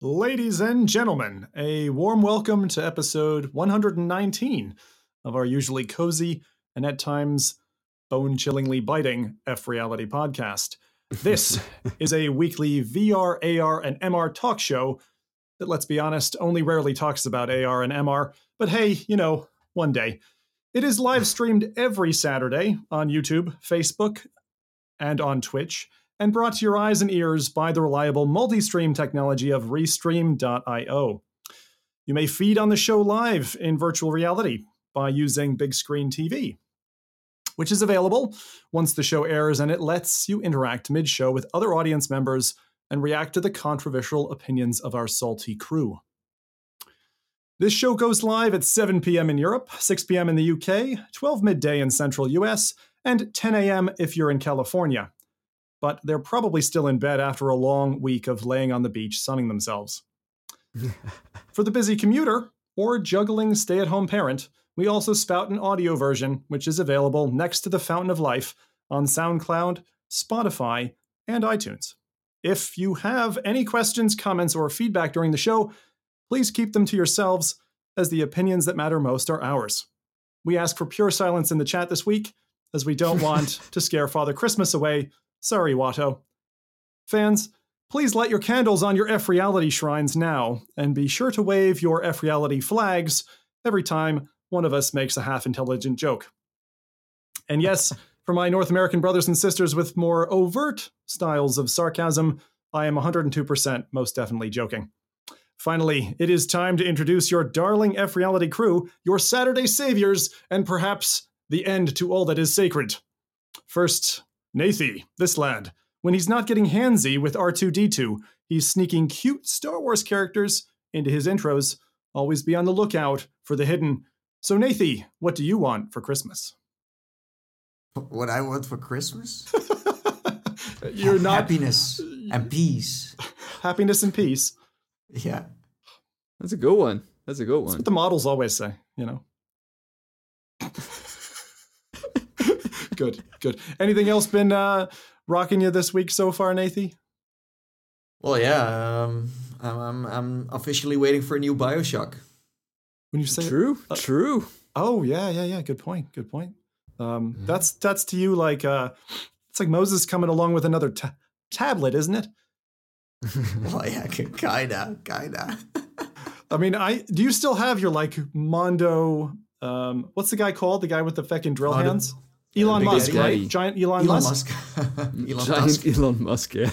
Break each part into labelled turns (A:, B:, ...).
A: Ladies and gentlemen, a warm welcome to episode 119 of our usually cozy and at times bone chillingly biting F Reality podcast. This is a weekly VR, AR, and MR talk show that, let's be honest, only rarely talks about AR and MR, but hey, you know, one day. It is live streamed every Saturday on YouTube, Facebook, and on Twitch and brought to your eyes and ears by the reliable multi stream technology of Restream.io. You may feed on the show live in virtual reality by using Big Screen TV, which is available once the show airs and it lets you interact mid show with other audience members and react to the controversial opinions of our salty crew. This show goes live at 7 p.m. in Europe, 6 p.m. in the UK, 12 midday in central US, and 10 a.m. if you're in California but they're probably still in bed after a long week of laying on the beach sunning themselves. For the busy commuter or juggling stay at home parent, we also spout an audio version, which is available next to the Fountain of Life on SoundCloud, Spotify, and iTunes. If you have any questions, comments, or feedback during the show, please keep them to yourselves, as the opinions that matter most are ours. We ask for pure silence in the chat this week, as we don't want to scare Father Christmas away Sorry, Watto. Fans, please light your candles on your F Reality shrines now, and be sure to wave your F Reality flags every time one of us makes a half intelligent joke. And yes, for my North American brothers and sisters with more overt styles of sarcasm, I am 102% most definitely joking. Finally, it is time to introduce your darling F Reality crew, your Saturday saviors, and perhaps the end to all that is sacred. First, Nathie, this lad, when he's not getting handsy with R2D2, he's sneaking cute Star Wars characters into his intros. Always be on the lookout for the hidden. So, Nathie, what do you want for Christmas?
B: What I want for Christmas?
A: You're not
B: happiness and peace.
A: Happiness and peace.
B: Yeah.
C: That's a good one. That's a good one.
A: That's what the models always say, you know. Good, good. Anything else been uh, rocking you this week so far, Nathie?
B: Well, yeah, um, I'm, I'm I'm officially waiting for a new Bioshock.
A: When you say
C: true, uh, true.
A: Oh yeah, yeah, yeah. Good point. Good point. Um, mm-hmm. That's that's to you like uh, it's like Moses coming along with another ta- tablet, isn't it?
B: well, yeah, kinda, kinda.
A: I mean, I do you still have your like Mondo? Um, what's the guy called? The guy with the fucking drill Mondo, hands? Elon Musk, right? Giant Elon, Elon Musk.
B: Musk.
C: Elon Giant Musk. Elon Musk, yeah.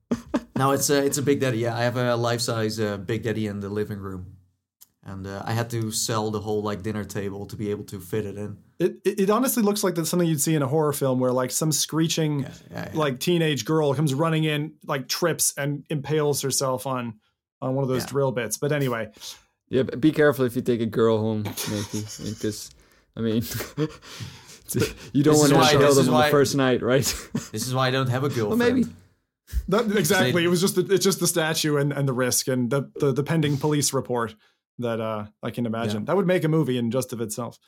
B: no, it's a it's a Big Daddy. Yeah, I have a life size uh, Big Daddy in the living room, and uh, I had to sell the whole like dinner table to be able to fit it in.
A: It it, it honestly looks like that's something you'd see in a horror film where like some screeching yeah, yeah, yeah. like teenage girl comes running in, like trips and impales herself on on one of those drill bits. But anyway.
C: Yeah, but be careful if you take a girl home, Nikki, because I mean. you don't want to why, show them on the first night, right?
B: this is why I don't have a girlfriend.
C: well, maybe.
A: That, exactly. It was just the, it's just the statue and, and the risk and the, the, the pending police report that uh, I can imagine. Yeah. That would make a movie in just of itself.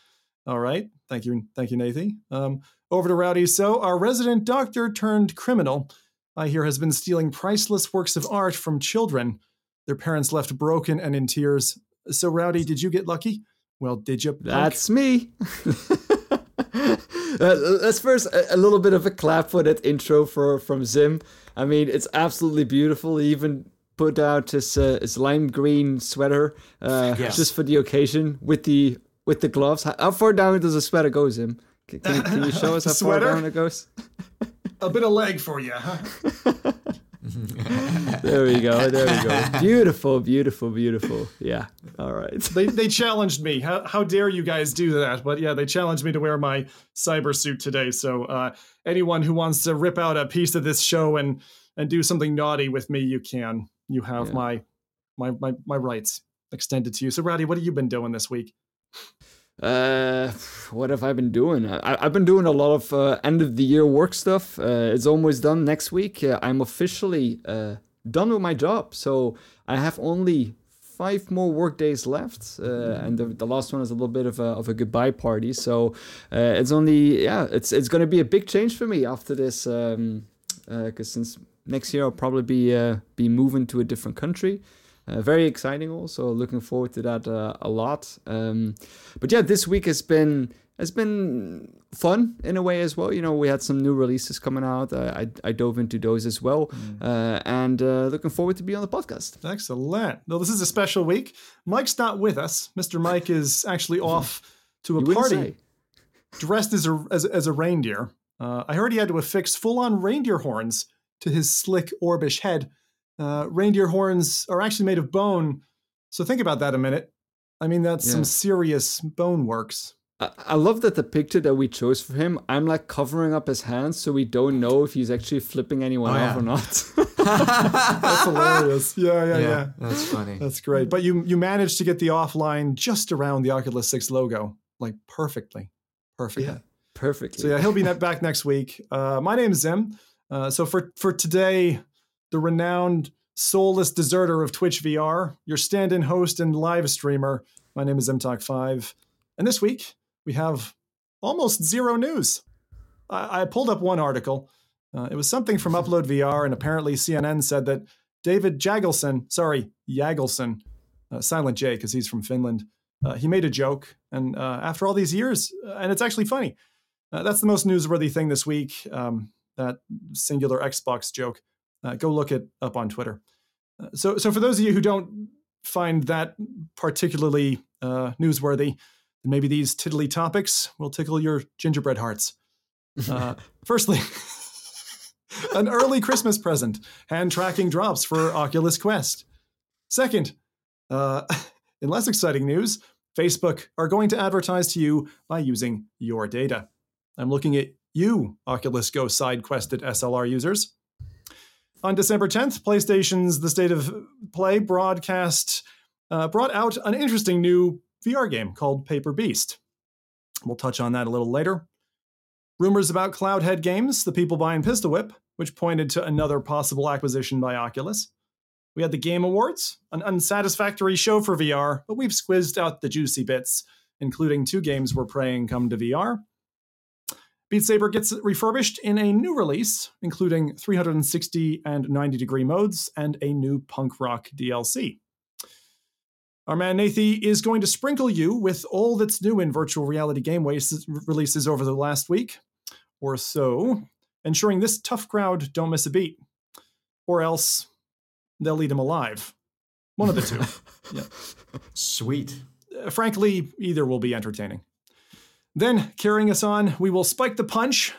A: All right. Thank you. Thank you, Nathie. Um, over to Rowdy. So, our resident doctor turned criminal, I hear, has been stealing priceless works of art from children, their parents left broken and in tears. So, Rowdy, did you get lucky? Well, did you? Punk?
C: That's me. uh, let's first a, a, little bit of a clap for that intro for from Zim. I mean, it's absolutely beautiful. He even put out his uh, his lime green sweater uh, yes. just for the occasion with the with the gloves. How, how far down does the sweater go, Zim? Can, can, can you show us how far down it goes?
A: a bit of leg for you, huh?
C: there we go. There we go. Beautiful, beautiful, beautiful. Yeah. All right.
A: they they challenged me. How how dare you guys do that? But yeah, they challenged me to wear my cyber suit today. So uh, anyone who wants to rip out a piece of this show and and do something naughty with me, you can. You have yeah. my my my my rights extended to you. So Rowdy, what have you been doing this week?
C: Uh, what have I been doing? I, have been doing a lot of uh, end of the year work stuff. Uh, it's almost done next week. Uh, I'm officially uh, done with my job, so I have only five more work days left, uh, and the, the last one is a little bit of a, of a goodbye party. So uh, it's only yeah, it's it's going to be a big change for me after this, because um, uh, since next year I'll probably be uh, be moving to a different country. Uh, very exciting. Also looking forward to that uh, a lot. Um, but yeah, this week has been has been fun in a way as well. You know, we had some new releases coming out. Uh, I, I dove into those as well,
A: Mm.
C: uh, and uh, looking forward to be on the podcast.
A: Excellent. Well, this is a special week. Mike's not with us. Mr. Mike is actually off to a
C: You
A: party dressed as a as, as a reindeer. Uh, I heard he had to affix full on reindeer horns to his slick orbish head. Uh, reindeer horns are actually made of bone, so think about that a minute. I mean, that's
C: Yeah.
A: some serious bone works.
C: I, I love that the picture that we chose for him. I'm like covering up his hands so we don't know if he's actually flipping anyone
B: Oh,
C: off
B: yeah.
C: or not.
A: That's hilarious. Yeah, yeah, yeah.
B: that's funny.
A: That's great. But you you managed to get the offline just around the Oculus 6 logo, like perfectly. Perfectly.
C: Yeah. Perfectly.
A: So yeah, he'll be back next week. Uh, my name is Zim. Uh, so for for today, the renowned soulless deserter of Twitch VR, your stand-in host and live streamer. My name is MTalk5, and this week we have almost zero news. I, I pulled up one article. Uh, it was something from Upload VR, and apparently CNN said that David Jagelson, sorry, Jagelson, uh, silent J because he's from Finland, uh, he made a joke, and uh, after all these years, uh, and it's actually funny. Uh, that's the most newsworthy thing this week. Um, that singular Xbox joke. Uh, go look it up on Twitter. Uh, so, so for those of you who don't find that particularly uh, newsworthy, maybe these tiddly topics will tickle your gingerbread hearts. Uh, firstly, an early Christmas present: hand tracking drops for Oculus Quest. Second, uh, in less exciting news, Facebook are going to advertise to you by using your data. I'm looking at you, Oculus Go side quested SLR users. On December 10th, PlayStation's The State of Play broadcast uh, brought out an interesting new VR game called Paper Beast. We'll touch on that a little later. Rumors about Cloudhead Games, the people behind Pistol Whip, which pointed to another possible acquisition by Oculus. We had the Game Awards, an unsatisfactory show for VR, but we've squeezed out the juicy bits, including two games we're praying come to VR. Beat Saber gets refurbished in a new release, including 360 and 90 degree modes and a new punk rock DLC. Our man Nathie is going to sprinkle you with all that's new in virtual reality game releases over the last week or so, ensuring this tough crowd don't miss a beat. Or else they'll eat him alive. One of the two.
B: Sweet.
A: Uh, frankly, either will be entertaining. Then, carrying us on, we will spike the punch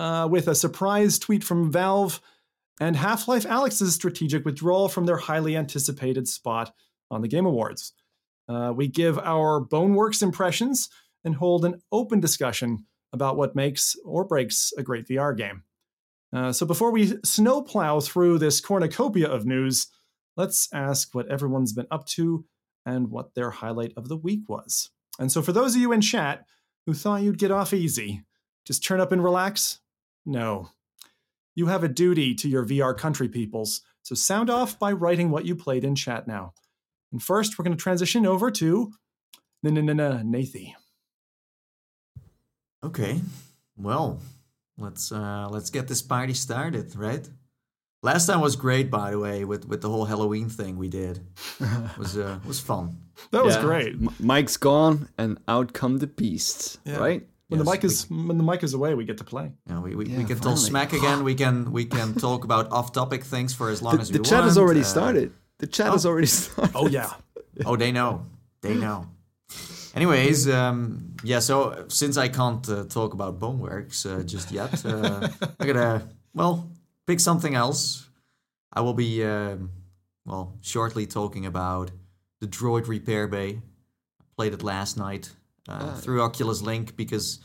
A: uh, with a surprise tweet from Valve and Half Life Alyx's strategic withdrawal from their highly anticipated spot on the Game Awards. Uh, we give our Boneworks impressions and hold an open discussion about what makes or breaks a great VR game. Uh, so before we snowplow through this cornucopia of news, let's ask what everyone's been up to and what their highlight of the week was. And so, for those of you in chat who thought you'd get off easy, just turn up and relax, no. You have a duty to your VR country peoples, so sound off by writing what you played in chat now. And first, we're going to transition over to Nathie.
B: Okay. Well, let's uh let's get this party started, right? Last time was great, by the way, with with the whole Halloween thing we did. was uh was fun.
A: That was
C: Yeah.
A: great.
C: M- Mike's gone, and out come the beasts,
A: Yeah.
C: right?
A: When the
B: Yes,
A: mic is when the mic is away, we get to play.
B: Yeah, know, we, we, we
C: Yeah,
B: can talk smack again. We can we can talk about off-topic things for as long
C: The,
B: as
C: the
B: we
C: chat
B: want.
C: has already
B: Uh,
C: started. The chat has already started.
A: Oh yeah,
B: Oh, they know. They know. Anyways, um, yeah. So since I can't uh, talk about Boneworks uh, just yet, uh, I'm gonna well pick something else. I will be um, well shortly talking about the Droid Repair Bay. I played it last night uh, through Oculus Link because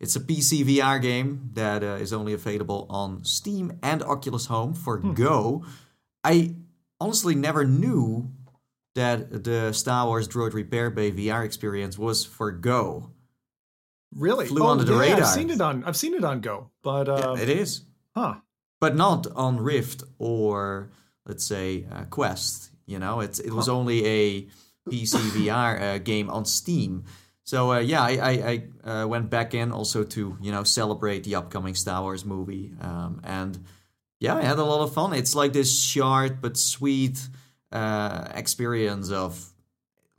B: it's a PC VR game that uh, is only available on Steam and Oculus Home for Go. I honestly never knew that the Star Wars Droid Repair Bay VR experience was for Go.
A: really?
B: Flew
A: oh,
B: under the
A: yeah,
B: radar.
A: I've seen it on. I've seen it on Go, but uh,
B: it is,
A: huh?
B: but not on Rift or let's say uh, Quest. You know, it's it was only a PC VR uh, game on Steam. So uh, yeah, I, I, I uh, went back in also to you know celebrate the upcoming Star Wars movie, um, and yeah, I had a lot of fun. It's like this short but sweet uh, experience of,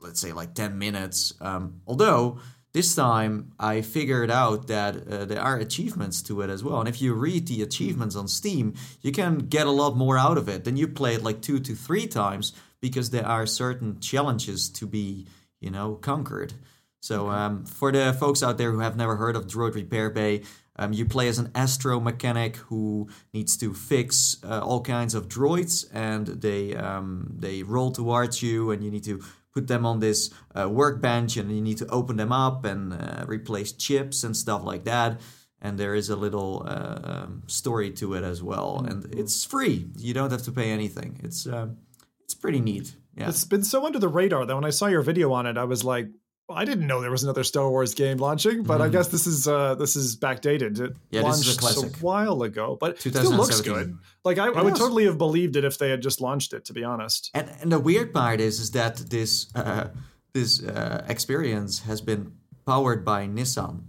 B: let's say, like 10 minutes. Um, although this time I figured out that uh, there are achievements to it as well. And if you read the achievements on Steam, you can get a lot more out of it than you play it like two to three times because there are certain challenges to be, you know, conquered. So um, for the folks out there who have never heard of Droid Repair Bay, um, you play as an astro mechanic who needs to fix uh, all kinds of droids, and they um, they roll towards you, and you need to put them on this uh, workbench, and you need to open them up and uh, replace chips and stuff like that. And there is a little uh, um, story to it as well, and it's free. You don't have to pay anything. It's um, it's pretty neat. Yeah.
A: It's been so under the radar that when I saw your video on it, I was like, well, I didn't know there was another Star Wars game launching, but I guess this is uh this is backdated. It.
B: Yeah, this is a
A: launched
B: classic.
A: while ago, but it still looks good. Like I, I would totally have believed it if they had just launched it. To be honest,
B: And and the weird part is is that this uh, this uh, experience has been powered by Nissan.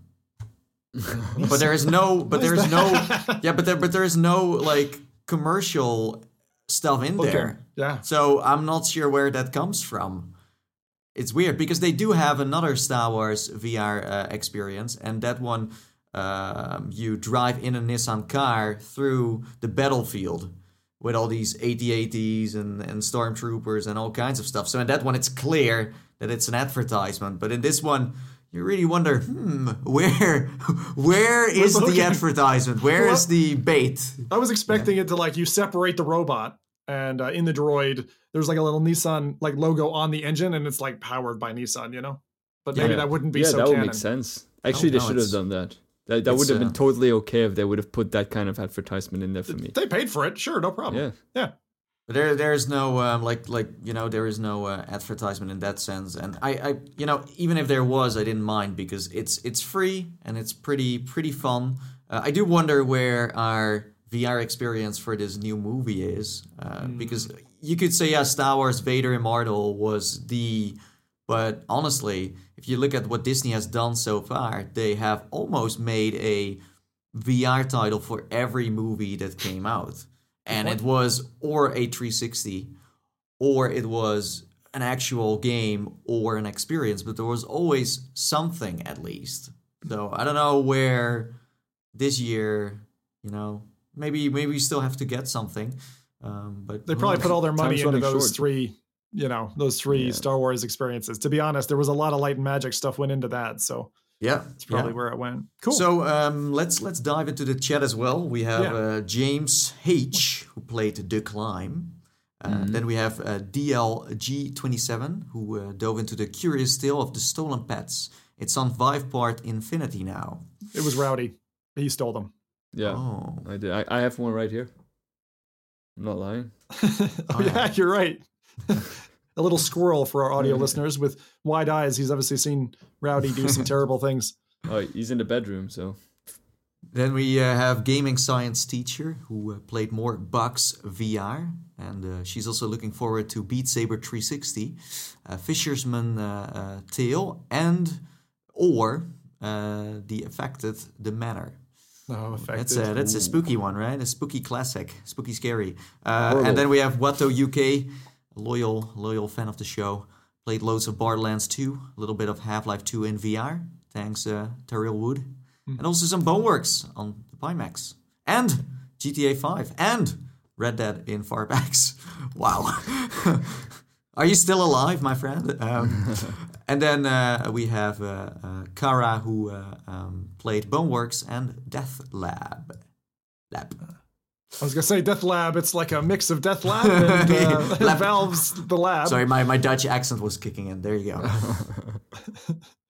B: but there is no but there is no yeah but there but there is no like commercial stuff in there.
A: yeah.
B: So I'm not sure where that comes from. It's weird because they do have another Star Wars VR uh, experience, and that one um, you drive in a Nissan car through the battlefield with all these AT-ATs and, and stormtroopers and all kinds of stuff. So in that one, it's clear that it's an advertisement, but in this one, you really wonder, hmm, where where is the advertisement? Where is
A: Well-
B: the bait?
A: I was expecting it to like you separate the robot and uh, in the droid there's like a little Nissan like logo on the engine and it's like powered by Nissan, you know. But maybe
C: Yeah.
A: that wouldn't be
C: yeah,
A: so
C: that would make sense. Actually, they
B: no,
C: should have done that. That, that would have been
B: uh,
C: totally okay if they would have put that kind of advertisement in there for me.
A: They paid for it, sure, no problem.
C: Yeah.
A: Yeah.
B: But there, there is no um, like, like you know, there is no uh, advertisement in that sense. And I, I, you know, even if there was, I didn't mind because it's it's free and it's pretty pretty fun. Uh, I do wonder where our VR experience for this new movie is uh, because you could say, yeah, Star Wars Vader Immortal was the, but honestly, if you look at what Disney has done so far, they have almost made a VR title for every movie that came out. And it was or a 360 or it was an actual game or an experience, but there was always something at least. So I don't know where this year, you know, maybe maybe we still have to get something. Um, but
A: They probably put all their money into those
C: short.
A: three, you know, those three
C: Yeah.
A: Star Wars experiences. To be honest, there was a lot of light and magic stuff went into that, so
B: yeah,
A: that's probably
B: yeah.
A: where it went. Cool.
B: So um, let's let's dive into the chat as well. We have
A: Yeah.
B: uh, James H who played the climb. Uh, Then we have uh, DLG27 who uh, dove into the curious tale of the stolen pets. It's on Viveport Infinity now.
A: it was Rowdy. He stole them.
C: Yeah,
B: Oh,
C: I did. I, I have one right here. I'm not lying.
A: oh, yeah, you're right. a little squirrel for our audio listeners with wide eyes. He's obviously seen Rowdy do some terrible things.
C: Oh, he's in the bedroom, so
B: Then we uh, have gaming science teacher who uh, played more Bugs VR, and uh, she's also looking forward to Beat Saber 360, uh, Fisherman uh, uh, Tale, and or uh, the affected the manor. That's a, that's a spooky one, right? A spooky classic, spooky scary. Uh, and then we have Watto UK, loyal loyal fan of the show. Played loads of Borderlands 2, a little bit of Half Life 2 in VR. Thanks, uh, Terrell Wood, and also some Boneworks on the Pimax, and GTA 5, and Red Dead in VorpX. Wow. Are you still alive, my friend? Um, and then uh, we have uh, uh, Kara, who uh, um, played Boneworks and Death Lab. Lab.
A: I was gonna say Death Lab. It's like a mix of Death Lab and uh,
B: Lab.
A: Valve's The Lab.
B: Sorry, my, my Dutch accent was kicking in. There you go.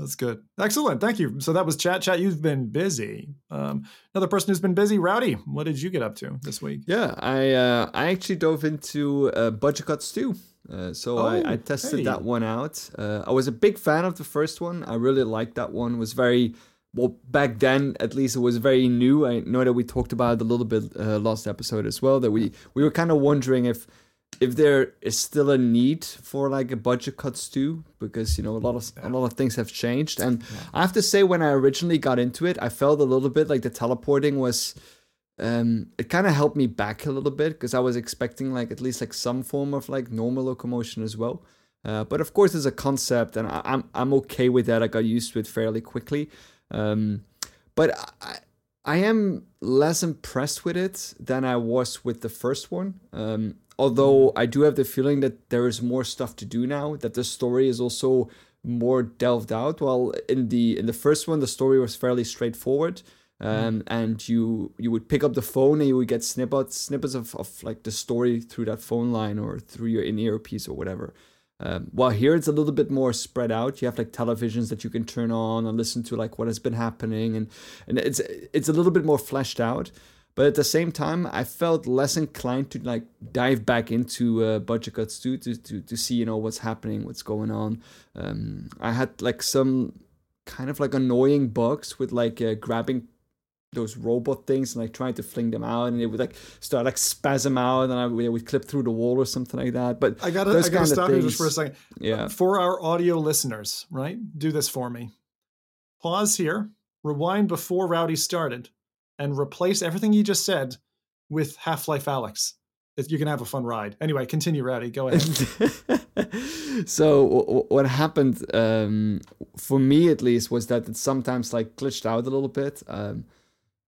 A: That's good. Excellent. Thank you. So that was chat. Chat. You've been busy. Um, another person who's been busy. Rowdy. What did you get up to this week?
C: yeah, I uh, I actually dove into uh, Budget Cuts 2. Uh, so I, I
A: Oh,
C: tested
A: hey.
C: that one out. Uh, I was a big fan of the first one. I really liked that one. It was very well back then. At least it was very new. I know that we talked about it a little bit uh, last episode as well. That we we were kind of wondering if if there is still a need for like a budget cuts 2 because you know a lot of a lot of things have changed and i have to say when i originally got into it i felt a little bit like the teleporting was um, it kind of helped me back a little bit because I was expecting like at least like some form of like normal locomotion as well. Uh, but of course, it's a concept, and I, I'm I'm okay with that. I got used to it fairly quickly. Um, but I, I am less impressed with it than I was with the first one. Um, although I do have the feeling that there is more stuff to do now. That the story is also more delved out. Well, in the in the first one, the story was fairly straightforward. Um, and you you would pick up the phone and you would get snippets snippets of, of like the story through that phone line or through your in-ear piece or whatever. Um, while here it's a little bit more spread out. You have like televisions that you can turn on and listen to like what has been happening, and and it's it's a little bit more fleshed out. But at the same time, I felt less inclined to like dive back into uh, budget cuts 2 to, to to see you know what's happening, what's going on. Um, I had like some kind of like annoying bugs with like uh, grabbing those robot things and like trying to fling them out and it would like start like spasm out and I would, would clip through the wall or something like that. But
A: I gotta, I gotta stop you just for a second.
C: Yeah.
A: For our audio listeners, right? Do this for me. Pause here, rewind before Rowdy started, and replace everything you just said with Half Life Alyx. You can have a fun ride. Anyway, continue, Rowdy. Go ahead.
C: so w- what happened um, for me at least was that it sometimes like glitched out a little bit. Um,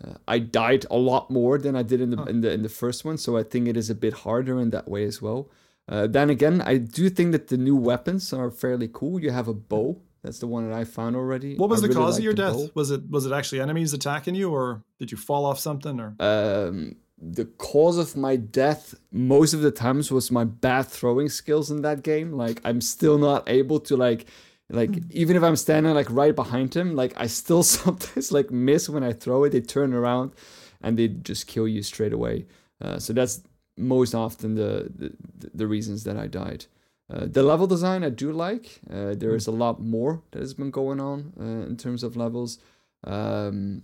C: uh, I died a lot more than I did in the in the in the first one, so I think it is a bit harder in that way as well. Uh, then again, I do think that the new weapons are fairly cool. You have a bow. That's the one that I found already.
A: What was
C: I
A: the
C: really
A: cause of your death?
C: bow.
A: Was it was it actually enemies attacking you, or did you fall off something? Or
C: um, the cause of my death most of the times was my bad throwing skills in that game. Like I'm still not able to like like even if I'm standing like right behind him, like I still sometimes like miss when I throw it. They turn around and they just kill you straight away. Uh, so that's most often the, the the reasons that I died. Uh, the level design I do like. Uh, there is a lot more that has been going on uh, in terms of levels. Um,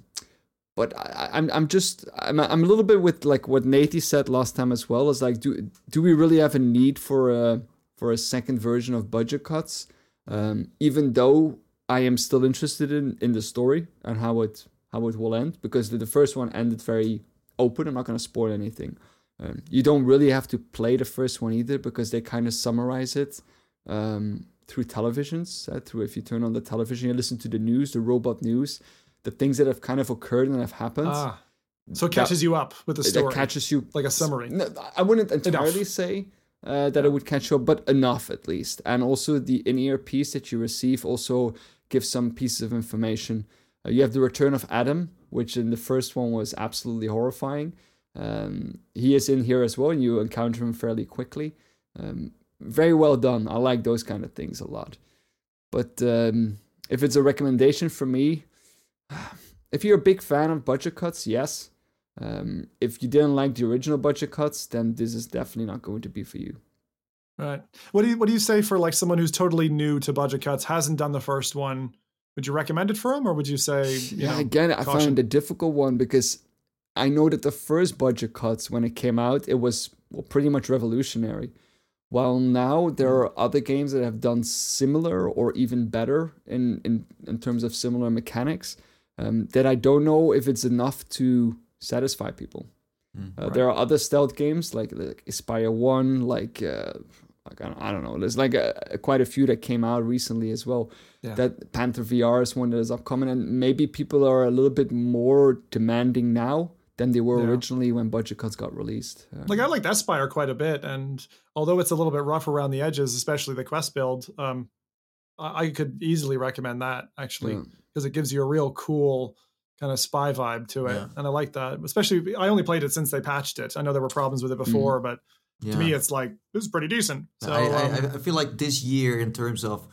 C: but I, I'm I'm just I'm I'm a little bit with like what Nate said last time as well. Is like do do we really have a need for a for a second version of budget cuts? Um, even though I am still interested in, in the story and how it how it will end because the, the first one ended very open. I'm not going to spoil anything. Um, you don't really have to play the first one either because they kind of summarize it um, through televisions. Uh, through if you turn on the television, you listen to the news, the robot news, the things that have kind of occurred and have happened.
A: ah, so it catches you up with the
C: that
A: story,
C: catches you
A: like a summary.
C: no, I wouldn't entirely say uh, that it would catch you up, but enough at least. And also the in-ear piece that you receive also gives some pieces of information. Uh, you have the return of Adam, which in the first one was absolutely horrifying. Um, he is in here as well, and you encounter him fairly quickly. Um, very well done. I like those kind of things a lot. But um, if it's a recommendation for me, if you're a big fan of budget cuts, yes. Um, if you didn't like the original budget cuts, then this is definitely not going to be for you.
A: Right. What do you what do you say for like someone who's totally new to budget cuts, hasn't done the first one? Would you recommend it for him, or would you say, you
C: yeah,
A: know,
C: again, I
A: caution?
C: found it a difficult one because I know that the first budget cuts, when it came out, it was well, pretty much revolutionary. While now there are other games that have done similar or even better in, in, in terms of similar mechanics, um, that I don't know if it's enough to satisfy people.
B: Mm.
C: Uh, There are other stealth games like, like Espire 1, like uh, like I don't, I don't know. There's like a, quite a few that came out recently as well.
A: Yeah.
C: That Panther VR is one that is upcoming, and maybe people are a little bit more demanding now than they were
A: Yeah.
C: originally when budget cuts got released. Um,
A: like I like that Espire quite a bit, and although it's a little bit rough around the edges, especially the quest build, um, I, I could easily recommend that actually
C: yeah.
A: because it gives you a real cool kind of spy vibe to it,
B: Yeah.
A: and I like that. Especially, I only played it since they patched it. I know there were problems with it before, but
B: Yeah.
A: to me, it's like this is pretty decent. So
B: I, I,
A: um,
B: I feel like this year, in terms of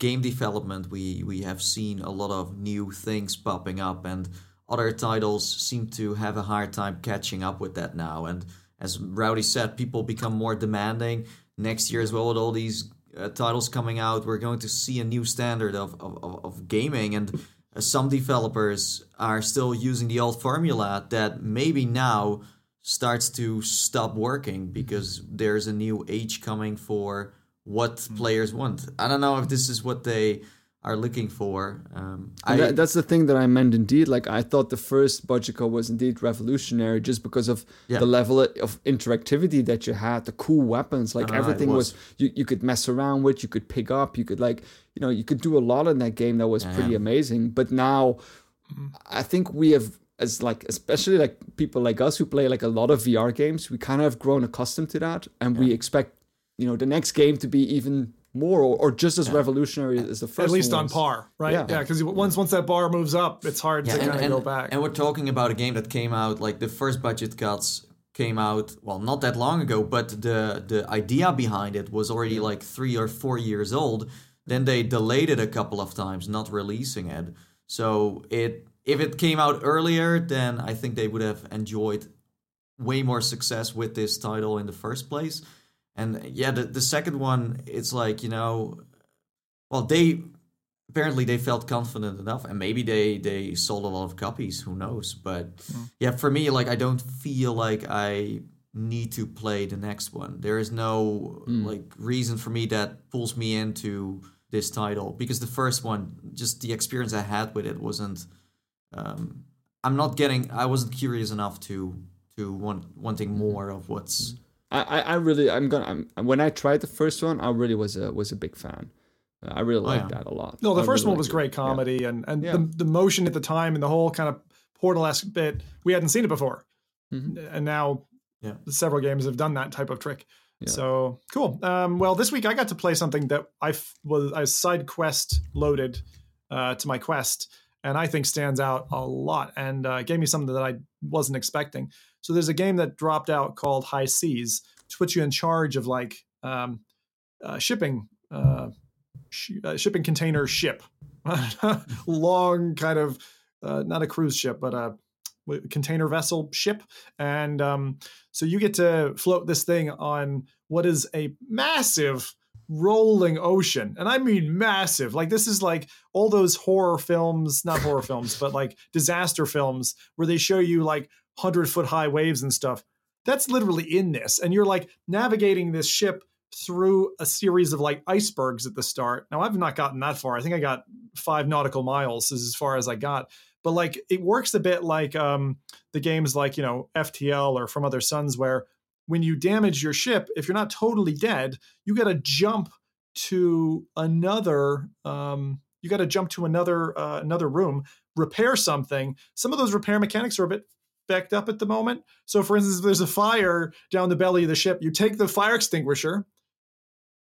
B: game development, we we have seen a lot of new things popping up, and other titles seem to have a hard time catching up with that now. And as Rowdy said, people become more demanding. Next year as well, with all these uh, titles coming out, we're going to see a new standard of of, of, gaming, and uh, some developers are still using the old formula that maybe now starts to stop working because there's a new age coming for what players want. I don't know if this is what they are looking for. Um, I,
C: that, that's the thing that I meant indeed. Like I thought the first code was indeed revolutionary just because of
B: Yeah.
C: the level of interactivity that you had, the cool weapons, like
B: it
C: everything was,
B: was.
C: you, you could mess around with, you could pick up, you could like you know, you could do a lot in that game that was pretty amazing. But now I think we have as like especially like people like us who play like a lot of VR games, we kind of have grown accustomed to that and we expect, you know, the next game to be even more or, or just as revolutionary as the first
A: At least
C: one
A: on
C: was.
A: par, right?
C: Yeah.
A: Yeah, because once once that bar moves up, it's hard to
B: and,
A: kind of
B: and,
A: go back.
B: and we're talking about a game that came out like the first budget cuts came out well not that long ago, but the the idea behind it was already like three or four years old. Then they delayed it a couple of times, not releasing it. So it if it came out earlier, then I think they would have enjoyed way more success with this title in the first place. And yeah, the, the second one, it's like, you know, well, they apparently they felt confident enough and maybe they they sold a lot of copies who knows? But hmm. yeah for me like i don't feel like i need to play the next one. There is no hmm. like reason for me that pulls me into this title because the first one just the experience i had with it wasn't um i'm not getting i wasn't curious enough to to want wanting hmm. more of what's
C: I, I I really I'm gonna I'm, when I tried the first one I really was a was a big fan. Uh, I really liked
B: Oh, yeah.
C: that a lot.
A: No, the
C: I
A: first
C: really
A: one was
C: liked it.
A: great
C: Yeah.
A: comedy and and
C: Yeah.
A: the, the motion at the time and the whole kind of portal-esque bit. We hadn't seen it before,
C: Mhm.
A: and now
B: Yeah.
A: several games have done that type of trick.
C: Yeah.
A: So cool. Um, well, this week I got to play something that I f- was I side quest loaded uh, to my quest, and I think stands out a lot and uh, gave me something that I wasn't expecting. So there's a game that dropped out called High Seas, which put you in charge of like um, uh, shipping uh, sh- uh, shipping container ship, long kind of uh, not a cruise ship, but a container vessel ship, and um, so you get to float this thing on what is a massive rolling ocean. And i mean massive. Like this is like all those horror films not horror films but like disaster films where they show you like 100 foot high waves and stuff that's literally in this. And you're like navigating this ship through a series of like icebergs at the start. Now i've not gotten that far. I think i got five nautical miles is as far as i got. But like it works a bit like um the games like you know ftl or from other suns where when you damage your ship if you're not totally dead you got to jump to another um you got to jump to another uh, another room repair something. Some of those repair mechanics are a bit backed up at the moment so for instance if there's a fire down the belly of the ship you take the fire extinguisher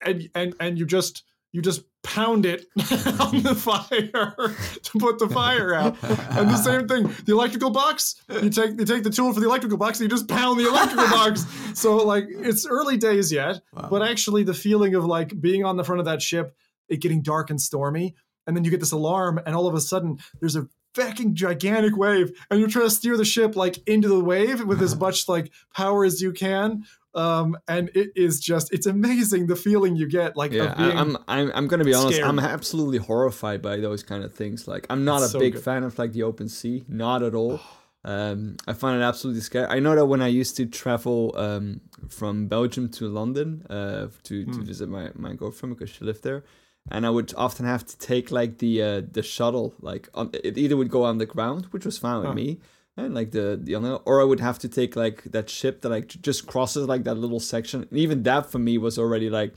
A: and and and you just you just pound it on the fire to put the fire out. And the same thing, the electrical box, you take you take the tool for the electrical box and you just pound the electrical box. So like it's early days yet,
B: Wow.
A: but actually the feeling of like being on the front of that ship, it getting dark and stormy, and then you get this alarm, and all of a sudden there's a fucking gigantic wave, and you're trying to steer the ship like into the wave with as much like power as you can. Um, and it is just it's amazing the feeling you get like
C: Yeah,
A: of being
C: I, I'm I'm I'm gonna be honest.
A: scared.
C: I'm absolutely horrified by those kind of things. Like I'm not
A: It's
C: a
A: so
C: big
A: good.
C: fan of like the open sea, not at all. Um, I find it absolutely scary. I know that when I used to travel um, from Belgium to London uh, to,
A: Hmm.
C: to visit my, my girlfriend because she lived there, and I would often have to take like the uh, the shuttle. Like on, it either would go on the ground, which was fine with
A: Huh.
C: me, and like the the or I would have to take like that ship that like just crosses like that little section. And even that for me was already like,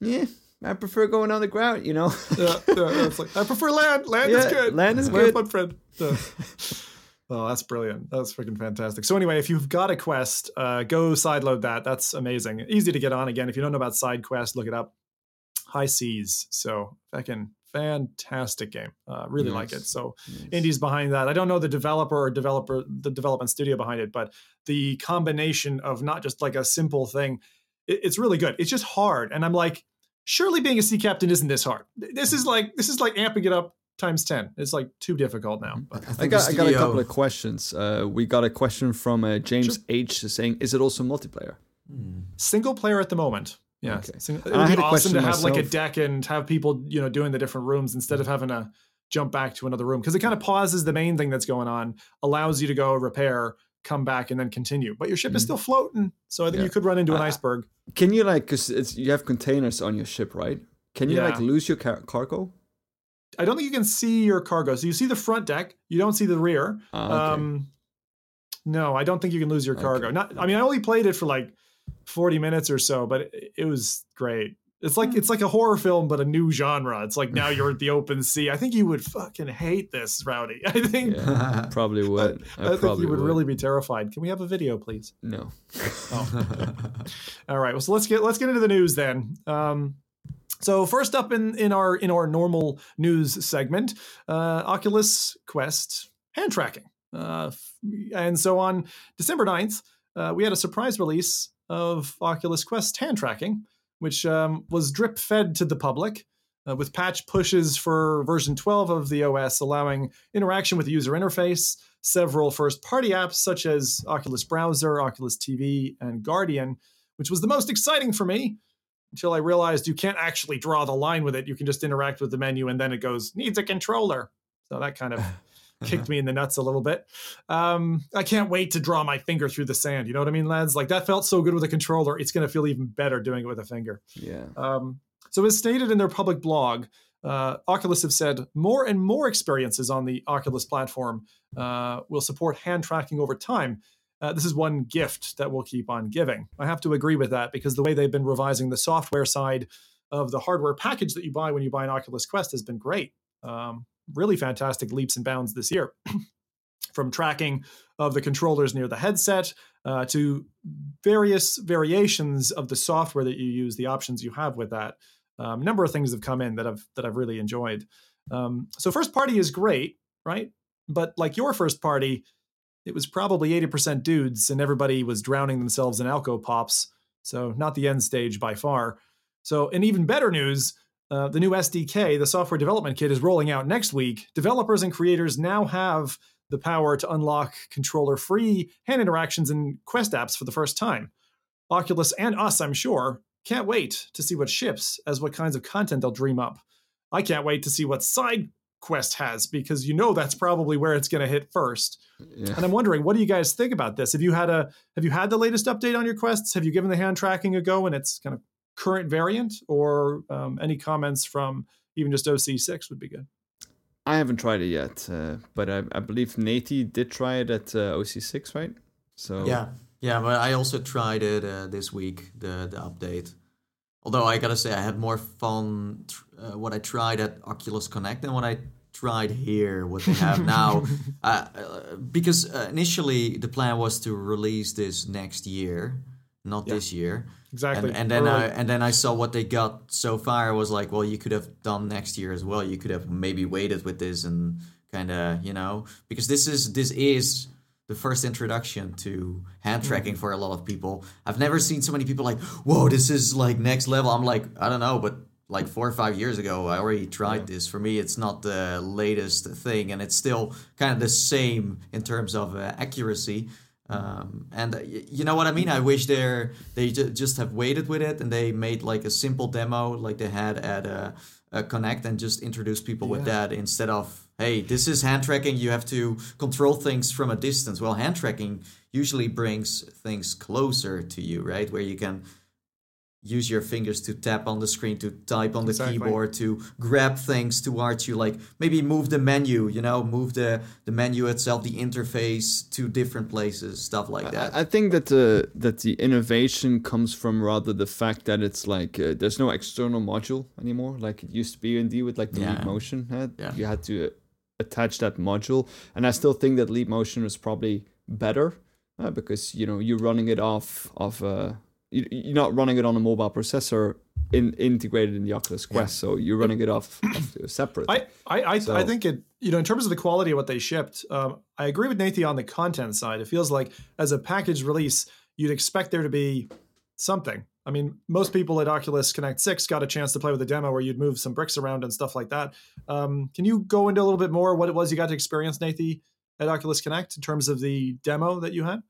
C: yeah, I prefer going on the ground. You know.
A: yeah, yeah, like I prefer land. Land is good.
C: land is good.
A: my friend. Yeah. oh, that's brilliant. That's freaking fantastic. So anyway, if you've got a quest, uh, go sideload that. That's amazing. Easy to get on again. If you don't know about side quest, look it up. High Seas. So fucking fantastic game. Uh, really like it.
C: Nice.
A: So indies behind that. I don't know the developer or developer the development studio behind it, but the combination of not just like a simple thing, it- it's really good. It's just hard, and I'm like, surely being a sea captain isn't this hard. This is like this is like amping it up times ten. It's like too difficult now. But
C: I
B: think
C: got, I got a couple of questions. Uh, we got a question from uh, James H saying, "Is it also multiplayer?"
A: single player at the moment. Yeah,
C: Okay.
A: Sing- it
C: And I
A: would be
C: had a
A: awesome to have like a deck and have people you know doing the different rooms instead of having to jump back to another room because it kind of pauses the main thing that's going on, allows you to go repair, come back, and then continue. But your ship is still floating, so I think
C: Mm-hmm. Yeah.
A: you could run into an
C: Uh,
A: iceberg.
C: Can you like, cause you have containers on your ship, right? Can you like lose your car- cargo?
A: I don't think you can see your cargo. So you see the front deck, you don't see the rear.
C: Ah, okay.
A: Um, no, I don't think you can lose your cargo.
C: Okay.
A: Not, I mean, I only played it for like 40 minutes or so, but it, it was great. It's like it's like a horror film, but a new genre. It's like now you're at the open sea. I think you would fucking hate this, Rowdy. I think
C: Yeah, probably would. I,
A: I think
C: probably
A: you would, really be terrified. Can we have a video, please?
C: no.
A: All right. Well, so let's get let's get into the news then. Um, so first up in in our in our normal news segment, uh, Oculus Quest hand tracking. Uh, f- and so on December 9th, uh, we had a surprise release of Oculus Quest hand tracking, which um, was drip fed to the public. Uh, with patch pushes for version 12 of the OS, allowing interaction with the user interface, several first party apps such as Oculus Browser, Oculus TV, and Guardian, which was the most exciting for me until I realized you can't actually draw the line with it. You can just interact with the menu and then it goes, needs a controller. So that kind of kicked me in the nuts a little bit. Um, I can't wait to draw my finger through the sand. You know what I mean, lads? Like that felt so good with a controller. It's going to feel even better doing it with a finger.
C: Yeah.
A: Um, so, as stated in their public blog, uh, Oculus have said more and more experiences on the Oculus platform uh, will support hand tracking over time. Uh, this is one gift that we'll keep on giving. I have to agree with that because the way they've been revising the software side of the hardware package that you buy when you buy an Oculus Quest has been great. Um, really fantastic leaps and bounds this year. From tracking of the controllers near the headset uh, to various variations of the software that you use, the options you have with that. Um, a number of things have come in that I've that I've really enjoyed. Um, so first party is great, right? But like your first party, it was probably 80% dudes and everybody was drowning themselves in alco pops. So not the end stage by far. So in even better news, uh, the new SDK, the software development kit, is rolling out next week. Developers and creators now have the power to unlock controller free hand interactions in Quest apps for the first time. Oculus and us, I'm sure, can't wait to see what ships as what kinds of content they'll dream up. I can't wait to see what side Quest has because you know that's probably where it's going to hit first.
C: Yeah.
A: And I'm wondering, what do you guys think about this? Have you had a have you had the latest update on your quests? Have you given the hand tracking a go and its kind of current variant, or um, any comments from even just OC6 would be good.
C: I haven't tried it yet, uh, but I, I believe Nathie did try it at uh, OC6, right? So
B: Yeah, yeah, but I also tried it uh, this week, the the update. Although I gotta say, I had more fun tr- uh, what I tried at Oculus Connect than what I tried here. What they have now, uh, uh, because uh, initially the plan was to release this next year, not
A: Yeah.
B: this year.
A: Exactly.
B: And, and then I and then I saw what they got so far. I was like, well, you could have done next year as well. You could have maybe waited with this and kind of you know because this is this is the first introduction to hand tracking for a lot of people. I've never seen so many people like, whoa, this is like next level. I'm like, I don't know, but like four or five years ago, I already tried this. For me, it's not the latest thing, and it's still kind of the same in terms of uh, accuracy. Um, and uh, you know what I mean? I wish they they ju- just have waited with it and they made like a simple demo like they had at a, uh, Connect and just introduce people with that instead of hey, this is hand tracking. You have to control things from a distance. Well, hand tracking usually brings things closer to you, right? Where you can use your fingers to tap on the screen, to type on the
A: Exactly.
B: keyboard, to grab things towards you, like maybe move the menu, you know, move the the menu itself, the interface to different places, stuff like that.
C: I, I think that the that the innovation comes from rather the fact that it's like uh, there's no external module anymore, like it used to be in D with like the
B: Yeah.
C: Leap Motion.
B: Yeah.
C: You had to uh, attach that module, and I still think that Leap Motion is probably better uh, because you know you're running it off of uh, you, you're not running it on a mobile processor in, integrated in the Oculus Quest, so you're running it off, off separate.
A: I I I,
C: So-
A: I think it you know in terms of the quality of what they shipped, um, I agree with Nathan on the content side. It feels like as a package release, you'd expect there to be something. I mean, most people at Oculus Connect Six got a chance to play with a demo where you'd move some bricks around and stuff like that. Um, can you go into a little bit more what it was you got to experience, Nathan, at Oculus Connect in terms of the demo that you had?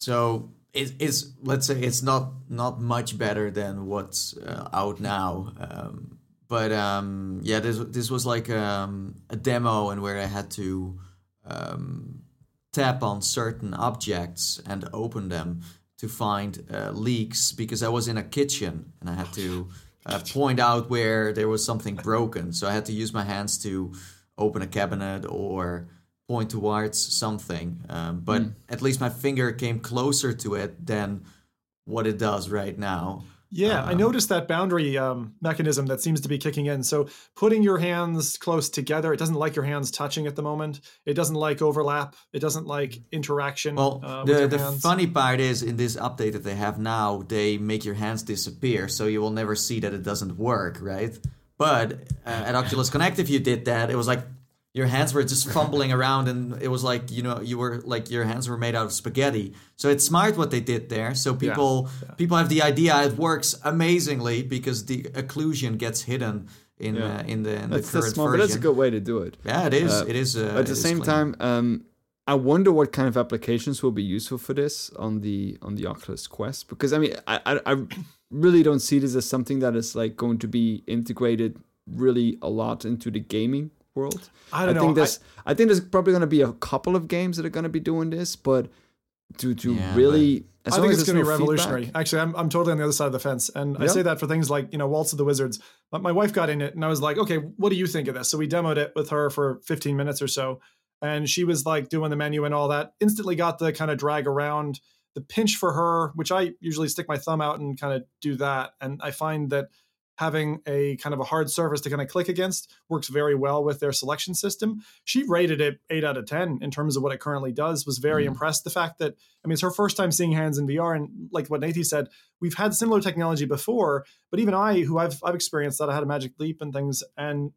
B: So it, it's let's say it's not not much better than what's uh, out now. Um, but um, yeah, this this was like um, a demo and where I had to um, tap on certain objects and open them to find uh, leaks because I was in a kitchen and I had to uh, point out where there was something broken. So I had to use my hands to open a cabinet or point towards something. Um, but
C: Mm.
B: at least my finger came closer to it than what it does right now.
A: Yeah, I
B: Um,
A: noticed that boundary um, mechanism that seems to be kicking in. So putting your hands close together, it doesn't like your hands touching at the moment. It doesn't like overlap. It doesn't like interaction.
B: Well,
A: uh,
B: the, the
A: hands.
B: funny part is in this update that they have now, they make your hands disappear, so you will never see that it doesn't work, right? But uh, at Oculus Connect, if you did that, it was like your hands were just fumbling around, and it was like you know you were like your hands were made out of spaghetti. So it's smart what they did there. So people people have the idea it works amazingly because the occlusion gets hidden in
C: Yeah.
B: uh, in the, in the
C: That's,
B: current
C: that's smart,
B: version.
C: but that's a good way to do it.
B: yeah, it is.
C: Uh,
B: it is. Uh,
C: at the same
B: clean.
C: time, um, I wonder what kind of applications will be useful for this on the on the Oculus Quest because I mean I, I, I really don't see this as something that is like going to be integrated really a lot into the gaming world.
A: I don't know.
C: think
A: I-
C: there's I, think there's probably going to be a couple of games that are going to be doing this, but to to
B: Yeah,
C: really as
A: I think
C: as
A: it's going to
C: no
A: be revolutionary.
C: feedback-
A: Actually, I'm, I'm totally on the other side of the fence. And I say that for things like, you know, Waltz of the Wizards. But my wife got in it and I was like, okay, what do you think of this? So we demoed it with her for 15 minutes or so. And she was like doing the menu and all that. Instantly got the kind of drag around the pinch for her, which I usually stick my thumb out and kind of do that. And I find that having a kind of a hard surface to kind of click against works very well with their selection system. She rated it 8 out of 10 in terms of what it currently does, was very
B: Mm.
A: impressed. The fact that, I mean, it's her first time seeing hands in VR. And like what Nathie said, we've had similar technology before, but even I, who I've, I've experienced that, I had a magic leap and things, and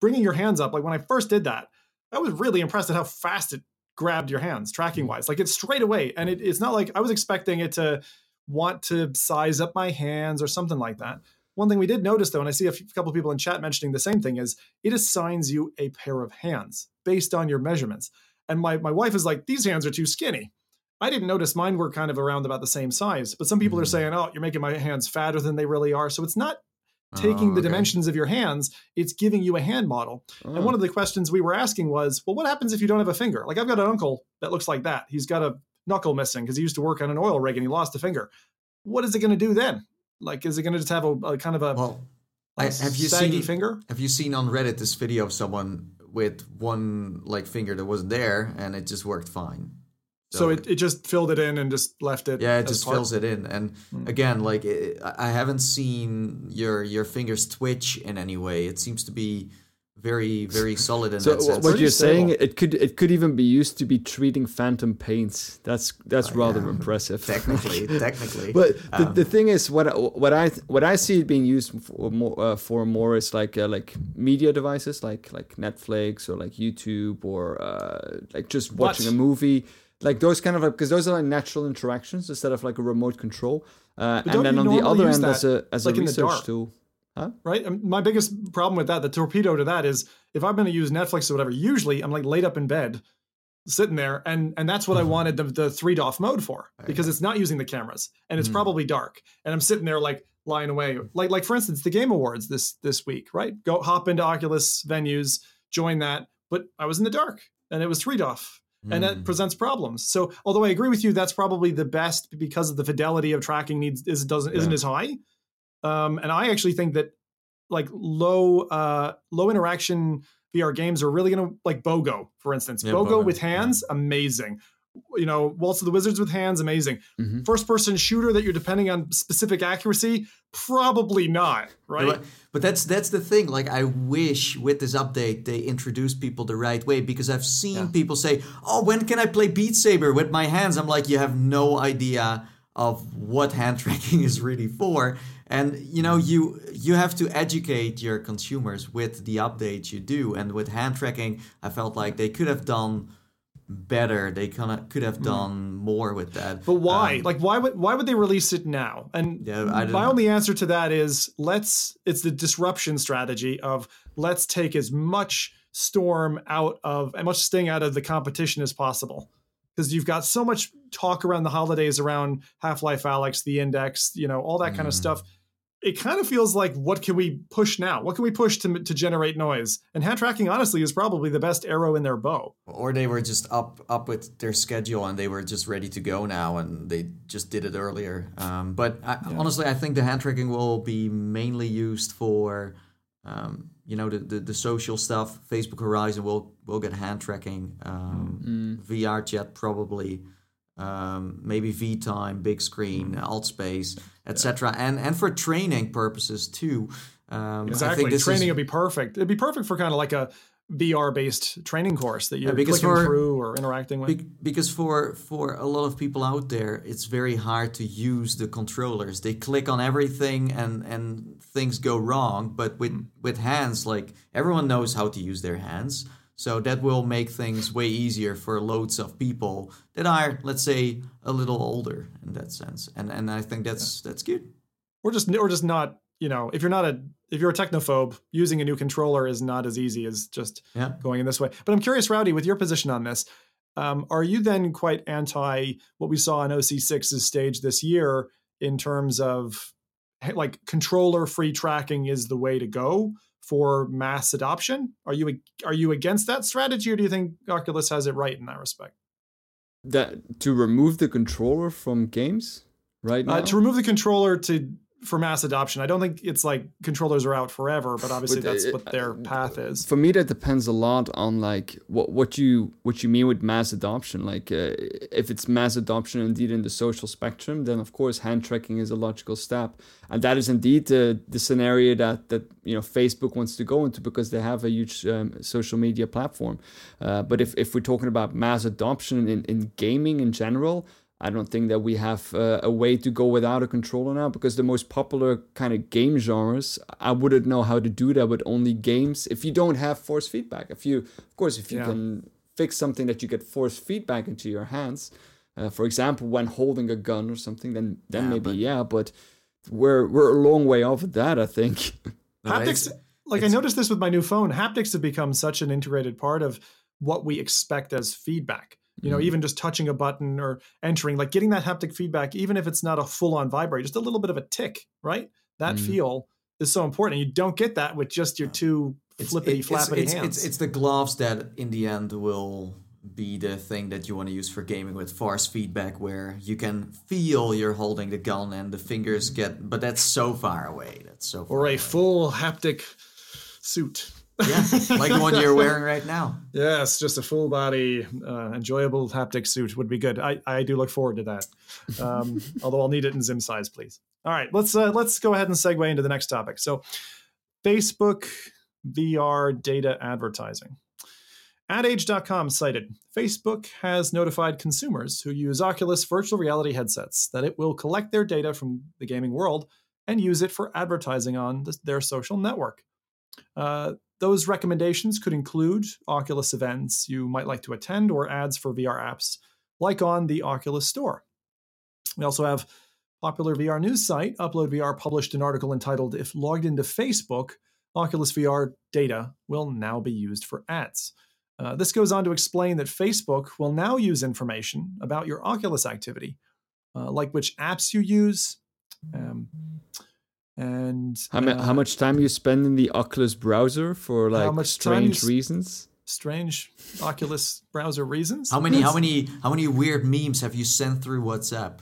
A: bringing your hands up, like when I first did that, I was really impressed at how fast it grabbed your hands tracking wise. Like it's straight away. And it, it's not like I was expecting it to want to size up my hands or something like that. One thing we did notice though, and I see a few- couple people in chat mentioning the same thing, is it assigns you a pair of hands based on your measurements. And my, my wife is like, these hands are too skinny. I didn't notice mine were kind of around about the same size, but some people are
B: Mhm.
A: saying, oh, you're making my hands fatter than they really are. So it's not taking
B: Oh,
A: the dimensions of your hands, it's giving you a hand model.
C: Oh.
A: And one of the questions we were asking was, well, what happens if you don't have a finger? Like I've got an uncle that looks like that. He's got a knuckle missing because he used to work on an oil rig and he lost a finger. What is it going to do then? Like, is it going to just have a, a kind of a,
B: Well,
A: a
B: I- have you
A: saggy
B: seen-
A: finger?
B: Have you seen on Reddit this video of someone with one like finger that wasn't there and it just worked fine?
A: So it, it just filled it in and just left it.
B: yeah, it just
A: part-
B: fills it in. And
A: Hmm.
B: again, like it, I I haven't seen your your fingers twitch in any way. It seems to be very very solid in
C: So
B: that sense.
C: what you're saying, it could it could even be used to be treating phantom pains. That's that's
B: Oh,
C: rather
B: yeah.
C: impressive.
B: technically, technically.
C: But the,
B: Um,
C: the thing is, what I- what I what I see it being used for more uh, for more is like uh, like media devices, like like Netflix or like YouTube or uh, like just watching
A: What?
C: a movie, like those kind of because those are like natural interactions instead of like a remote control. Uh,
A: don't
C: and then
A: you
C: on the
A: normally
C: other
A: use
C: end, as
A: that,
C: a as
A: like,
C: a
A: in the
C: research
A: dark?
C: Tool.
A: right? My biggest problem with that, the torpedo to that is if I'm going to use Netflix or whatever, usually I'm like laid up in bed, sitting there, and and that's what I wanted the the three DOF mode for because it's not using the cameras and it's
B: Mm.
A: probably dark, and I'm sitting there like lying away, like like for instance the Game Awards this this week, right? Go hop into Oculus venues, join that, but I was in the dark and it was three DOF. And that
B: Hmm.
A: presents problems. So, although I agree with you, that's probably the best because of the fidelity of tracking needs is doesn't isn't as high. Um, and I actually think that like low uh low interaction VR games are really gonna like Bogo, for instance.
B: Yeah,
A: Bogo,
B: Bogo,
A: with
B: yeah.
A: hands, amazing. You know, Waltz of the Wizards with hands, amazing.
C: Mhm.
A: First person shooter that you're depending on specific accuracy, probably not, right?
B: But, but that's that's the thing. Like I wish with this update they introduce people the right way because I've seen
A: Yeah.
B: people say, "Oh, when can I play Beat Saber with my hands?" I'm like, you have no idea of what hand tracking is really for. And you know, you you have to educate your consumers with the updates you do. And with hand tracking, I felt like they could have done better. They kind of could have done more with that.
A: Hmm. But why?
B: Um,
A: like why would why would they release it now? And
B: Yeah,
A: my
B: know.
A: only answer to that is let's it's the disruption strategy of let's take as much storm out of as much sting out of the competition as possible. Because you've got so much talk around the holidays around Half-Life Alyx, the index, you know, all that kind of
B: Mm.
A: stuff. it kind of feels like what can we push now? What can we push to to generate noise? And hand tracking, honestly, is probably the best arrow in their bow.
B: Or they were just up up with their schedule and they were just ready to go now, and they just did it earlier. Um, but I, yeah. honestly, I think the hand tracking will be mainly used for. Um, you know the, the, the social stuff. Facebook Horizon will will get hand tracking. Um, mm. VR chat probably um, maybe vTime, big screen, mm. alt space, etc. Yeah. And and for training purposes too.
A: Um, exactly, training is, would be perfect. It'd be perfect for kind of like a VR based training course that you're yeah, clicking for, through or interacting with. Be,
B: because for for a lot of people out there, it's very hard to use the controllers. They click on everything and and things go wrong. But with mm. with hands, like everyone knows how to use their hands. So that will make things way easier for loads of people that are, let's say, a little older in that sense. And and I think that's yeah. that's good.
A: We're just we're just not, you know, if you're not a if you're a technophobe, using a new controller is not as easy as just yeah. going in this way. But I'm curious, Rowdy, with your position on this, um, are you then quite anti what we saw on OC6's stage this year in terms of like controller free tracking is the way to go? For mass adoption? Are you are you against that strategy, or do you think Oculus has it right in that respect?
C: That to remove the controller from games, right?
A: Uh, to remove the controller to for mass adoption. I don't think it's like controllers are out forever, but obviously but, that's uh, what their uh, path is.
C: For me, that depends a lot on like what what you what you mean with mass adoption. Like uh, if it's mass adoption indeed in the social spectrum, then of course hand tracking is a logical step, and that is indeed the the scenario that that you know Facebook wants to go into because they have a huge um, social media platform. Uh, but if if we're talking about mass adoption in in gaming in general. I don't think that we have uh, a way to go without a controller now because the most popular kind of game genres, I wouldn't know how to do that with only games. If you don't have force feedback, if you, of course, if you yeah. can fix something that you get force feedback into your hands, uh, for example, when holding a gun or something, then then yeah, maybe but yeah. But we're we're a long way off of that, I think.
A: Haptics, like it's, I noticed this with my new phone, haptics have become such an integrated part of what we expect as feedback you know mm even just touching a button or entering like getting that haptic feedback even if it's not a full on vibrate just a little bit of a tick right? That mm feel is so important you don't get that with just your two flippity flappity
B: it's,
A: hands.
B: it's, it's the gloves that in the end will be the thing that you want to use for gaming with force feedback where you can feel you're holding the gun and the fingers get but that's so far away that's so
A: or a
B: away.
A: full haptic suit
B: yeah, like the one you're wearing right now.
A: Yes, just a full body, uh, enjoyable haptic suit would be good. I, I do look forward to that. Um, although I'll need it in Zim size, please. All right, let's uh, let's go ahead and segue into the next topic. So, Facebook VR data advertising. AdAge.com cited Facebook has notified consumers who use Oculus virtual reality headsets that it will collect their data from the gaming world and use it for advertising on their social network. Uh, those recommendations could include Oculus events you might like to attend or ads for VR apps, like on the Oculus Store. We also have popular VR news site Upload VR published an article entitled If Logged into Facebook, Oculus VR data will now be used for ads. Uh, this goes on to explain that Facebook will now use information about your Oculus activity, uh, like which apps you use, um, and
C: how, uh, how much time you spend in the Oculus browser for like strange reasons?
A: Strange Oculus browser reasons.
B: How many? How many? How many weird memes have you sent through WhatsApp?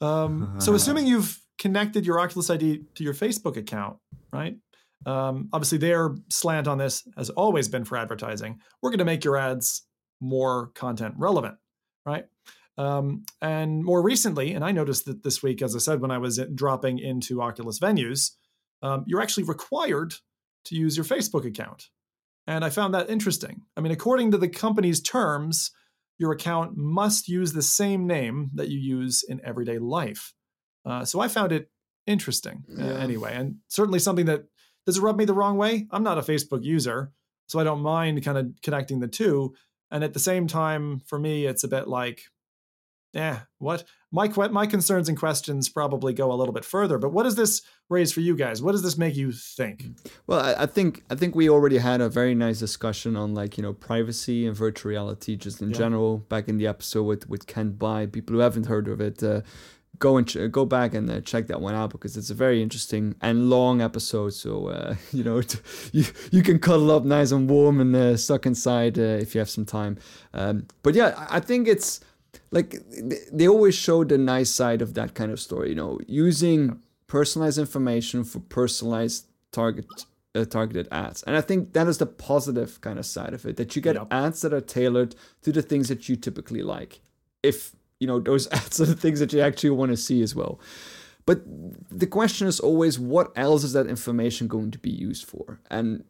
A: Um, so, assuming you've connected your Oculus ID to your Facebook account, right? Um, obviously, their slant on this has always been for advertising. We're going to make your ads more content relevant, right? Um, and more recently, and I noticed that this week, as I said, when I was dropping into Oculus venues, um, you're actually required to use your Facebook account. And I found that interesting. I mean, according to the company's terms, your account must use the same name that you use in everyday life. Uh, so I found it interesting uh, yeah. uh, anyway, and certainly something that does it rub me the wrong way? I'm not a Facebook user, so I don't mind kind of connecting the two. And at the same time, for me, it's a bit like, yeah, what my my concerns and questions probably go a little bit further. But what does this raise for you guys? What does this make you think?
C: Well, I, I think I think we already had a very nice discussion on like you know privacy and virtual reality just in yeah. general back in the episode with with Kent Bye. People who haven't heard of it, uh, go and ch- go back and uh, check that one out because it's a very interesting and long episode. So uh, you know you you can cuddle up nice and warm and uh, stuck inside uh, if you have some time. Um, but yeah, I think it's like they always show the nice side of that kind of story. You know, using personalized information for personalized target uh, targeted ads. And I think that is the positive kind of side of it that you get yep. ads that are tailored to the things that you typically like. If you know those ads are the things that you actually want to see as well. But the question is always what else is that information going to be used for? And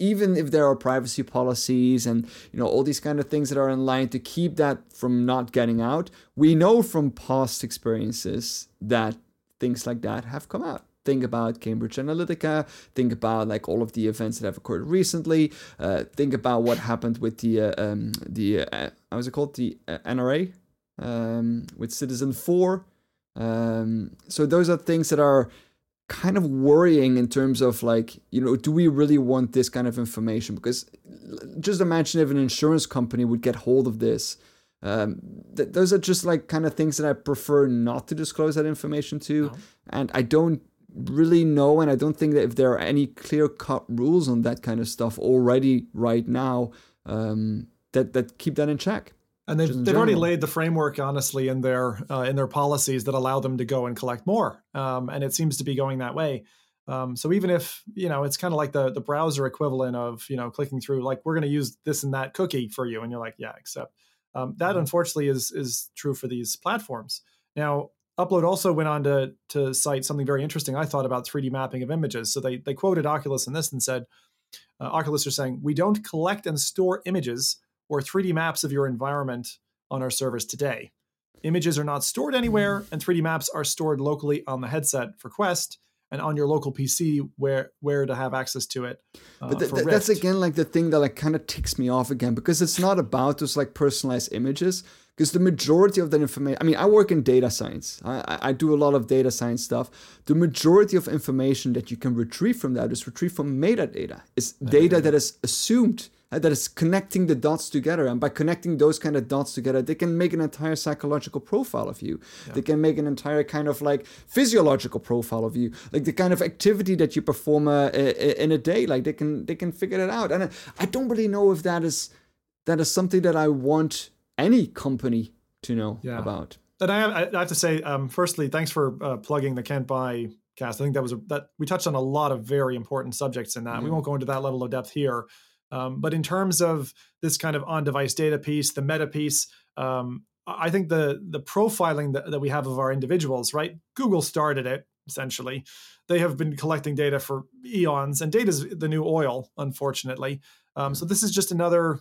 C: even if there are privacy policies and you know all these kind of things that are in line to keep that from not getting out, we know from past experiences that things like that have come out think about Cambridge Analytica, think about like all of the events that have occurred recently, uh, think about what happened with the uh, um, the uh, how was it called the uh, NRA um, with Citizen Four. Um, so those are things that are kind of worrying in terms of like you know do we really want this kind of information because just imagine if an insurance company would get hold of this um, th- those are just like kind of things that I prefer not to disclose that information to, no. and I don't really know, and I don't think that if there are any clear cut rules on that kind of stuff already right now, um, that that keep that in check.
A: And they've, they've already laid the framework, honestly, in their uh, in their policies that allow them to go and collect more, um, and it seems to be going that way. Um, so even if you know, it's kind of like the the browser equivalent of you know clicking through, like we're going to use this and that cookie for you, and you're like, yeah, accept. Um, that mm-hmm. unfortunately is is true for these platforms. Now, Upload also went on to to cite something very interesting I thought about 3D mapping of images. So they they quoted Oculus in this and said, uh, Oculus are saying we don't collect and store images or 3D maps of your environment on our servers today. Images are not stored anywhere, and 3D maps are stored locally on the headset for Quest and on your local PC where where to have access to it.
C: Uh, but th- th- that's again like the thing that like kind of ticks me off again because it's not about those like personalized images because the majority of that information i mean i work in data science. I, I do a lot of data science stuff. The majority of information that you can retrieve from that is retrieved from metadata. It's data that is assumed that is connecting the dots together and by connecting those kind of dots together they can make an entire psychological profile of you yeah. they can make an entire kind of like physiological profile of you like the kind of activity that you perform uh, in a day like they can they can figure it out and i don't really know if that is that is something that i want any company to know yeah. about
A: and I have, I have to say, um, firstly, thanks for uh, plugging the Kent Bye cast. I think that was a, that we touched on a lot of very important subjects in that. Mm-hmm. We won't go into that level of depth here, um, but in terms of this kind of on-device data piece, the meta piece, um, I think the the profiling that, that we have of our individuals, right? Google started it essentially. They have been collecting data for eons, and data is the new oil, unfortunately. Um, so this is just another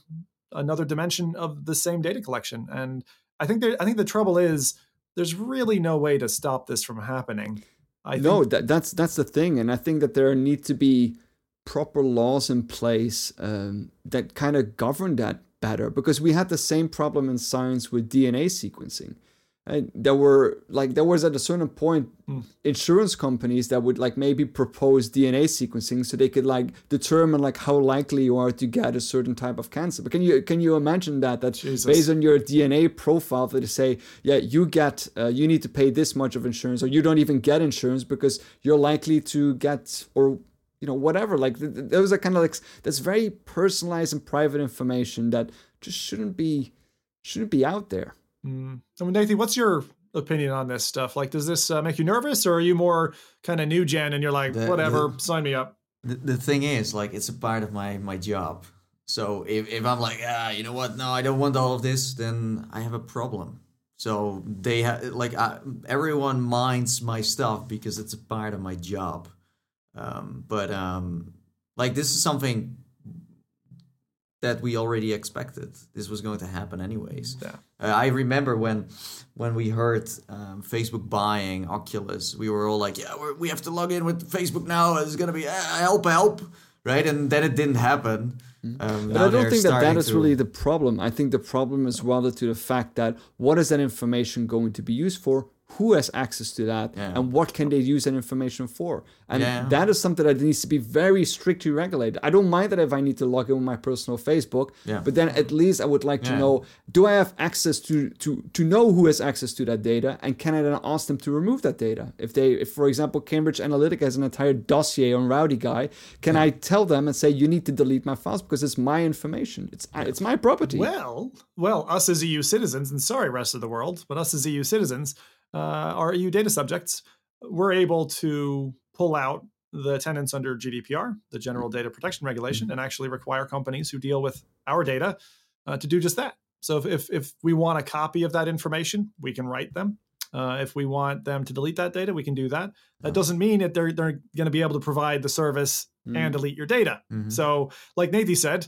A: another dimension of the same data collection, and I think there, I think the trouble is there's really no way to stop this from happening.
C: I no, that, that's that's the thing, and I think that there need to be proper laws in place um, that kind of govern that better because we had the same problem in science with DNA sequencing. And there were like there was at a certain point mm. insurance companies that would like maybe propose DNA sequencing so they could like determine like how likely you are to get a certain type of cancer. But can you can you imagine that that Jesus. based on your DNA profile that they say yeah you get uh, you need to pay this much of insurance or you don't even get insurance because you're likely to get or you know whatever like those are kind of like that's very personalized and private information that just shouldn't be shouldn't be out there.
A: Mm. i mean Nathie what's your opinion on this stuff? Like does this uh, make you nervous or are you more kind of new gen and you're like the, whatever the, sign me up
B: the, the thing is like it's a part of my my job. So if, if i'm like ah you know what? No i don't want all of this then i have a problem. So they have like I, everyone minds my stuff because it's a part of my job um, but um, like this is something that we already expected. This was going to happen anyways. Yeah. Uh, I remember when when we heard um, Facebook buying Oculus, we were all like, "Yeah, we have to log in with Facebook now. It's gonna be uh, help, help." Right, and then it didn't happen.
C: Mm-hmm. Um, I don't think that that is to... really the problem. I think the problem is rather to the fact that what is that information going to be used for? Who has access to that
B: Yeah.
C: and what can they use that information for? And
B: Yeah.
C: that is something that needs to be very strictly regulated. I don't mind that if i need to log in with my personal facebook
B: Yeah.
C: but then at least i would like to know do i have access to to to know who has access to that data? And can i then ask them to remove that data? If they if for example cambridge analytica has an entire dossier on rowdy guy can i tell them and say you need to delete my files because it's my information. It's it's my property.
A: Well, well, us as EU citizens, and sorry, rest of the world, but us as EU citizens, uh, our EU data subjects, we're able to pull out the tenants under GDPR, the General Data Protection Regulation, and actually require companies who deal with our data uh, to do just that. So if, if if we want a copy of that information, we can write them. Uh, if we want them to delete that data, we can do that. That doesn't mean that they're they're going to be able to provide the service and delete your data.
B: Mhm.
A: So, like Nathie said,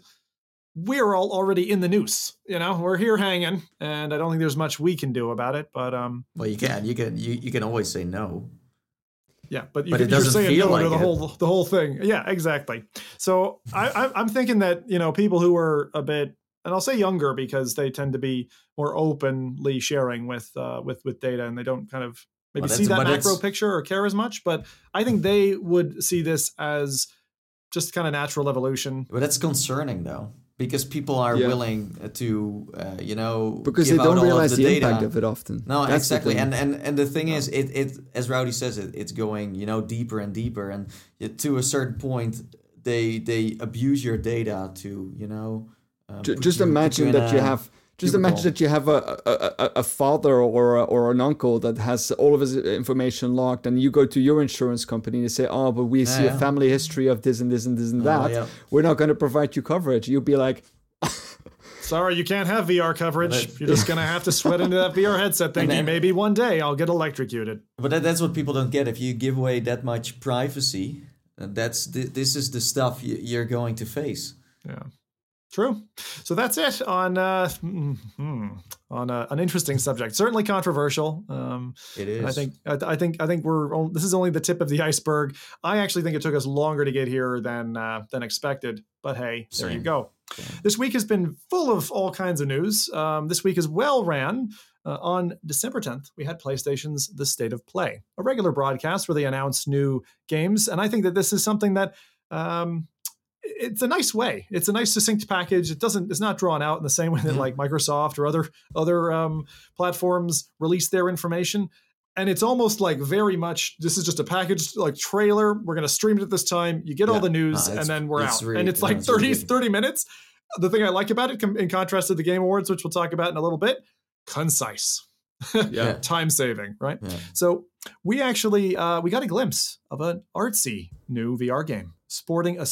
A: we're all already in the noose. You know, we're here hanging, and I don't think there's much we can do about it. But um,
B: Well, you can. You can. You, you can always say no.
A: yeah, but, you
B: But it
A: you're
B: doesn't
A: saying
B: feel
A: no to
B: like
A: the
B: it.
A: whole the whole thing. Yeah, exactly. So I, I, I'm thinking that you know people who are a bit, and I'll say younger because they tend to be more openly sharing with uh, with with data, and they don't kind of maybe
B: Well,
A: see that macro picture or care as much. But I think they would see this as just kind of natural evolution.
B: But it's concerning though, because people are
C: Yeah.
B: willing to, uh, you know,
C: because
B: give
C: they
B: out
C: don't
B: all
C: realize the,
B: the,
C: impact of it often.
B: No,
C: That's
B: exactly, and and and the thing is, it it as Rowdy says, it it's going you know deeper and deeper, and to a certain point, they they abuse your data to you know. Um,
C: Ju- just
B: you-
C: imagine
B: in
C: that you have just
B: cubicle.
C: imagine that you have a, a, a, a father or a, or an uncle that has all of his information locked, and you go to your insurance company and you say oh but we see
B: Yeah,
C: a family history of this and this and this and
B: Oh,
C: that
B: yeah.
C: we're not going to provide you coverage you'll be like
A: Sorry, you can't have VR coverage.
B: But-
A: You're just gonna have to sweat into that VR headset, thinking
B: then-
A: maybe one day I'll get electrocuted.
B: But that, that's what people don't get. If you give away that much privacy, uh, that's th- this is the stuff you're going to face.
A: Yeah, true. So that's it on uh, mm, hmm, on uh, an interesting subject. Certainly controversial. Um,
B: It is.
A: I think I, I think I think we're on, this is only the tip of the iceberg. I actually think it took us longer to get here than uh, than expected. But hey, there you
B: Same.
A: go. This week has been full of all kinds of news. Um, this week as well ran. Uh, on December 10th, we had PlayStation's The State of Play, a regular broadcast where they announce new games. And I think that this is something that um, it's a nice way. It's a nice succinct package. It doesn't. It's not drawn out in the same way that
B: Yeah.
A: like Microsoft or other other um, platforms release their information. And it's almost like very much. This is just a package like trailer. We're gonna stream it at this time. You get all the news,
B: No,
A: and then we're out.
B: really-
A: and it's
B: no,
A: like
B: it's really
A: 30,
B: good.
A: 30 minutes. The thing I like about it, in contrast to the Game Awards, which we'll talk about in a little bit, concise,
C: yeah
A: time saving, right?
B: Yeah.
A: So we actually uh, we got a glimpse of an artsy new VR game sporting a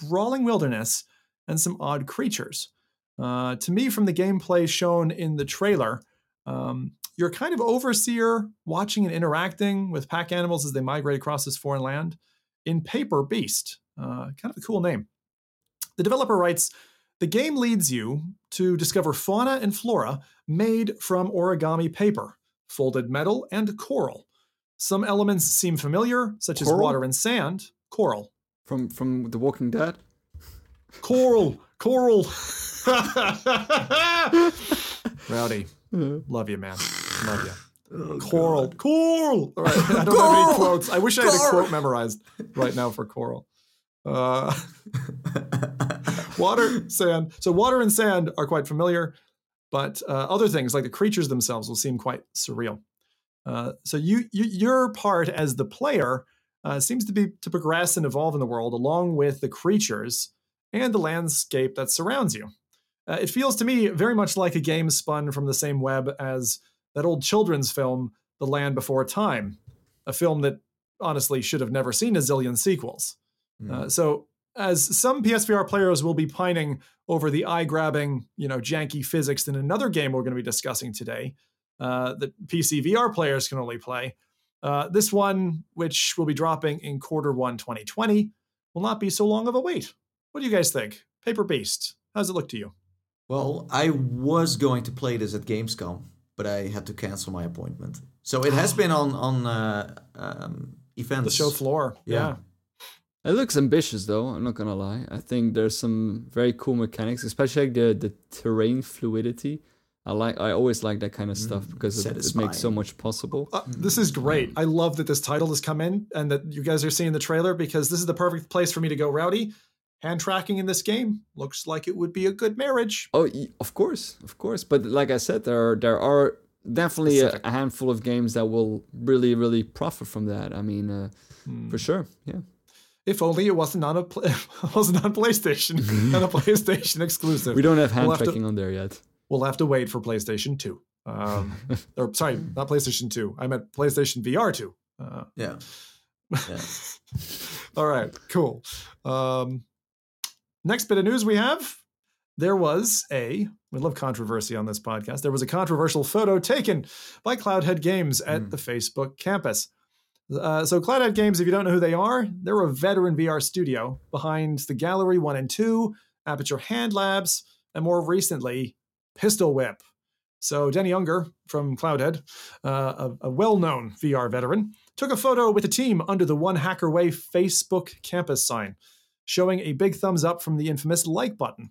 A: sprawling wilderness and some odd creatures. Uh, to me, from the gameplay shown in the trailer, um, you're kind of overseer watching and interacting with pack animals as they migrate across this foreign land in Paper Beast. Uh, kind of a cool name. The developer writes The game leads you to discover fauna and flora made from origami paper, folded metal, and coral. Some elements seem familiar, such as water and sand. Coral.
C: From from the walking dead
A: Coral. Coral. Rowdy. Love you, man. Love you. coral. Coral. All right. I don't have any quotes. I wish I had a quote memorized right now for coral. Uh, water, sand. So water and sand are quite familiar, but uh, other things like the creatures themselves will seem quite surreal. Uh, so you, you your part as the player uh, seems to be to progress and evolve in the world along with the creatures and the landscape that surrounds you. Uh, it feels to me very much like a game spun from the same web as that old children's film, The Land Before Time, a film that honestly should have never seen a zillion sequels. Uh, so, as some PSVR players will be pining over the eye-grabbing, you know, janky physics in another game we're going to be discussing today, uh, that PC VR players can only play. Uh, this one, which will be dropping in quarter one 2020, will not be so long of a wait. What do you guys think? Paper Beast, how's it look to you?
B: Well, I was going to play this at Gamescom, but I had to cancel my appointment. So it has been on on uh, um, events.
A: The show floor.
B: Yeah.
A: yeah.
C: It looks ambitious, though. I'm not gonna lie. I think there's some very cool mechanics, especially like the the terrain fluidity. I like. I always like that kind of stuff because it, it makes so much possible.
A: Uh, this is great. I love that this title has come in and that you guys are seeing the trailer because this is the perfect place for me to go rowdy. Hand tracking in this game looks like it would be a good marriage.
C: Oh, of course, of course. But like I said, there are, there are definitely a, a handful of games that will really, really profit from that. I mean, uh, for sure. Yeah.
A: If only it wasn't on a pl- wasn't on PlayStation and a PlayStation exclusive.
C: We don't have hand
A: We'll have to-
C: tracking on there yet.
A: We'll have to wait for PlayStation 2. Um, or sorry, not PlayStation 2. I meant PlayStation VR 2. Uh,
B: Yeah. Yeah.
A: all right, cool. Um, next bit of news we have there was a, we love controversy on this podcast. There was a controversial photo taken by Cloudhead Games at
B: Mm.
A: the Facebook campus. Uh, so, Cloudhead Games, if you don't know who they are, they're a veteran VR studio behind the Gallery 1 and 2, Aperture Hand Labs, and more recently, Pistol Whip. So, Denny Unger from Cloudhead, uh, a, a well known VR veteran, took a photo with the team under the One Hacker Way Facebook campus sign, showing a big thumbs up from the infamous like button.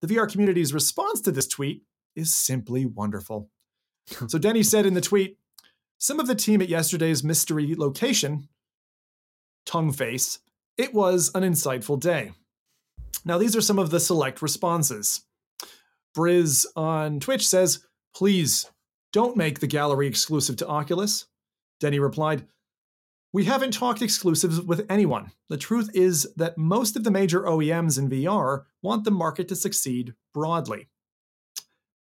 A: The VR community's response to this tweet is simply wonderful. so, Denny said in the tweet, some of the team at yesterday's mystery location, Tongue Face, it was an insightful day. Now, these are some of the select responses. Briz on Twitch says, please don't make the gallery exclusive to Oculus. Denny replied, We haven't talked exclusives with anyone. The truth is that most of the major OEMs in VR want the market to succeed broadly.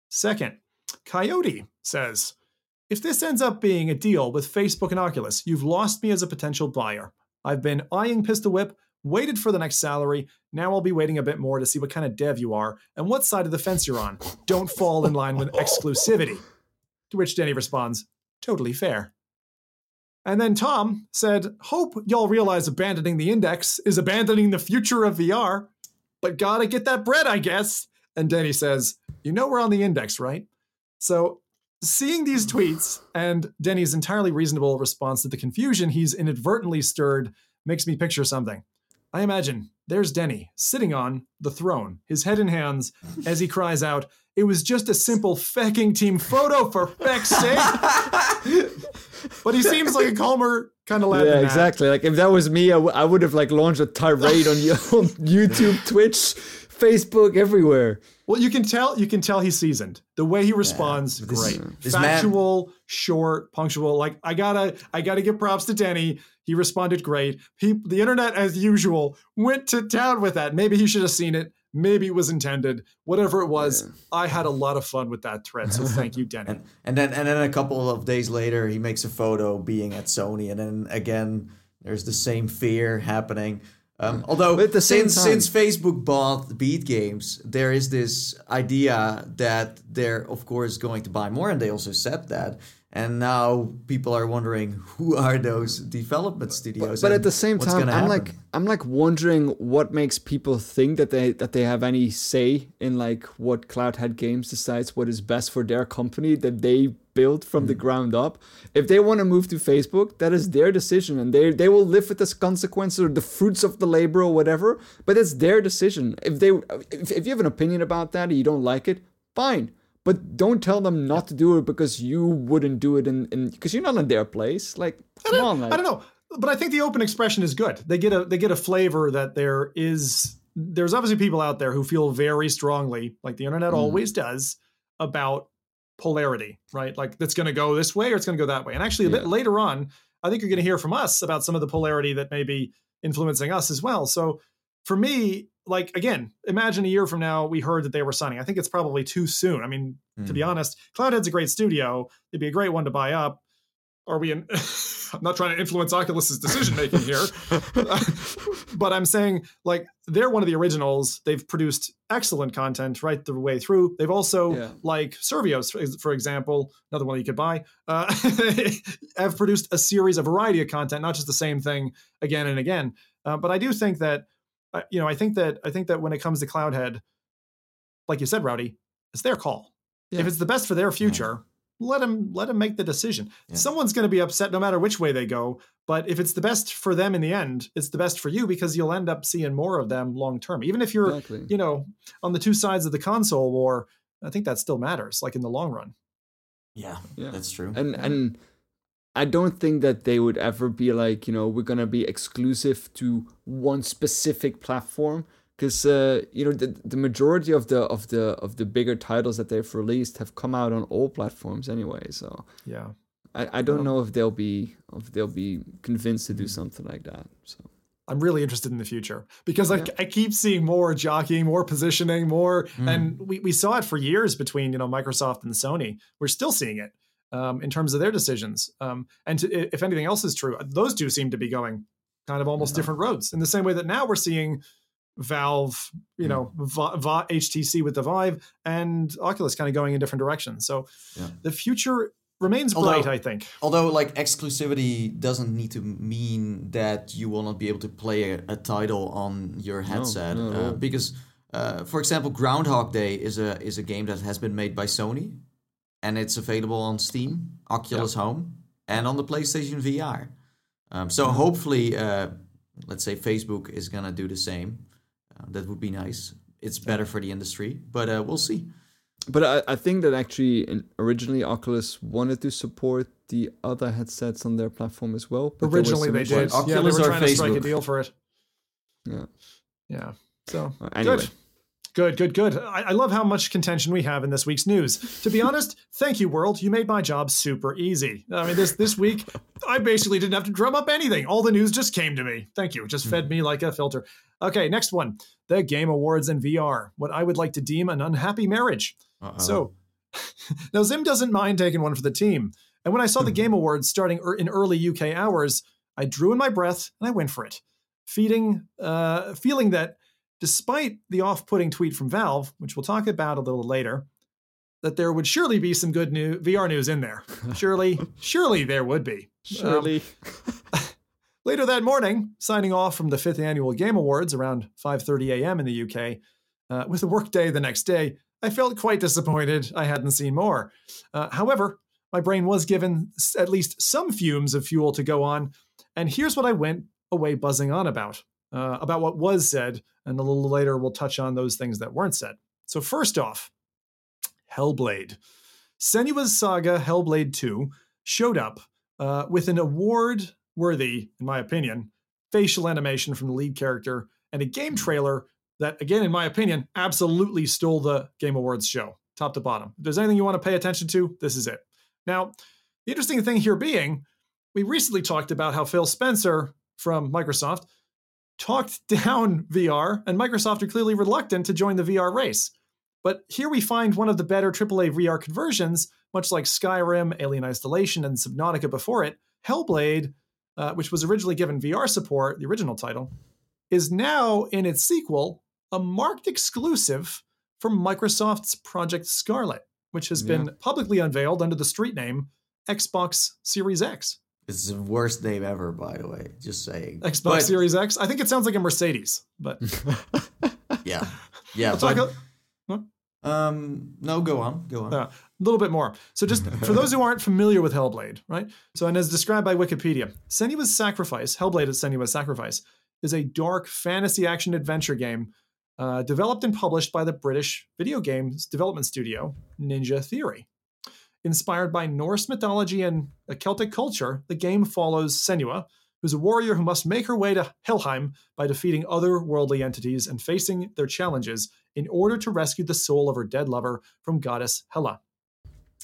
A: Second, Coyote says, If this ends up being a deal with Facebook and Oculus, you've lost me as a potential buyer. I've been eyeing Pistol Whip, waited for the next salary. Now I'll be waiting a bit more to see what kind of dev you are and what side of the fence you're on. Don't fall in line with exclusivity. To which Denny responds, Totally fair. And then Tom said, Hope y'all realize abandoning the index is abandoning the future of VR, but gotta get that bread, I guess. And Denny says, You know we're on the index, right? So seeing these tweets and Denny's entirely reasonable response to the confusion he's inadvertently stirred makes me picture something. I imagine there's Denny sitting on the throne, his head in hands, as he cries out, It was just a simple fecking team photo for feck's sake. but he seems like a calmer kind of lad.
C: yeah, exactly. Like if that was me, I, w- I would have like launched a tirade on, on YouTube, Twitch, Facebook, everywhere.
A: Well, you can tell you can tell he's seasoned. The way he responds,
B: This-
A: great.
B: this man-
A: Factual, short, punctual. Like I gotta I gotta give props to Denny. He responded great. He, the internet, as usual, went to town with that. Maybe he should have seen it. Maybe it was intended. Whatever it was, I had a lot of fun with that thread. So thank you, Denny.
B: And and then and then a couple of days later, he makes a photo being at Sony, and then again, there's the same fear happening. Um, although
C: at the same
B: since
C: time-
B: since Facebook bought Beat Games, there is this idea that they're of course going to buy more, and they also said that. And now people are wondering who are those development studios.
C: But
B: and
C: at the same time, I'm
B: happen.
C: like I'm like wondering what makes people think that they that they have any say in like what Cloudhead Games decides what is best for their company that they built from
B: Hmm.
C: the ground up. If they want to move to Facebook, that is their decision, and they they will live with the consequences or the fruits of the labor or whatever. But it's their decision. If they if, if you have an opinion about that and you don't like it, fine. But don't tell them not to do it because you wouldn't do it in because you're not in their place. Like, come on, like,
A: I don't know, but I think the open expression is good. They get a they get a flavor that there is there's obviously people out there who feel very strongly, like the internet mm. always does, about polarity, right? Like that's going to go this way or it's going to go that way. And actually, a bit later on, I think you're going to hear from us about some of the polarity that may be influencing us as well. So for me, like again, imagine a year from now we heard that they were signing. I think it's probably too soon. I mean, to be
B: Hmm.
A: honest, Cloudhead's a great studio. It'd be a great one to buy up. Are we in? I'm not trying to influence Oculus's decision making here, but I'm saying like they're one of the originals. They've produced excellent content right the way through. They've also
C: Yeah.
A: like Survios, for, for example, another one you could buy, uh, have produced a series, a variety of content, not just the same thing again and again. Uh, but I do think that, you know, I think that I think that when it comes to Cloudhead, like you said, Rowdy, it's their call. If it's the best for their future, let them let them make the decision.
B: Yeah.
A: Someone's going to be upset no matter which way they go. But if it's the best for them in the end, it's the best for you because you'll end up seeing more of them long term. Even if you're,
C: Exactly.
A: you know, on the two sides of the console war, I think that still matters, like in the long run.
B: Yeah,
C: Yeah.
B: that's true.
C: and and I don't think that they would ever be like you know we're gonna be exclusive to one specific platform because uh, you know the, the majority of the of the of the bigger titles that they've released have come out on all platforms anyway. So
A: Yeah.
C: I, I don't know if they'll be if they'll be convinced to do something like that. So
A: I'm really interested in the future because I, I keep seeing more jockeying, more positioning, more, and we, we saw it for years between you know Microsoft and Sony. We're still seeing it um, in terms of their decisions. Um, and to, if anything else is true, those two seem to be going kind of almost different roads. In the same way that now we're seeing Valve, you know, Va- Va- HTC with the Vive, and Oculus kind of going in different directions. So
B: Yeah.
A: the future remains
B: Although-
A: bright, I think.
B: Although, like, exclusivity doesn't need to mean that you will not be able to play a, a title on your headset,
C: not at
B: uh,
C: all.
B: because, uh, for example, Groundhog Day is a is a game that has been made by Sony, and it's available on Steam, Oculus Home, and on the PlayStation VR. Um, so
C: Mm-hmm.
B: hopefully, uh, let's say Facebook is gonna do the same. Uh, that would be nice. It's better for the industry, but uh, we'll see.
C: But I, I think that actually originally Oculus wanted to support the other headsets on their platform as well. but
A: Originally,
C: some
A: they
C: issues.
A: did.
B: Like
A: yeah, they were
B: or
A: trying to strike a deal for it.
C: Yeah.
A: Yeah. So
C: Uh, anyway.
A: good. Good, good, good. I, I love how much contention we have in this week's news. To be honest, thank you, world. You made my job super easy. I mean, this this week, I basically didn't have to drum up anything. All the news just came to me. Thank you. It just fed me like a filter. Okay, next one. The Game Awards and VR. What I would like to deem an unhappy marriage.
B: Uh-oh.
A: So now Zim doesn't mind taking one for the team. And when I saw the Game Awards starting er- in early UK hours, I drew in my breath and I went for it, feeding, uh, feeling that despite the off-putting tweet from Valve, which we'll talk about a little later, that there would surely be some good new VR news in there. Surely, surely there would be. Um,
C: Surely.
A: Later that morning, signing off from the fifth annual Game Awards around 5:30 a.m. in the UK, uh, with a work day the next day, I felt quite disappointed I hadn't seen more. Uh, however, my brain was given at least some fumes of fuel to go on, and here's what I went away buzzing on about uh, about what was said, and a little later we'll touch on those things that weren't said. So first off, Hellblade. Senua's Saga Hellblade 2 showed up uh, with an award worthy, in my opinion, facial animation from the lead character and a game trailer that, again, in my opinion, absolutely stole the Game Awards show, top to bottom. If there's anything you want to pay attention to, this is it. Now, the interesting thing here being, we recently talked about how Phil Spencer from Microsoft talked down VR, and Microsoft are clearly reluctant to join the VR race. But here we find one of the better AAA VR conversions, much like Skyrim, Alien Isolation, and Subnautica before it. Hellblade, uh, which was originally given VR support, the original title, is now in its sequel a marked exclusive from Microsoft's Project Scarlett, which has been publicly unveiled under the street name Xbox Series X.
B: It's the worst name ever, by the way. Just saying.
A: Xbox
B: But-
A: Series X. I think it sounds like a Mercedes, but
B: Yeah. Yeah. But-
A: a,
B: um. No, go on. Go on.
A: Uh, a little bit more. So, just for those who aren't familiar with Hellblade, right? So, and as described by Wikipedia, Senua's Sacrifice, Hellblade is Senua's Sacrifice, is a dark fantasy action adventure game uh, developed and published by the British video games development studio Ninja Theory. Inspired by Norse mythology and a Celtic culture, the game follows Senua, who's a warrior who must make her way to Helheim by defeating otherworldly entities and facing their challenges in order to rescue the soul of her dead lover from goddess Hela.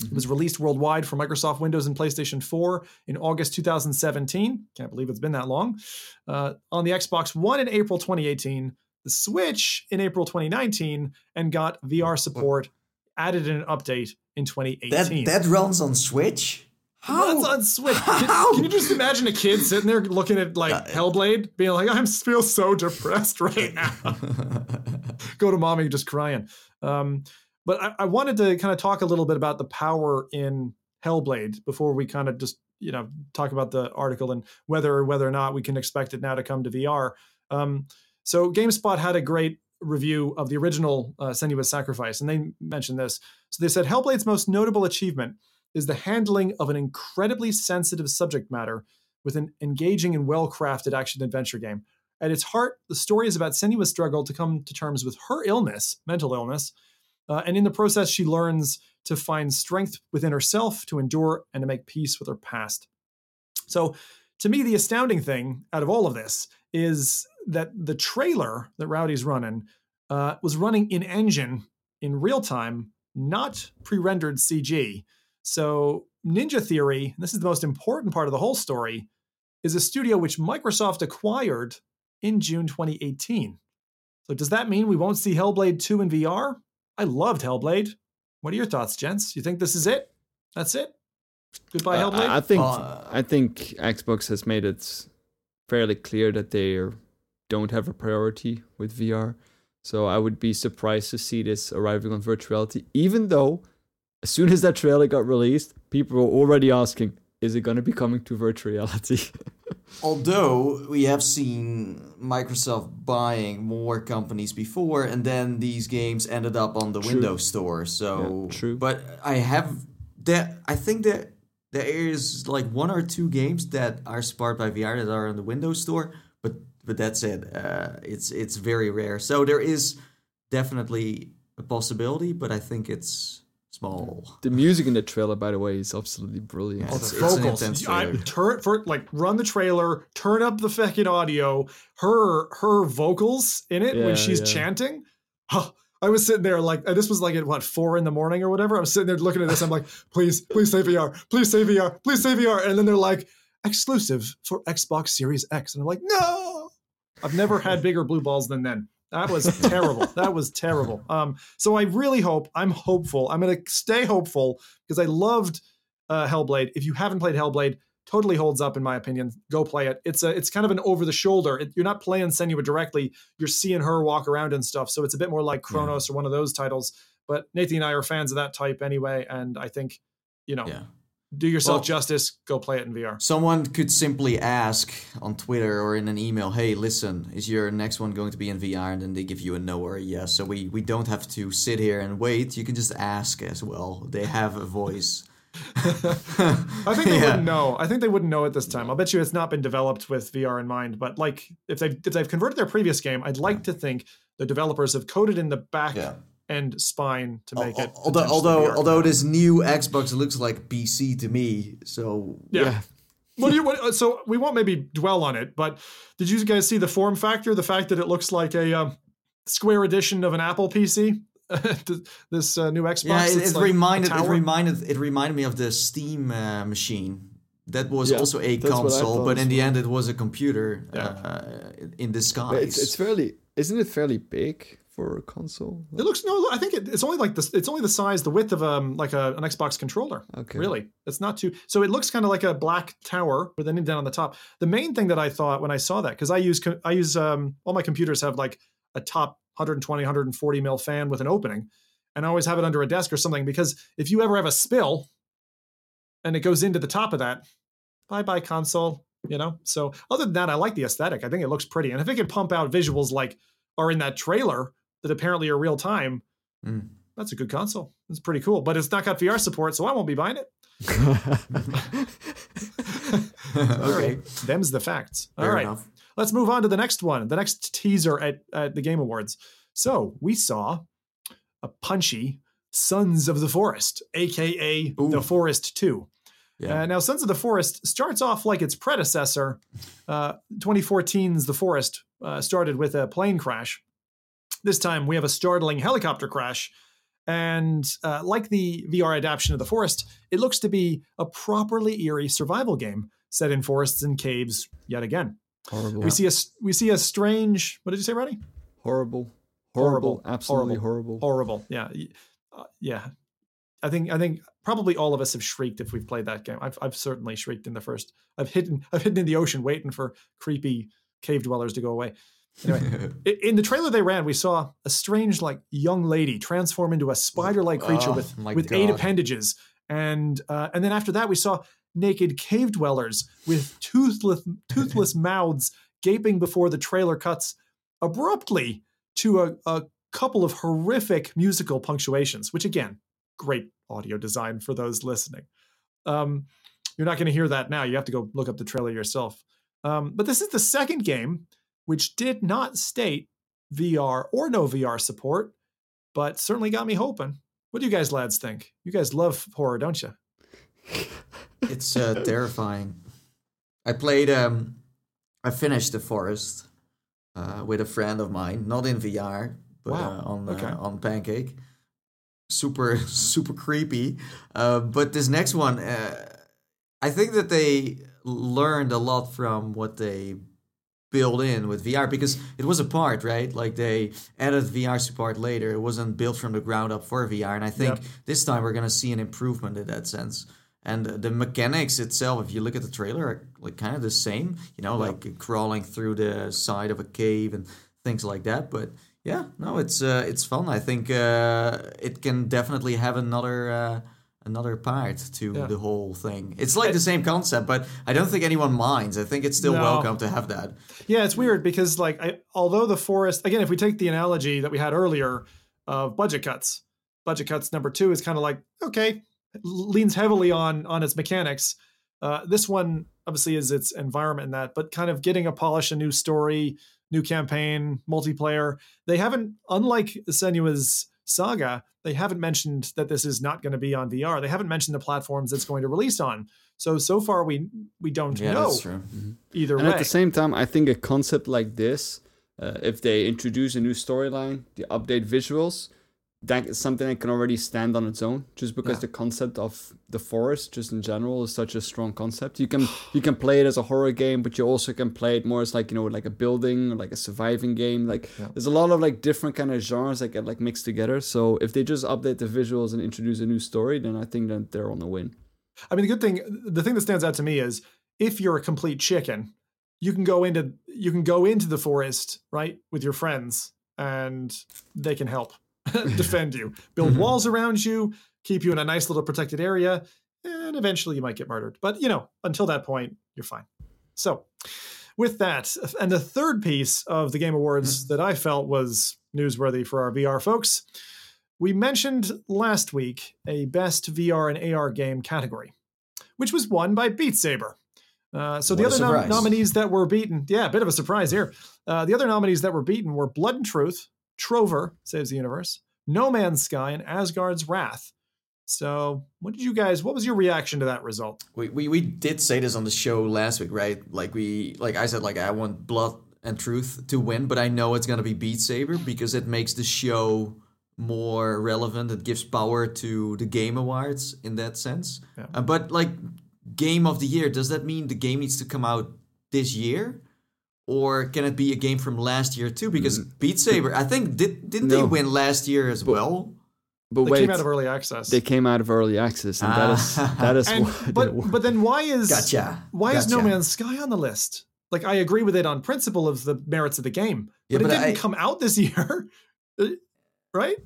A: It was released worldwide for Microsoft Windows and PlayStation 4 in August 2017. Can't believe it's been that long. Uh, on the Xbox One in April 2018, the Switch in April 2019, and got VR support added in an update in 2018.
B: That that runs on Switch. How?
A: Runs on Switch. Can, can you just imagine a kid sitting there looking at like
B: Uh,
A: Hellblade, being like, "I feel so depressed right now." Go to mommy, just crying. Um, but I, I wanted to kind of talk a little bit about the power in Hellblade before we kind of just you know talk about the article and whether or whether or not we can expect it now to come to VR. Um, so GameSpot had a great review of the original uh, Senua's Sacrifice, and they mentioned this. So they said Hellblade's most notable achievement is the handling of an incredibly sensitive subject matter with an engaging and well-crafted action adventure game. At its heart, the story is about Senua's struggle to come to terms with her illness, mental illness, Uh, and in the process, she learns to find strength within herself, to endure, and to make peace with her past. So, to me, the astounding thing out of all of this is that the trailer that Rowdy's running uh, was running in engine in real time, not pre rendered CG. So, Ninja Theory, this is the most important part of the whole story, is a studio which Microsoft acquired in June 2018. So, does that mean we won't see Hellblade 2 in VR? I loved Hellblade. What are your thoughts, gents? You think this is it? That's it? Goodbye,
C: Uh,
A: Hellblade?
C: I I think
B: Uh,
C: I think Xbox has made it fairly clear that they are- don't have a priority with VR. So I would be surprised to see this arriving on virtual reality, even though as soon as that trailer got released, people were already asking, is it going to be coming to virtual reality?
B: Although we have seen Microsoft buying more companies before, and then these games ended up on the
C: True.
B: Windows Store. So
C: Yeah, true.
B: But I have that. I think that there is like one or two games that are sparked by VR that are on the Windows Store, but but that's it. Uh, it's it's very rare. So there is definitely a possibility, but I think it's small.
C: the music in the trailer, by the way, is absolutely brilliant.
B: Yeah.
A: Oh,
B: It's-
A: the
B: it's an
A: vocals.
B: intense
A: I, turn for like run the trailer, turn up the fucking audio. Her her vocals in it when she's
C: yeah.
A: chanting. Huh, I was sitting there like this was like at what four in the morning or whatever. I'm sitting there looking at this. I'm like, please, please say VR, please say VR, please say VR. And then they're like, exclusive for Xbox Series X, and I'm like, no. I've never had bigger blue balls than then. That was terrible. that was terrible. Um, so I really hope, I'm hopeful. I'm going to stay hopeful because I loved uh, Hellblade. If you haven't played Hellblade, totally holds up in my opinion. Go play it. It's a, it's kind of an over the shoulder. It, you're not playing Senua directly. You're seeing her walk around and stuff. So it's a bit more like Chronos or one of those titles. But Nathan and I are fans of that type anyway, and I think, you know,
B: Yeah.
A: Do yourself
B: Well-
A: justice. Go play it in VR.
B: Someone could simply ask on Twitter or in an email, "Hey, listen, is your next one going to be in VR?" And then they give you a no or a yes. So we we don't have to sit here and wait. You can just ask as well. They have a voice.
A: I think they
B: Yeah.
A: wouldn't know. I think they wouldn't know at this time. I'll bet you it's not been developed with VR in mind. But like, if they've if they've converted their previous game, I'd like to think the developers have coded in the back
B: Yeah.
A: End spine to make it.
B: although although although this new Xbox looks like PC to me, so
A: Yeah. What do you? What, so we won't maybe dwell on it, but did you guys see the form factor? The fact that it looks like a um, square edition of an Apple PC. this uh, new Xbox.
B: yeah, it, it
A: like
B: reminded it reminded it reminded me of the Steam uh, machine. That was
C: Yeah,
B: also a
C: that's what I
B: console, but in the end, it was a computer
A: Yeah.
B: uh, in disguise.
C: It's, it's fairly, isn't it fairly big for a console?
A: It looks no. I think it, it's only like this. It's only the size, the width of um like a, an Xbox controller.
C: Okay.
A: Really, it's not too. So it looks kind of like a black tower with an indent on the top. The main thing that I thought when I saw that, because I use I use um all my computers have like a top 120 140 mil fan with an opening, and I always have it under a desk or something because if you ever have a spill, and it goes into the top of that, bye bye console. You know. So other than that, I like the aesthetic. I think it looks pretty, and if it can pump out visuals like are in that trailer that apparently are real time.
B: Mm.
A: That's a good console. It's pretty cool, but it's not got VR support, so I won't be buying it. All
B: okay,
A: right. Them's the facts. All
B: fair
A: right.
B: enough.
A: Let's move on to the next one, the next teaser at, at the Game Awards. So we saw a punchy Sons of the Forest, aka
B: Ooh.
A: The Forest 2.
B: Yeah.
A: Uh, now, Sons of the Forest starts off like its predecessor. Uh, 2014's The Forest uh, started with a plane crash. This time we have a startling helicopter crash. And uh, like the VR adaptation of The Forest, it looks to be a properly eerie survival game set in forests and caves yet again.
C: horrible.
A: We see a we see a strange. What did you say, Roddy?
C: horrible.
A: Horrible.
C: Horrible. Absolutely
A: Horrible.
C: horrible.
A: Horrible. Yeah, uh, yeah. I think I think probably all of us have shrieked if we've played that game. I've I've certainly shrieked in the first. I've hidden I've hidden in the ocean waiting for creepy cave dwellers to go away. Anyway, in the trailer they ran, we saw a strange like young lady transform into a spider-like creature
B: Oh,
A: with with eight appendages, and uh, and then after that we saw naked cave dwellers with toothless toothless mouths gaping before the trailer cuts abruptly to a, a couple of horrific musical punctuations, which again, great audio design for those listening. Um, you're not going to hear that now. You have to go look up the trailer yourself. Um, but this is the second game which did not state VR or no VR support, but certainly got me hoping. What do you guys lads think? You guys love horror, don't you?
B: It's uh, terrifying. I played. Um, I finished the forest uh, with a friend of mine, not in VR, but
A: Wow,
B: uh, on
A: okay.
B: uh, on Pancake. Super super creepy. Uh, but this next one, uh, I think that they learned a lot from what they built in with VR because it was a part, right? Like they added VR support later. It wasn't built from the ground up for VR, and I think
A: Yep.
B: this time we're gonna see an improvement in that sense. And the mechanics itself, if you look at the trailer, are like kind of the same. You know, like crawling through the side of a cave and things like that. But yeah, no, it's uh, it's fun. I think uh, it can definitely have another uh, another part to
A: Yeah.
B: the whole thing. It's like the same concept, but I don't think anyone minds. I think it's still
A: No.
B: welcome to have that.
A: Yeah, it's weird because like I, although the forest again, if we take the analogy that we had earlier of budget cuts, budget cuts number two is kind of like okay, leans heavily on on its mechanics. Uh, this one obviously is its environment and that, but kind of getting a polish, a new story, new campaign, multiplayer. They haven't, unlike Senua's Saga, they haven't mentioned that this is not going to be on VR. They haven't mentioned the platforms it's going to release on. So so far we we don't
B: Yeah,
A: know
B: that's true.
A: either
C: And
A: way.
C: at the same time, I think a concept like this, uh, if they introduce a new storyline, the update visuals, that is something that can already stand on its own. Just because
B: Yeah.
C: the concept of the forest, just in general, is such a strong concept. You can you can play it as a horror game, but you also can play it more as like you know like a building, or like a surviving game. Like
A: Yeah.
C: there's a lot of like different kind of genres that get like mixed together. So if they just update the visuals and introduce a new story, then I think that they're on the win.
A: I mean, the good thing, the thing that stands out to me is if you're a complete chicken, you can go into you can go into the forest right with your friends, and they can help defend you, build walls around you, keep you in a nice little protected area, and eventually you might get murdered. But you know, until that point, you're fine. So, with that, and the third piece of the Game Awards that I felt was newsworthy for our VR folks, we mentioned last week a best VR and AR game category, which was won by Beat Saber. Uh, so the
B: What a
A: other nom- nominees that were beaten, yeah, a bit of a surprise here. Uh, the other nominees that were beaten were Blood and Truth, Trover Saves the Universe, No Man's Sky, and Asgard's Wrath. So, what did you guys? What was your reaction to that result?
B: We, we we did say this on the show last week, right? Like we like I said, like I want blood and truth to win, but I know it's gonna be Beat Saber because it makes the show more relevant. It gives power to the game awards in that sense.
A: Yeah.
B: Uh, but like game of the year, does that mean the game needs to come out this year? Or can it be a game from last year too? Because Beat Saber, I think did didn't they win last year as well?
C: But
A: They
C: wait,
A: came out of early access.
C: they came out of early access, and that is
B: Ah.
C: that is
A: and,
C: why
A: but but then why is
B: Gotcha.
A: why is No
B: Gotcha.
A: Man's Sky on the list? Like I agree with it on principle of the merits of the game,
B: Yeah,
A: but,
B: but
A: it didn't
B: I-
A: come out this year, right?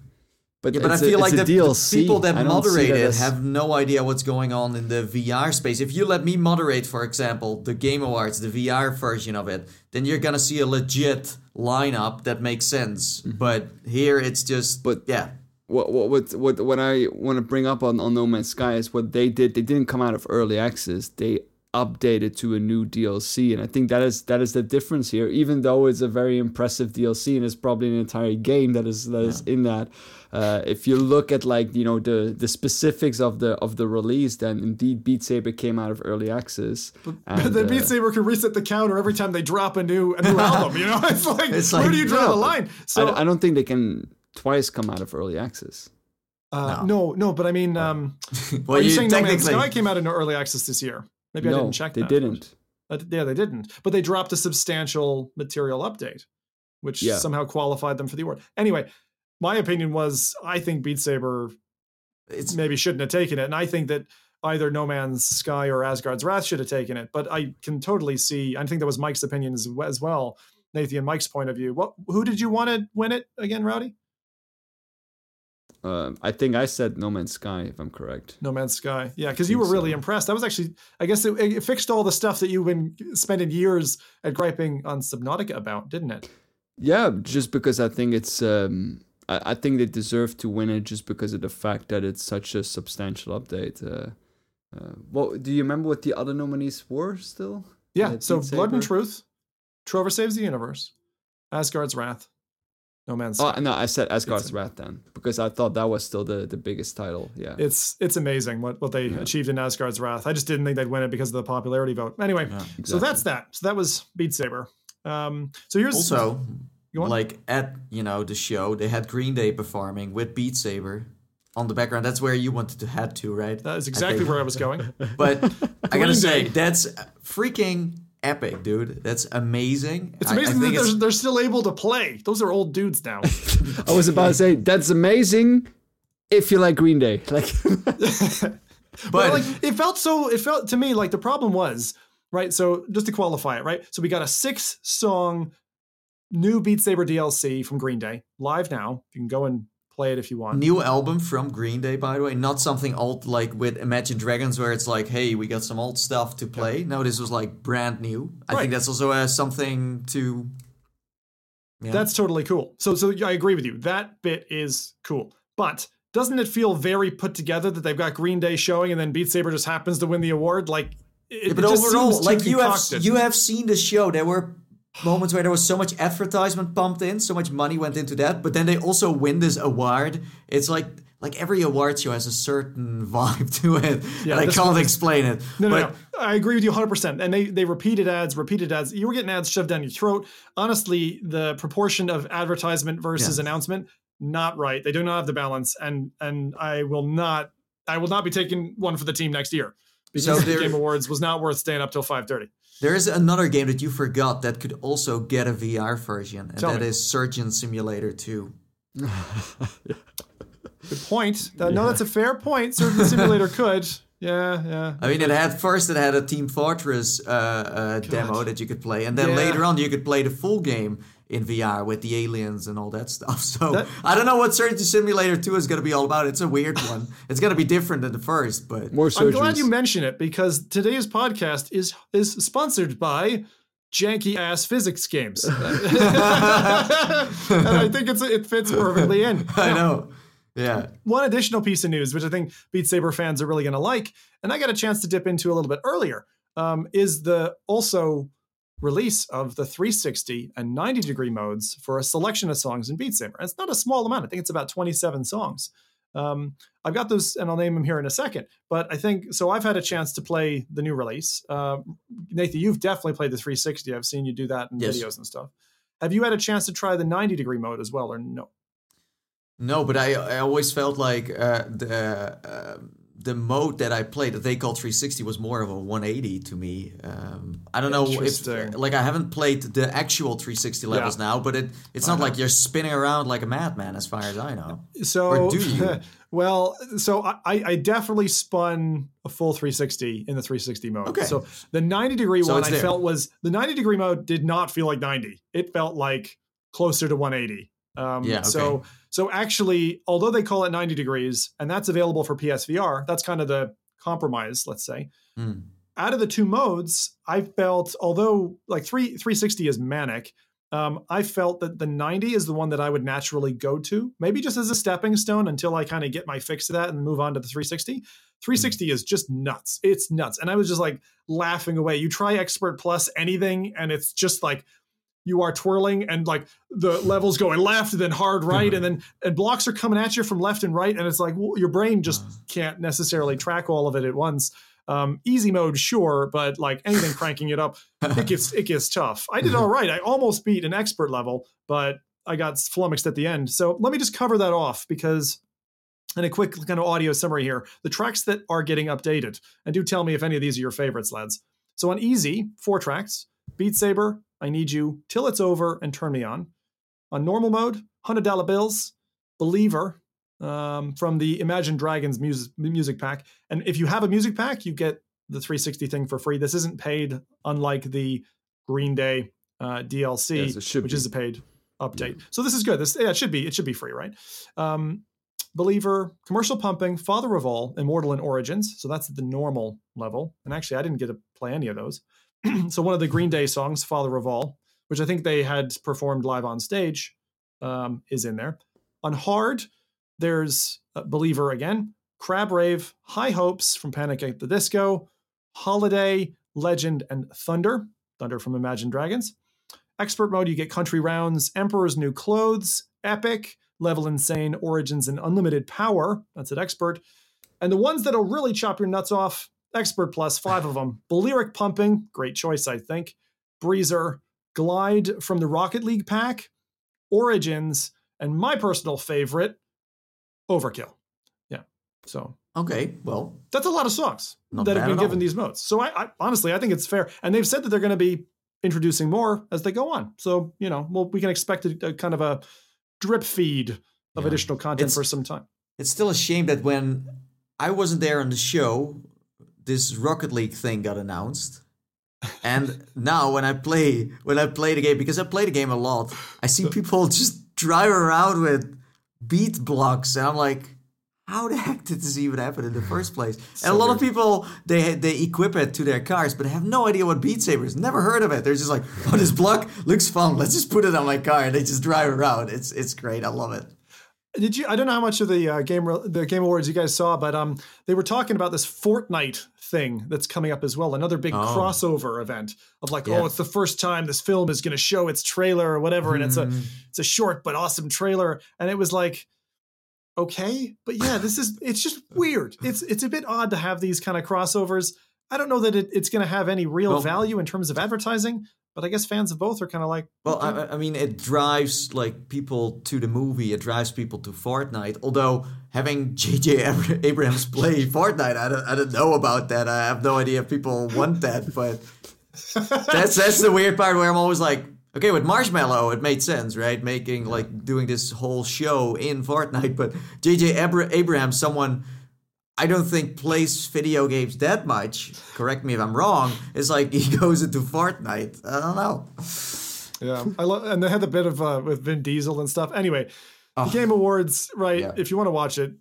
C: But,
B: Yeah, but I
C: it's a-
B: feel like the, the people that
C: I
B: moderate
C: that
B: it
C: as-
B: have no idea what's going on in the VR space. If you let me moderate, for example, the Game Awards, the VR version of it, then you're gonna see a legit lineup that makes sense. But here it's just,
C: Mm-hmm. But-
B: yeah,
C: what what what what, what I want to bring up on, on No Man's Sky is what they did. They didn't come out of early access. They updated to a new DLC, and I think that is that is the difference here. Even though it's a very impressive DLC and it's probably an entire game that is that is in that. Uh, if you look at like you know the the specifics of the of the release, then indeed Beat Saber came out of early access.
A: But
C: and,
A: then
C: uh,
A: Beat Saber can reset the counter every time they drop a new a new album. You know, it's like
B: It's
A: where
B: like,
A: do you draw
C: no,
A: the line? So
C: I, I don't think they can twice come out of early access.
A: uh, no, no, but I mean, um,
B: well,
A: are you,
B: you
A: saying No Man's Sky came out in early access this year? Maybe I didn't check.
C: they
A: that.
C: didn't.
A: Uh, yeah, they didn't. But they dropped a substantial material update, which
C: Yeah.
A: somehow qualified them for the award. Anyway, my opinion was I think Beat Saber
B: it's
A: maybe shouldn't have taken it, and I think that either No Man's Sky or Asgard's Wrath should have taken it. But I can totally see. I think that was Mike's opinion as, as well, Nathan and Mike's point of view. What? Who did you want to win it again, Rowdy?
C: Uh, I think I said No Man's Sky, if I'm correct.
A: No Man's Sky. Yeah, because you were really
C: so.
A: impressed. That was actually, I guess, it, it fixed all the stuff that you've been spending years at griping on Subnautica about, didn't it?
C: Yeah, just because I think it's. Um, I, I think they deserve to win it just because of the fact that it's such a substantial update. Uh, uh, well, do you remember what the other nominees were still?
A: Yeah.
C: Yeah,
A: so Blood and
C: Saber.
A: Truth, Trover Saves the Universe, Asgard's Wrath, No Man's
C: Oh no, I said Asgard's Wrath then because I thought that was still the, the biggest title. Yeah.
A: It's it's amazing what, what they achieved in Asgard's Wrath. I just didn't think they'd win it because of the popularity vote. Anyway, so
C: exactly.
A: that's that. So that was Beat Saber. Um, so here's
B: Also,
A: Go on.
B: Like at you know the show, they had Green Day performing with Beat Saber on the background. That's where you wanted to head to, right?
A: that is exactly
B: think.
A: where I was going.
B: But I gotta say, that's freaking epic, dude. That's amazing.
A: It's
B: I- I
A: amazing that
B: think
A: they're,
B: it's-
A: they're still able to play. Those are old dudes now.
C: I was about to say that's amazing if you like Green Day. Like
A: but
B: but
A: like it felt so it felt to me like the problem was right so just to qualify it right so we got a six song new beat saber dlc from green day live now you can go and play it if you want
B: new album from Green Day, by the way, not something old like with Imagine Dragons, where it's like, hey, we got some old stuff to play. No, this was like brand new. I
A: Right.
B: think that's also uh, something to. Yeah.
A: that's totally cool so so i agree with you that bit is cool but doesn't it feel very put together that they've got green day showing and then beat saber just happens to win the award like it,
B: Yeah, but
A: it just
B: overall, like you have you have seen the show. There were moments where there was so much advertisement pumped in, so much money went into that. But then they also win this award. It's like like every award show has a certain vibe to it.
A: Yeah,
B: and I can't explain it.
A: No, no,
B: but
A: no. I agree with you 100%. And they, they repeated ads, repeated ads. You were getting ads shoved down your throat. Honestly, the proportion of advertisement versus
B: Yeah.
A: announcement, not right. They do not have the balance. And and I will not I will not be taking one for the team next year. Because
B: So
A: the Game Awards was not worth staying up till 5:30.
B: There is another game that you forgot that could also get a VR version, and
A: Tell
B: that is
A: me.
B: Surgeon Simulator 2.
A: Good point. That- No, that's a fair point. Surgeon simulator could. Yeah, yeah.
B: I mean, it had first it had a Team Fortress uh, uh, demo that you could play, and then
A: Yeah.
B: later on you could play the full game in VR with the aliens and all that stuff. So
A: That-
B: I don't know what Surgeon Simulator 2 is going to be all about. It's a weird one. it's going to be different than the first, but
C: more
A: I'm glad you mention it because today's podcast is is sponsored by janky ass physics games. and I think it's it fits perfectly in.
B: I know. Yeah.
A: one additional piece of news, which I think Beat Saber fans are really going to like, and I got a chance to dip into a little bit earlier, um, is the also release of the 360 and 90 degree modes for a selection of songs in Beat Saber. And it's not a small amount. I think it's about 27 songs. Um, I've got those, and I'll name them here in a second. But I think so. I've had a chance to play the new release. Uh, Nathan, you've definitely played the 360. I've seen you do that in
B: Yes.
A: videos and stuff. Have you had a chance to try the 90 degree mode as well, or no?
B: No, but I I always felt like uh, the uh, the mode that I played that they called 360 was more of a 180 to me. Um, I don't know if like I haven't played the actual 360 levels now, but it it's not like you're spinning around like a madman as far as I know.
A: So,
B: Or do you?
A: well, so I, I definitely spun a full 360 in the 360 mode.
B: Okay.
A: So the 90 degree
B: So
A: one I
B: there.
A: felt was the 90 degree mode did not feel like 90. It felt like closer to 180. Um,
B: Yeah, okay.
A: so actually, although they call it 90 degrees and that's available for PSVR, that's kind of the compromise, let's say.
B: Hmm.
A: Out of the two modes, I felt although like three 360 is manic. Um, I felt that the 90 is the one that I would naturally go to, maybe just as a stepping stone until I kind of get my fix to that and move on to the 360. 360 is just nuts. It's nuts. And I was just like laughing away. You try Expert Plus anything, and it's just like you are twirling and like the levels going left and then hard right and then and blocks are coming at you from left and right and it's like well, your brain just can't necessarily track all of it at once. Um, easy mode sure but like anything cranking it up it gets it gets tough. I did all right. I almost beat an expert level but i got flummoxed at the end. So let me just cover that off because and a quick kind of audio summary here the tracks that are getting updated and do tell me if any of these are your favorites lads. So on easy four tracks beat saber i need you till it's over and turn me on. On normal mode hundred dollar bills believer um, from the imagine dragons music, music pack. And if you have a music pack you get the 360 thing for free. This isn't paid unlike the green day uh, dlc
C: Yes,
A: which
C: be.
A: is a paid update. So this is good. This yeah it should be it should be free right? Um, believer commercial pumping father of all immortal in origins. So that's the normal level. And actually i didn't get to play any of those so one of the green day songs father of all which i think they had performed live on stage um, is in there on hard there's uh, believer again crab rave high hopes from panic at the disco holiday legend and thunder thunder from imagine dragons expert mode you get country rounds emperor's new clothes Epic, Level Insane, Origins, and Unlimited Power. That's at Expert. And the ones that'll really chop your nuts off, Expert Plus, five of them. Balearic Pumping, great choice, I think. Breezer, Glide from the Rocket League pack, Origins, and my personal favorite, Overkill. Yeah. So
B: Okay, well,
A: that's a lot of songs that have been given
B: all.
A: these modes. So I, I honestly, I think it's fair, and they've said that they're going to be introducing more as they go on. So you know, well, we can expect a, a kind of a drip feed of
B: Yeah.
A: additional content
B: It's-
A: for some time.
B: it's still a shame that when I wasn't there on the show, this Rocket League thing got announced. And now when I play when I play the game, because I play the game a lot, I see people just drive around with beat blocks, and I'm like, how the heck did this even happen in the first place? and a lot of people they they equip it to their cars, but have no idea what Beat Saber is. Never heard of it. They're just like, oh, this block looks fun. Let's just put it on my car, and they just drive around. It's it's great. I love it.
A: Did you? I don't know how much of the uh, game the game awards you guys saw, but um, they were talking about this Fortnite thing that's coming up as well. Another big
B: Oh.
A: crossover event of like,
B: Yeah.
A: oh, it's the first time this film is going to show its trailer or whatever, and it's a
B: Mhm.
A: it's a short but awesome trailer, and it was like, okay, but yeah, this is it's just weird. It's it's a bit odd to have these kind of crossovers. I don't know that it, it's going to have any real
B: Well-
A: value in terms of advertising, but I guess fans of both are kind of like,
B: Well,
A: okay.
B: I, I mean, it drives like people to the movie. It drives people to Fortnite. Although having J.J. Abrams play Fortnite, I don't, I don't know about that. I have no idea if people want that. But that's that's the weird part where I'm always like, okay, with Marshmello, it made sense, right? Making like doing this whole show in Fortnite. But J.J. Abra- Abrams, someone. I don't think plays video games that much. Correct me if I'm wrong. It's like he goes into Fortnite. I don't know.
A: Yeah, I love, and they had the bit of uh, with Vin Diesel and stuff. Anyway, the Game Awards, right?
B: Yeah.
A: If you want to watch it,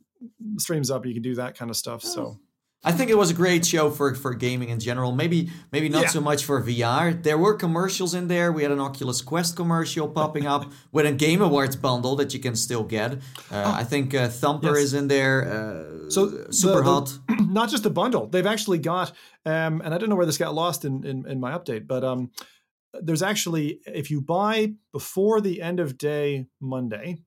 A: streams up. You can do that kind of stuff. So
B: I think it was a great show for, for gaming in general. Maybe maybe not
A: Yeah.
B: so much for VR. There were commercials in there. We had an Oculus Quest commercial popping up with a Game Awards bundle that you can still get. Uh, I think uh, Thumper
A: Oh. Yes.
B: is in there. Uh,
A: So
B: super
A: the- the-
B: hot.
A: not just a bundle. They've actually got, um, and I don't know where this got lost in in, in my update, but um, there's actually if you buy before the end of day Monday,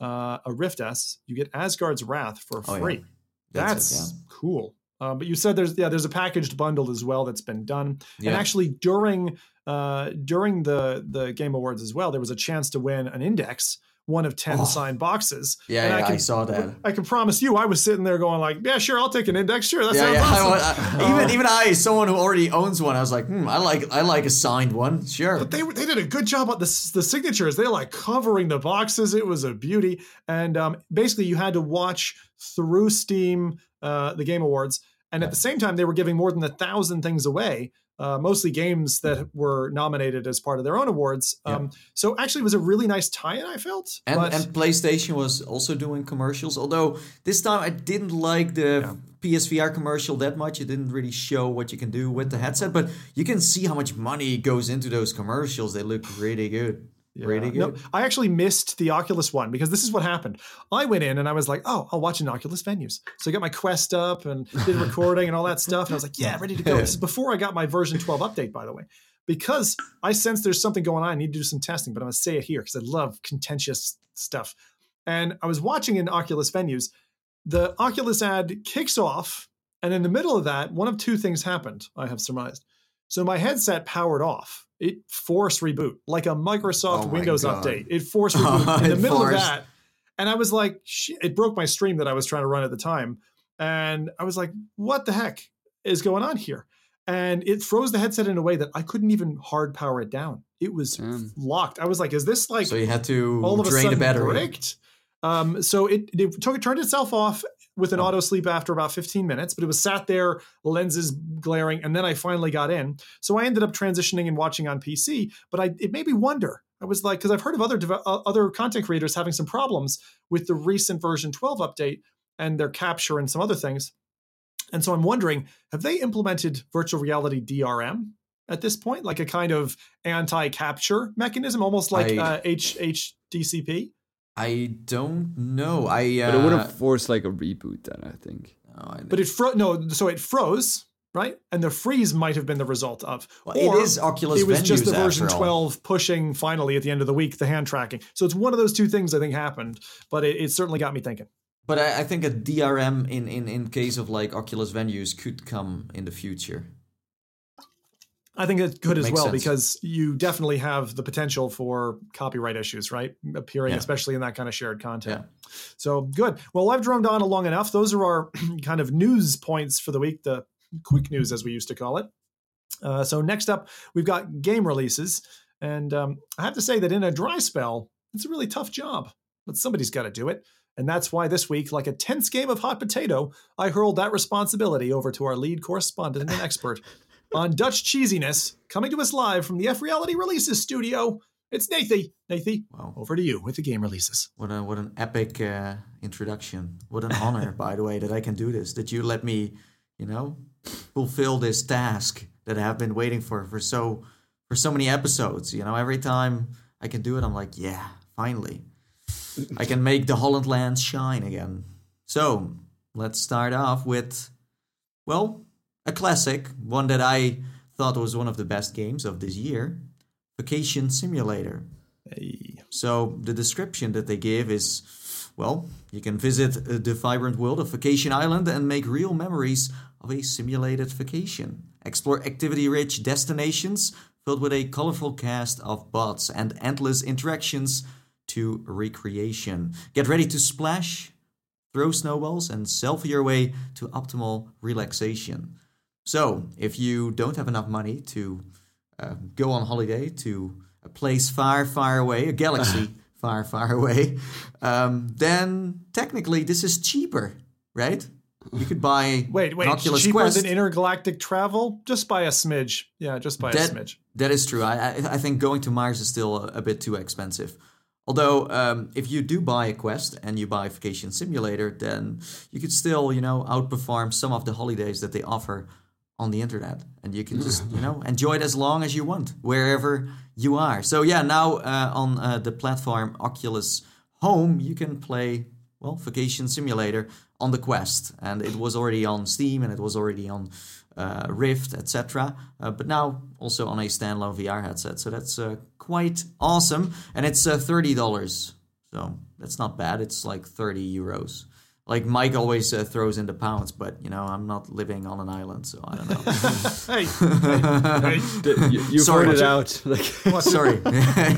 A: uh, a Rift S, you get Asgard's Wrath for
B: Oh, yeah.
A: free.
B: That's
A: That's,
B: it,
A: cool. Um, but you said there's yeah there's a packaged bundle as well that's been done,
B: Yeah.
A: and actually during uh, during the the Game Awards as well, there was a chance to win an index, one of ten
B: Oh.
A: signed boxes.
B: Yeah,
A: And
B: yeah, I,
A: can,
B: saw that.
A: I can promise you, I was sitting there going like, yeah, sure, I'll take an index. Sure, that
B: Yeah,
A: sounds
B: yeah. I
A: awesome.
B: wa- I- even even I, someone who already owns one, I was like, hmm, I like I like a signed one. Sure.
A: But they they did a good job on the the signatures. They like covering the boxes. It was a beauty. And um, basically, you had to watch through Steam uh, the Game Awards, and at the same time, they were giving more than a thousand things away. Uh, mostly games that were nominated as part of their own awards. Um, So actually, it was a really nice tie-in. I felt.
B: And,
A: but,
B: and PlayStation was also doing commercials. Although this time I didn't like the PSVR commercial that much. It didn't really show what you can do with the headset, but you can see how much money goes into those commercials. They look really good. Really good.
A: No, I actually missed the Oculus one because this is what happened. I went in and I was like, oh, I'll watch Oculus venues. So I got my Quest up and did recording and all that stuff. And I was like, yeah, ready to go. This is before I got my version 12 update, by the way. Because I sense there's something going on. I need to do some testing, but I'm going to say it here because I love contentious stuff. And I was watching in Oculus venues. The Oculus ad kicks off. And in the middle of that, one of two things happened, I have surmised. So my headset powered off. It forced reboot like a Microsoft
B: Oh
A: Windows
B: God.
A: update. It forced reboot in the middle
B: forced.
A: of that. And I was like, shit, it broke my stream that I was trying to run at the time. And I was like, what the heck is going on here? And it froze the headset in a way that I couldn't even hard power it down. It was
C: Damn.
A: locked. I was like, is this like
B: So you had to
A: all of a
B: drain
A: sudden
B: the battery.
A: bricked? Um, so it, it took it turned itself off with an
B: Oh.
A: auto sleep after about 15 minutes, but it was sat there, lenses glaring, and then I finally got in. So I ended up transitioning and watching on PC. But I it made me wonder. I was like, because I've heard of other deve- uh, other content creators having some problems with the recent version 12 update and their capture and some other things. And so I'm wondering, have they implemented virtual reality DRM at this point, like a kind of anti-capture mechanism, almost like
B: I-
A: uh, H HDCP?
B: I don't know. I uh,
C: But it would have forced like a reboot then, I think.
B: oh, I-
A: But it fro no, so it froze, right? And the freeze might have been the result of.
B: Well, it Oculus
A: It was just the version
B: after all.
A: 12 pushing finally at the end of the week the hand tracking. So it's one of those two things I think happened, but it, it certainly got me thinking.
B: But I, I think a DRM in, in, in case of like Oculus venues could come in the future.
A: I think it could as well
B: sense.
A: because you definitely have the potential for copyright issues, right? Appearing,
B: Yeah.
A: especially in that kind of shared content.
B: Yeah.
A: So good. Well, I've droned on long enough. Those are our kind of news points for the week, the quick news, as we used to call it. Uh, so next up, we've got game releases. And um, I have to say that in a dry spell, it's a really tough job, but somebody's got to do it. And that's why this week, like a tense game of hot potato, I hurled that responsibility over to our lead correspondent and expert on Dutch cheesiness, coming to us live from the F Reality Releases studio. It's Nathie. Nathie,
B: Wow.
A: over to you with the game releases.
B: What a what an epic uh, introduction. What an honor, by the way, that I can do this. That you let me, you know, fulfill this task that I have been waiting for for so for so many episodes. You know, every time I can do it, I'm like, yeah, finally, I can make the Holland land shine again. So let's start off with, well, a classic, one that I thought was one of the best games of this year, Vacation Simulator.
A: Hey.
B: So the description that they give is, well, you can visit uh, the vibrant world of Vacation Island and make real memories of a simulated vacation. Explore activity-rich destinations filled with a colorful cast of bots and endless interactions to recreation. Get ready to splash, throw snowballs, and selfie your way to optimal relaxation. So, if you don't have enough money to uh, go on holiday to a place far, far away, a galaxy far, far away, um, then technically this is cheaper, right? You could buy
A: Wait, wait,
B: an Oculus
A: cheaper
B: Quest.
A: than intergalactic travel? Just by a smidge. Yeah, just by
B: That-
A: a smidge.
B: That is true. I, I I think going to Mars is still a, a bit too expensive. Although, um, if you do buy a Quest and you buy a Vacation Simulator, then you could still, you know, outperform some of the holidays that they offer on the internet, and you can just, you know, enjoy it as long as you want wherever you are. So yeah, now uh, on uh, the platform Oculus Home, you can play well Vacation Simulator on the Quest, and it was already on Steam and it was already on uh, Rift, etc. Uh, but now also on a standalone VR headset, so that's uh, quite awesome, and it's uh, thirty dollars. So that's not bad. It's like thirty euros. Like Mike always uh, throws in the pounds, but you know I'm not living on an island, so I don't know.
A: hey, hey, hey.
C: You, you've
B: Sorry,
C: heard it out. Like,
B: Sorry.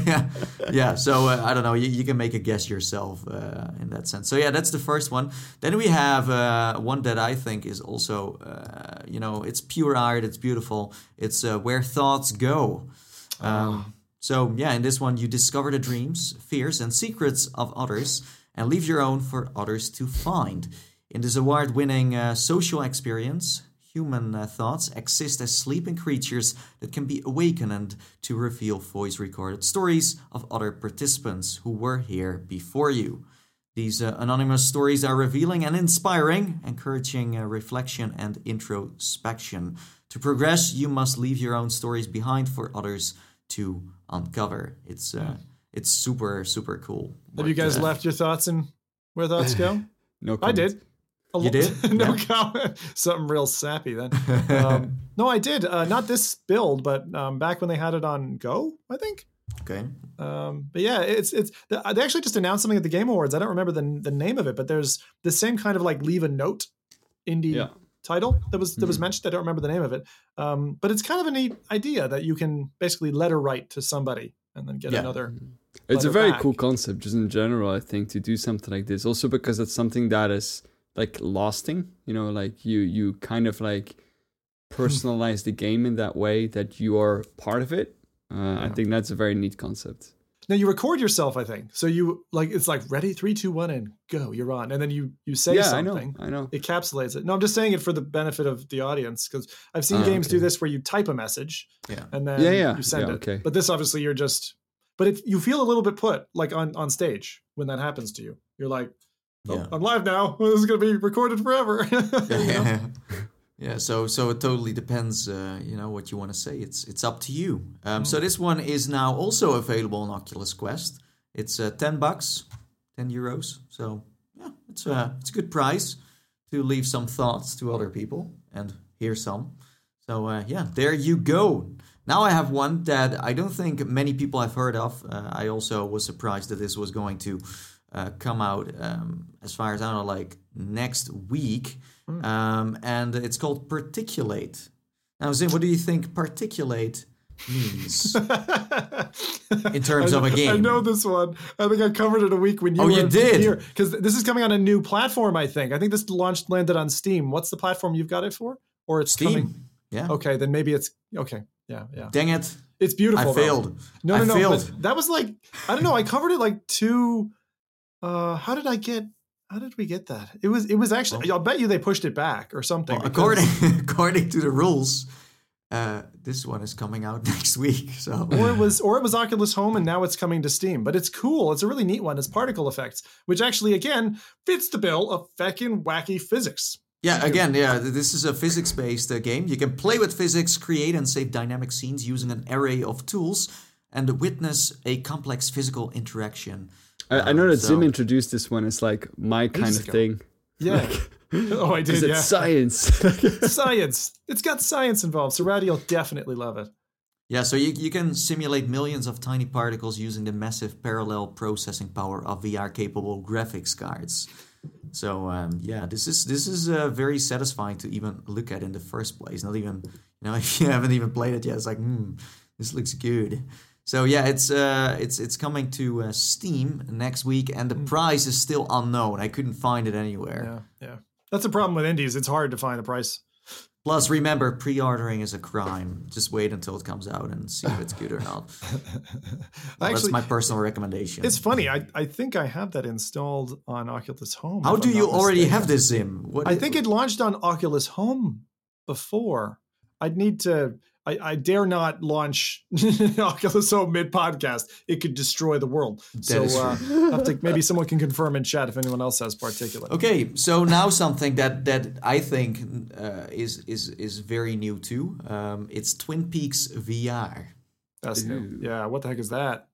B: yeah. yeah. So uh, I don't know. You, you can make a guess yourself uh, in that sense. So yeah, that's the first one. Then we have uh, one that I think is also, uh, you know, it's pure art. It's beautiful. It's uh, where thoughts go. Um, So yeah, in this one, you discover the dreams, fears, and secrets of others, and leave your own for others to find. In this award-winning uh, social experience, human uh, thoughts exist as sleeping creatures that can be awakened to reveal voice-recorded stories of other participants who were here before you. These uh, anonymous stories are revealing and inspiring, encouraging uh, reflection and introspection. To progress, you must leave your own stories behind for others to uncover. It's uh, it's super super cool.
A: Have you guys left your thoughts in where thoughts go?
C: no comment.
A: I did. A
B: You
A: lo-
B: did?
A: no
B: Yeah.
A: comment. Something real sappy then. Um, no, I did. Uh, not this build, but um, back when they had it on Go, I think.
B: Okay.
A: Um, but yeah, it's it's they actually just announced something at the Game Awards. I don't remember the the name of it, but there's the same kind of like leave a note indie
C: Yeah.
A: title that was that was
B: Mhm.
A: mentioned. I don't remember the name of it, um, but it's kind of a neat idea that you can basically letter write to somebody and then get
B: Yeah.
A: another.
C: It's a very
A: back.
C: cool concept, just in general. I think to do something like this, also because it's something that is like lasting. You know, like you you kind of like personalize the game in that way that you are part of it. Uh, I think that's a very neat concept.
A: Now you record yourself, I think. So you like it's like ready, three, two, one, and go. You're on, and then you you say
C: yeah, I know. I know.
A: It encapsulates it. No, I'm just saying it for the benefit of the audience because I've seen
C: Ah,
A: games do this where you type a message
B: Yeah.
A: and then
C: Yeah, yeah,
A: you send
C: yeah,
A: it.
C: okay.
A: But this obviously you're just, but it, you feel a little bit put like on on stage when that happens to you. You're like, oh,
B: Yeah.
A: I'm live now. This is gonna be recorded forever.
B: Yeah. yeah so so it totally depends uh, you know what you want to say it's it's up to you um, so this one is now also available on oculus quest it's uh, 10 bucks 10 euros so yeah it's a it's a good price to leave some thoughts to other people and hear some. So uh, yeah, there you go. Now I have one that I don't think many people have heard of. Uh, I also was surprised that this was going to uh, come out um, as far as I know, like next week. Um, and it's called Particulate. Now, Zim, what do you think Particulate means in terms
A: I,
B: of a game?
A: I know this one. I think I covered it a week when you
B: Oh,
A: were
B: you did?
A: here because this is coming on a new platform. I think. I think this launched landed on Steam. What's the platform you've got it for? Or it's
B: Steam.
A: coming?
B: Yeah.
A: Okay, then maybe it's okay. Yeah, yeah.
B: Dang it.
A: It's beautiful.
B: I
A: though.
B: failed.
A: No,
B: I
A: no, no.
B: failed.
A: But that was like I don't know. I covered it like two. Uh, how did I get? How did we get that? It was. It was actually. I'll bet you they pushed it back or something.
B: Well, according according to the rules, uh, this one is coming out next week. So
A: or it was or it was Oculus Home and now it's coming to Steam. But it's cool. It's a really neat one. It's particle effects, which actually again fits the bill of feckin' wacky physics.
B: Yeah, again, yeah, this is a physics-based uh, game. You can play with physics, create and save dynamic scenes using an array of tools, and witness a complex physical interaction.
C: I, I know that
B: so-
C: Zim introduced this one as like my kind of
A: ago.
C: thing.
A: Yeah. oh, I
C: Is
A: did.
C: it
A: Yeah.
C: science?
A: science. It's got science involved. So Raddy will definitely love it.
B: Yeah, so you, you can simulate millions of tiny particles using the massive parallel processing power of VR-capable graphics cards. So um, yeah, this is this is uh, very satisfying to even look at in the first place. Not even you know if you haven't even played it yet, it's like hmm, this looks good. So yeah, it's uh, it's it's coming to uh, Steam next week, and the price is still unknown. I couldn't find it anywhere.
A: Yeah, yeah. That's the problem with indies. It's hard to find the price.
B: Plus, remember, pre-ordering is a crime. Just wait until it comes out and see if it's good or not. Well,
A: Actually,
B: that's my personal recommendation.
A: it's funny. I, I think I have that installed on Oculus Home.
B: How do
A: I'm
B: you already
A: mistaken.
B: have this Zim? What
A: I think it launched on Oculus Home before. I'd need to. I, I dare not launch Oculus Home mid podcast. It could destroy the world. so uh, I have to, maybe someone can confirm in chat if anyone else has particulate.
B: Okay, so now something that that I think uh, is is is very new too. Um, it's Twin Peaks VR.
A: That's new. Yeah. What the heck is that?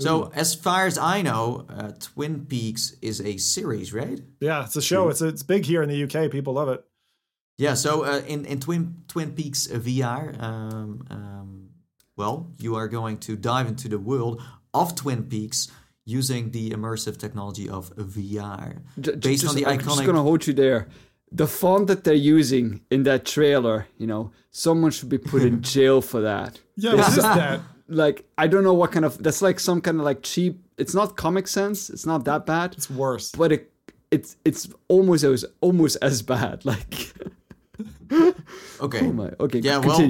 B: So as far as I know, uh, Twin Peaks is a series, right?
A: Yeah, it's a show. It's it's big here in the UK. People love it.
B: Yeah. So uh, in in Twin Twin Peaks VR, um, um, well, you are going to dive into the world of Twin Peaks using the immersive technology of VR,
C: J- j-
B: based
C: just,
B: on the
C: I'm just gonna hold you there. The font that they're using in that trailer, you know, someone should be put in jail for that.
A: Yeah, what is that?
C: Like, I don't know what kind of. That's like some kind of like cheap. It's not Comic Sans. It's not that bad,
A: It's worse.
C: but it it's it's almost as almost as bad. Like,
B: Okay.
C: oh my. Okay,
B: Yeah, well,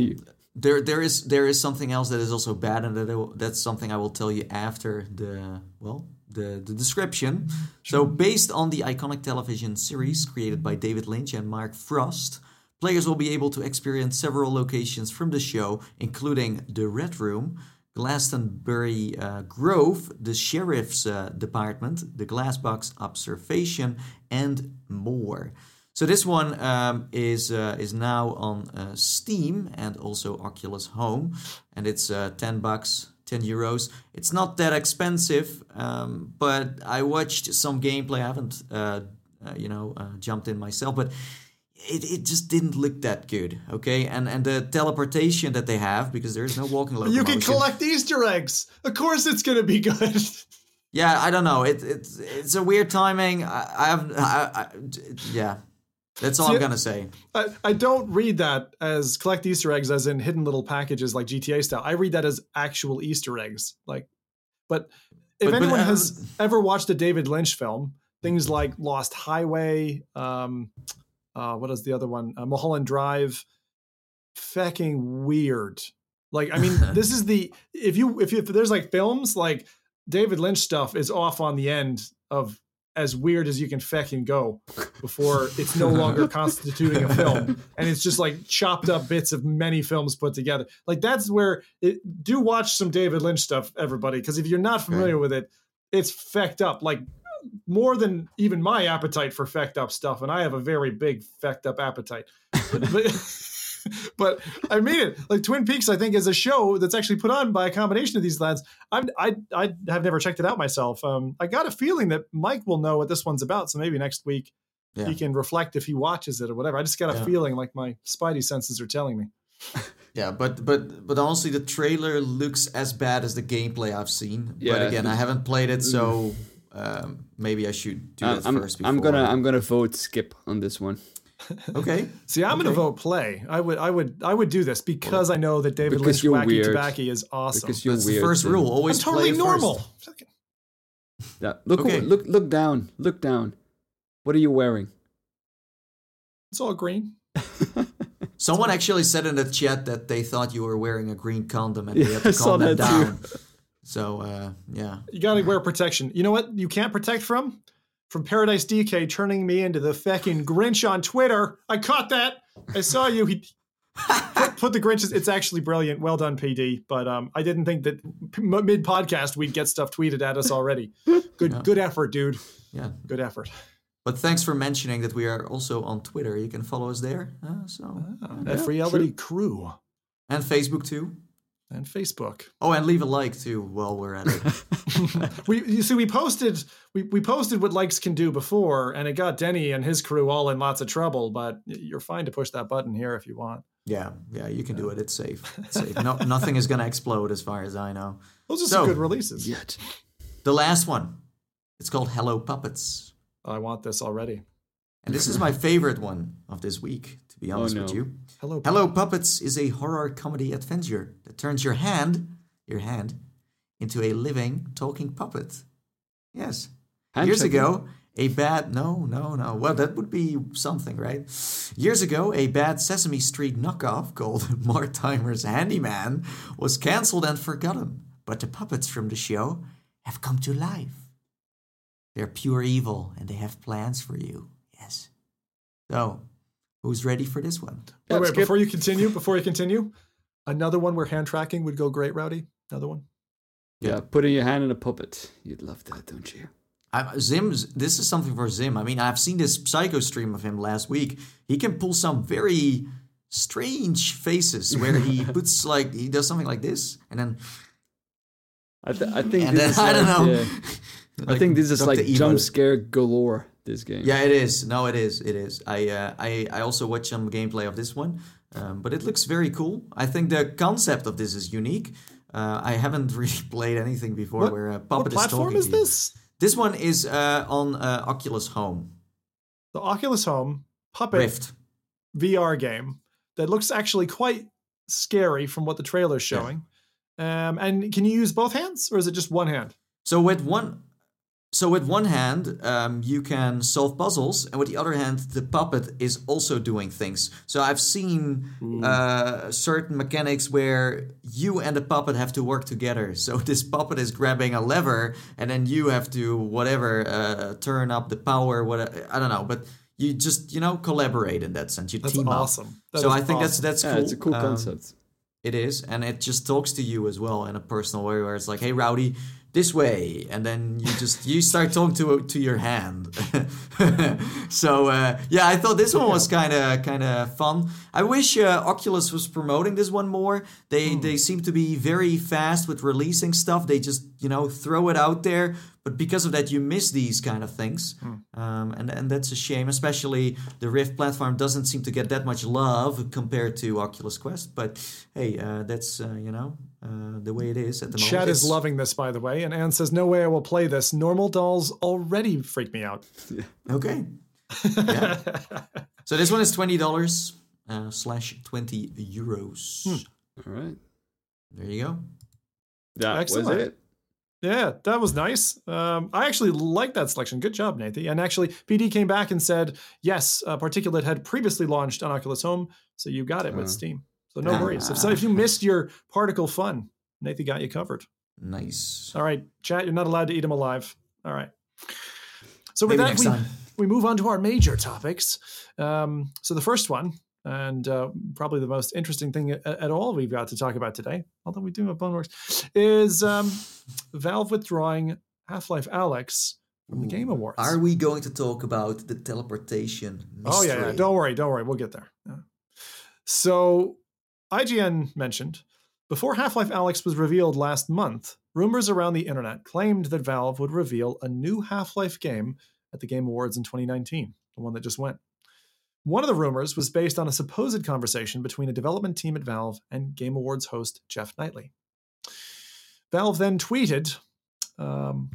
B: there there is there is something else that is also bad, and that will, that's something I will tell you after the well the the description. So, based on the iconic television series created by David Lynch and Mark Frost, players will be able to experience several locations from the show, including the Red Room. Glastonbury uh, Grove, the Sheriff's uh, Department, the Glassbox Observation, and more. So this one um, is uh, is now on uh, Steam and also Oculus Home, and it's uh, ten bucks, ten euros. It's not that expensive, um, but I watched some gameplay. I haven't, uh, uh, you know, uh, jumped in myself, but it, it just didn't look that good. Okay, and and the teleportation that they have because there's no walking
A: You
B: locomotion.
A: can collect Easter eggs. Of course, it's gonna be good.
B: Yeah, I don't know. It, it's it's a weird timing. I, I have, I, I, yeah. That's all
A: See,
B: I'm gonna say.
A: I, I don't read that as collect Easter eggs as in hidden little packages like GTA style. I read that as actual Easter eggs. Like, but if
B: But- but,
A: anyone
B: uh,
A: has ever watched a David Lynch film, things like Lost Highway, um, uh, what is the other one? Uh, Mulholland Drive, fucking weird. Like, I mean, this is the if you if you, if there's like films like David Lynch stuff is off on the end of as weird as you can fucking go before it's no longer constituting a film. And it's just like chopped up bits of many films put together. Like that's where it do watch some david lynch stuff everybody because if you're not familiar with it it's fecked up. Like more than even my appetite for fecked up stuff and i have a very big fecked up appetite. But, but, but I mean it. Like Twin Peaks, I think is a show that's actually put on by a combination of these lads. I'm, I I have never checked it out myself. Um, I got a feeling that Mike will know what this one's about, so maybe next week
B: Yeah.
A: he can reflect if he watches it or whatever. I just got a
B: Yeah.
A: feeling like my spidey senses are telling me.
B: Yeah, but but but honestly, the trailer looks as bad as the gameplay I've seen.
C: Yeah.
B: But again, I haven't played it, so um, maybe I should do
C: Uh,
B: that
C: I'm,
B: first. Before.
C: I'm gonna I'm gonna vote skip on this one
B: Okay.
A: See, I'm going to vote play. I would, I would, I would do this because I know that David
C: Because
A: Lynch Wacky
C: weird.
A: Tobacco is awesome.
C: because you're
B: That's the first
C: Tim.
B: rule.
A: I'm
B: Always
A: totally
B: play
A: normal.
B: First.
C: Yeah. Look
B: Okay.
C: look look down. Look down. What are you wearing?
A: It's all green.
B: Someone actually said in the chat that they thought you were wearing a green condom and we
C: Yeah,
B: had to calm them
C: that too.
B: down. So uh, yeah.
A: You got to wear protection. You know what? You can't protect from from Paradise DK turning me into the fucking Grinch on Twitter. I caught that. I saw you. He put, put the Grinches. It's actually brilliant. Well done, PD. But um, I didn't think that mid podcast we'd get stuff tweeted at us already. Good,
B: Yeah.
A: good effort, dude.
B: Yeah.
A: Good effort.
B: But thanks for mentioning that we are also on Twitter. You can follow us there. Uh, so
A: That Reality Crew
B: and Facebook too.
A: And Facebook.
B: Oh, and leave a like too while we're at it.
A: We you see we posted we, we posted what likes can do before, and it got Denny and his crew all in lots of trouble. But you're fine to push that button here if you want.
B: yeah, yeah, you can do it. It's safe. It's safe. No, nothing is gonna explode as far as I know.
A: Those are
B: So-
A: some good releases.
C: Yet.
B: The last one. It's called Hello Puppets.
A: I want this already.
B: And this is my favorite one of this week, to be oh, honest with
C: no.
B: you.
A: Hello.
B: Hello Puppets is a horror comedy adventure that turns your hand, your hand, into a living talking puppet. Yes.
C: Hand
B: Years
C: checking.
B: ago, a bad no, no, no. Well, that would be something, right? Years ago, a bad Sesame Street knockoff called Mortimer's Handyman was cancelled and forgotten. But the puppets from the show have come to life. They're pure evil and they have plans for you. Yes. So, who's ready for this one?
A: Wait,
C: Yeah,
A: wait,
C: skip.
A: before you continue, before you continue, another one where hand tracking would go great, Rowdy. Another one.
C: Yeah, putting your hand in a puppet. You'd love that, don't you?
B: I, Zim's. This is something for Zim. I mean, I've seen this psycho stream of him last week. He can pull some very strange faces where he puts like he does something like this, and then
C: I, th- I think
B: and
C: this
B: then
C: is
B: I don't know.
C: yeah, I think this is
B: Dr.
C: like
B: Evil.
C: jump scare galore. This game.
B: Yeah, it is. No, it is. It is. I uh, I I also watched some gameplay of this one, um, but it looks very cool. I think the concept of this is unique. Uh, I haven't really played anything before
A: What-
B: where a
A: What
B: puppet is
A: platform
B: talking
A: is
B: to you.
A: this?
B: This one is uh, on uh, Oculus Home
A: The Oculus Home Puppet
B: Rift.
A: VR game that looks actually quite scary from what the trailer's showing. Um, and can you use both hands, or is it just one hand?
B: So with one, so with one hand, um, you can solve puzzles, and with the other hand, the puppet is also doing things. So I've seen uh, certain mechanics where you and the puppet have to work together. So this puppet is grabbing a lever, and then you have to whatever uh, turn up the power. What I don't know, but you just you know collaborate in that sense. You
A: That's
B: team up.
A: awesome. That
B: so I think
A: awesome.
B: that's that's
C: Yeah,
B: cool.
C: it's a cool
B: Um,
C: concept.
B: it is, and it just talks to you as well in a personal way, where it's like, "Hey, Rowdy, this way," and then you just you start talking to to your hand. so uh, yeah, I thought this one was kind of kind of fun. I wish uh, Oculus was promoting this one more. They they seem to be very fast with releasing stuff. They just you know throw it out there, but because of that, you miss these kind of things, um, and and that's a shame. Especially the Rift platform doesn't seem to get that much love compared to Oculus Quest. But hey, uh, that's uh, you know uh, the way it is at the moment.
A: Chad is loving this, by the way. And Anne says, No way I will play this. Normal dolls already freak me out.
B: Okay. Yeah. so this one is twenty dollars uh, slash twenty euros.
C: All right.
B: There you go.
C: That
A: Excellent.
C: was it.
A: Yeah, that was nice. Um, I actually like that selection. Good job, Nathan. And actually, PD came back and said, yes, uh, Particulate had previously launched on Oculus Home, so you got it with
C: Uh.
A: Steam. So no
B: Ah.
A: worries. If, so if you missed your particle fun, Nathan got you covered.
B: Nice.
A: All right, chat, you're not allowed to eat them alive. All right. So with
B: Maybe
A: that, we,
B: time.
A: we move on to our major topics. Um, so the first one, and uh, probably the most interesting thing at, at all we've got to talk about today, although we do have Boneworks, is um, Valve withdrawing Half-Life Alyx from the Game Awards.
B: Are we going to talk about the teleportation?
A: Oh yeah, yeah, don't worry, don't worry, we'll get there. Yeah. So, IGN mentioned before Half-Life Alyx was revealed last month, rumors around the internet claimed that Valve would reveal a new Half-Life game at the Game Awards in 2019. the one that just went. One of the rumors was based on a supposed conversation between a development team at Valve and Game Awards host Geoff Keighley. Valve then tweeted, um,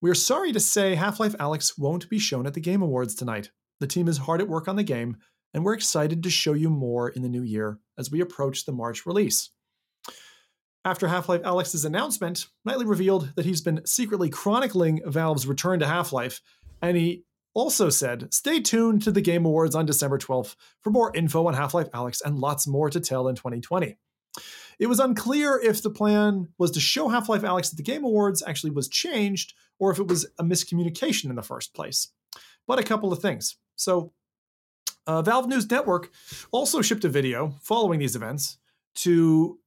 A: We're sorry to say Half Life Alyx won't be shown at the Game Awards tonight. The team is hard at work on the game, and we're excited to show you more in the new year as we approach the March release. After Half Life Alyx's announcement, Keighley revealed that he's been secretly chronicling Valve's return to Half Life, and he also said, Stay tuned to the Game Awards on December 12th for more info on Half Life Alyx and lots more to tell in 2020. It was unclear if the plan was to show Half Life Alyx at the Game Awards actually was changed or if it was a miscommunication in the first place. But a couple of things. So, uh, Valve News Network also shipped a video following these events to